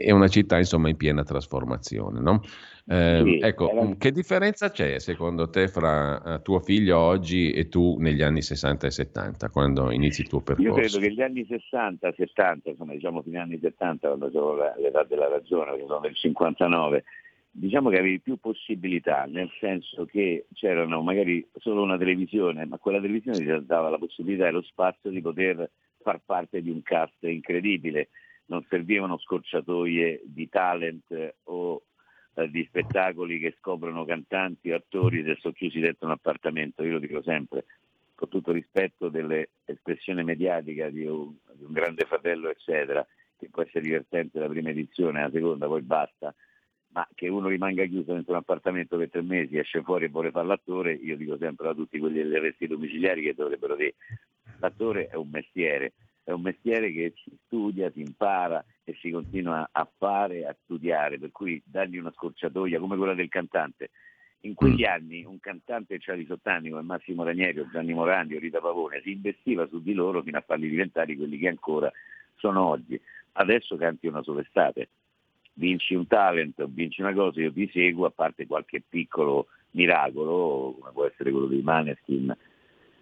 è una città insomma in piena trasformazione. No? Eh, sì, ecco, era... che differenza c'è secondo te fra uh, tuo figlio oggi e tu negli anni 60 e 70, quando inizi il tuo percorso? Io credo che gli anni 60, 70, insomma diciamo fino agli anni 70, quando avevo l'età della ragione, che sono del 59, diciamo che avevi più possibilità, nel senso che c'erano magari solo una televisione, ma quella televisione ti dava la possibilità e lo spazio di poter far parte di un cast incredibile. Non servivano scorciatoie di talent o eh, di spettacoli che scoprono cantanti, attori se sono chiusi dentro un appartamento, io lo dico sempre, con tutto rispetto dell'espressione mediatica di un, di un, grande fratello, eccetera, che può essere divertente la prima edizione, la seconda, poi basta, ma che uno rimanga chiuso dentro un appartamento per tre mesi, esce fuori e vuole fare l'attore, io dico sempre a tutti quelli degli arresti domiciliari che dovrebbero dire, l'attore è un mestiere, è un mestiere che si studia, si impara e si continua a fare, a studiare, per cui dargli una scorciatoia come quella del cantante. In quegli mm. anni un cantante che ha 18 anni come Massimo Ranieri o Gianni Morandi o Rita Pavone si investiva su di loro fino a farli diventare quelli che ancora sono oggi. Adesso canti una sola estate, vinci un talent vinci una cosa, io ti seguo, a parte qualche piccolo miracolo, come può essere quello dei Maneskin,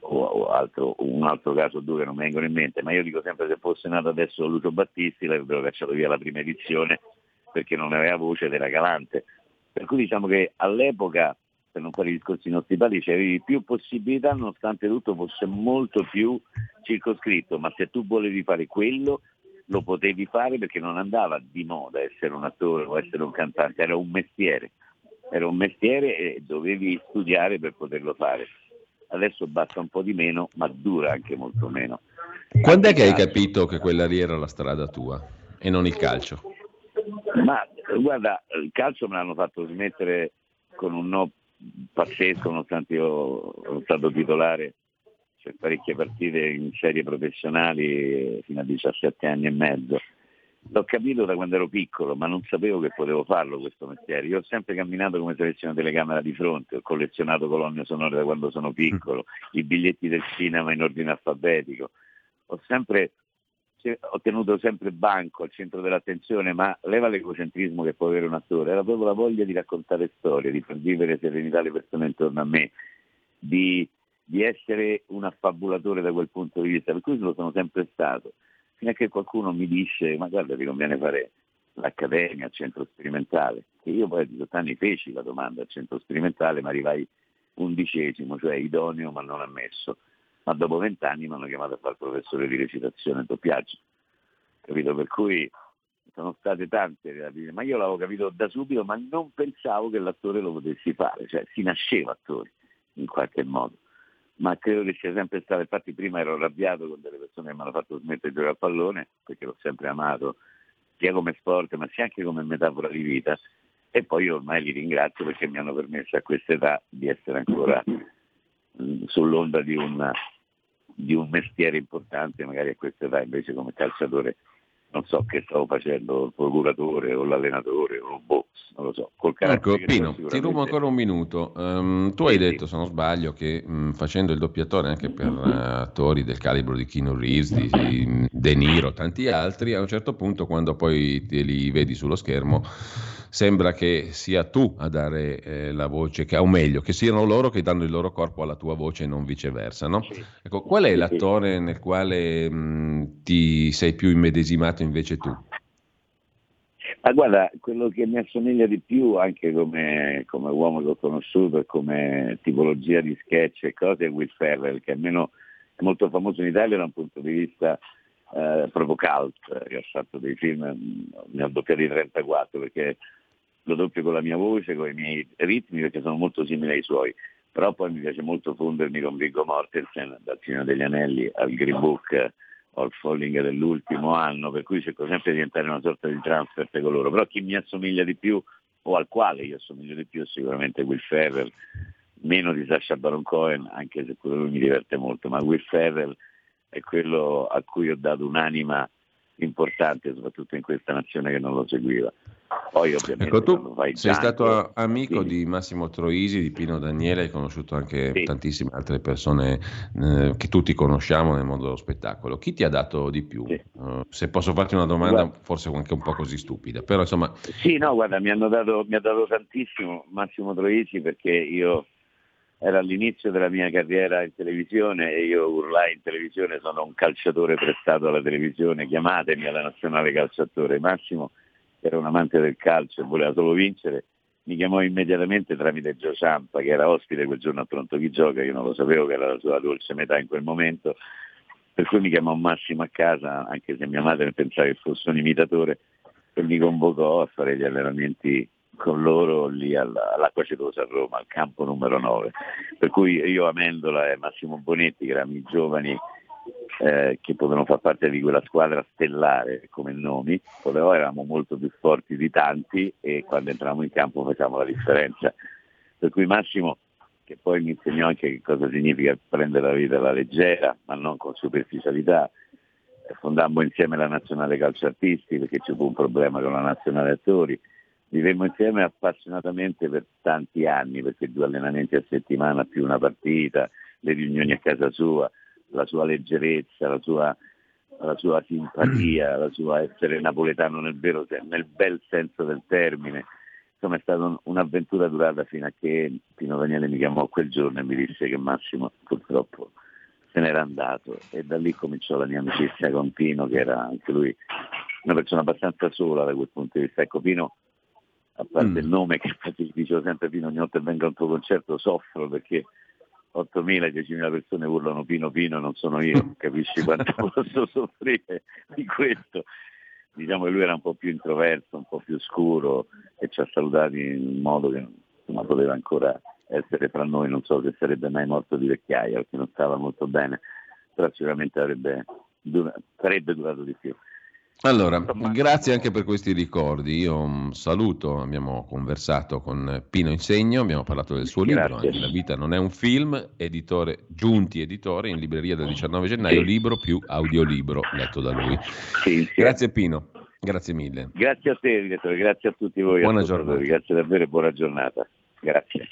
o, altro, un altro caso o due che non mi vengono in mente, ma io dico sempre se fosse nato adesso Lucio Battisti l'avrebbero cacciato via la prima edizione perché non aveva voce ed era galante. Per cui diciamo che all'epoca, per non fare i discorsi nostri padri, c'avevi più possibilità nonostante tutto fosse molto più circoscritto, ma se tu volevi fare quello lo potevi fare perché non andava di moda essere un attore o essere un cantante, era un mestiere, era un mestiere e dovevi studiare per poterlo fare adesso basta un po' di meno, ma dura anche molto meno. Quando è che hai capito che quella lì era la strada tua e non il calcio? Ma guarda, il calcio me l'hanno fatto smettere con un no pazzesco, nonostante io sono stato titolare per parecchie partite in serie professionali fino a 17 anni e mezzo L'ho capito da quando ero piccolo, ma non sapevo che potevo farlo questo mestiere. Io ho sempre camminato come selezione telecamera di fronte, ho collezionato colonne sonore da quando sono piccolo, i biglietti del cinema in ordine alfabetico. Ho sempre ho tenuto sempre banco al centro dell'attenzione, ma leva l'egocentrismo che può avere un attore, era proprio la voglia di raccontare storie, di far vivere serenità alle persone intorno a me, di, di essere un affabulatore da quel punto di vista, per cui lo sono sempre stato fino a che qualcuno mi dice ma guarda ti conviene fare l'accademia, il centro sperimentale, che io poi a 18 anni feci la domanda al centro sperimentale ma arrivai undicesimo, cioè idoneo ma non ammesso, ma dopo vent'anni mi hanno chiamato a fare professore di recitazione e doppiaggio, capito? Per cui sono state tante relative, ma io l'avevo capito da subito, ma non pensavo che l'attore lo potessi fare, cioè si nasceva attore in qualche modo ma credo che sia sempre stato, infatti prima ero arrabbiato con delle persone che mi hanno fatto smettere di giocare a pallone, perché l'ho sempre amato, sia come sport ma sia anche come metafora di vita, e poi io ormai li ringrazio perché mi hanno permesso a questa età di essere ancora mm, sull'onda di, una, di un mestiere importante, magari a questa età invece come calciatore non so che stavo facendo, il procuratore o l'allenatore o boh, non lo so. Col ecco, Pino, ti rubo ancora un minuto. Um, tu hai detto, se non sbaglio, che um, facendo il doppiatore anche per uh, attori del calibro di Keanu Reeves, di, di De Niro, tanti altri, a un certo punto, quando poi te li vedi sullo schermo, sembra che sia tu a dare eh, la voce, che, o meglio, che siano loro che danno il loro corpo alla tua voce e non viceversa. No? Sì. Ecco, qual è l'attore nel quale mh, ti sei più immedesimato invece tu? Ma guarda, quello che mi assomiglia di più anche come, come uomo che ho conosciuto e come tipologia di sketch e cose è Will Ferrell, che almeno è molto famoso in Italia da un punto di vista eh, proprio cult. Io ho fatto dei film, ne ho doppiati 34 perché lo doppio con la mia voce, con i miei ritmi perché sono molto simili ai suoi. Però poi mi piace molto fondermi con Viggo Mortensen, dal Signore degli Anelli al Green Book al Falling dell'ultimo anno, per cui cerco sempre di diventare una sorta di transfer con loro. Però chi mi assomiglia di più, o al quale io assomiglio di più, è sicuramente Will Ferrell, meno di Sasha Baron Cohen, anche se quello mi diverte molto, ma Will Ferrell è quello a cui ho dato un'anima importante, soprattutto in questa nazione che non lo seguiva. Poi ovviamente ecco, tu sei tanto, stato amico sì. di Massimo Troisi, di Pino Daniele, hai conosciuto anche sì. tantissime altre persone eh, che tutti conosciamo nel mondo dello spettacolo. Chi ti ha dato di più? Sì. Uh, se posso farti una domanda guarda. forse anche un po' così stupida, però insomma... Sì, no, guarda, mi, dato, mi ha dato tantissimo Massimo Troisi perché io era all'inizio della mia carriera in televisione e io urlai in televisione sono un calciatore prestato alla televisione, chiamatemi alla nazionale calciatore. Massimo era un amante del calcio e voleva solo vincere, mi chiamò immediatamente tramite Gio Ciampa che era ospite quel giorno a Pronto Chi Gioca, io non lo sapevo che era la sua dolce metà in quel momento, per cui mi chiamò Massimo a casa, anche se mia madre pensava che fosse un imitatore, e mi convocò a fare gli allenamenti con loro lì all'Acqua Cedosa a Roma, al campo numero 9. Per cui io Amendola e Massimo Bonetti, che erano i giovani eh, che potevano far parte di quella squadra stellare come nomi, però eravamo molto più forti di tanti e quando entravamo in campo facciamo la differenza. Per cui Massimo, che poi mi insegnò anche che cosa significa prendere la vita alla leggera, ma non con superficialità, eh, fondammo insieme la nazionale calcio artisti perché ci fu un problema con la nazionale attori, vivemmo insieme appassionatamente per tanti anni, perché due allenamenti a settimana più una partita, le riunioni a casa sua, la sua leggerezza, la sua, la sua simpatia, la sua essere napoletano nel, vero, nel bel senso del termine. Insomma è stata un'avventura durata fino a che Pino Daniele mi chiamò quel giorno e mi disse che Massimo purtroppo se n'era andato e da lì cominciò la mia amicizia con Pino che era anche lui una persona abbastanza sola da quel punto di vista. Ecco Pino a parte mm. il nome che infatti dicevo sempre Pino ogni volta che venga a un tuo concerto soffro perché 8.000, 10.000 persone urlano Pino Pino non sono io, capisci quanto posso soffrire di questo. Diciamo che lui era un po' più introverso, un po' più scuro e ci ha salutati in un modo che insomma, poteva ancora essere fra noi, non so se sarebbe mai morto di vecchiaia perché non stava molto bene, però sicuramente avrebbe, sarebbe durato di più. Allora, grazie anche per questi ricordi. Io un saluto, abbiamo conversato con Pino Insegno, abbiamo parlato del suo libro, anche La vita non è un film, editore Giunti Editore, in libreria del 19 gennaio, sì. libro più audiolibro letto da lui. Sì, sì. Grazie Pino, grazie mille. Grazie a te, direttore, grazie a tutti voi. Buona giornata. Grazie davvero e buona giornata. Grazie.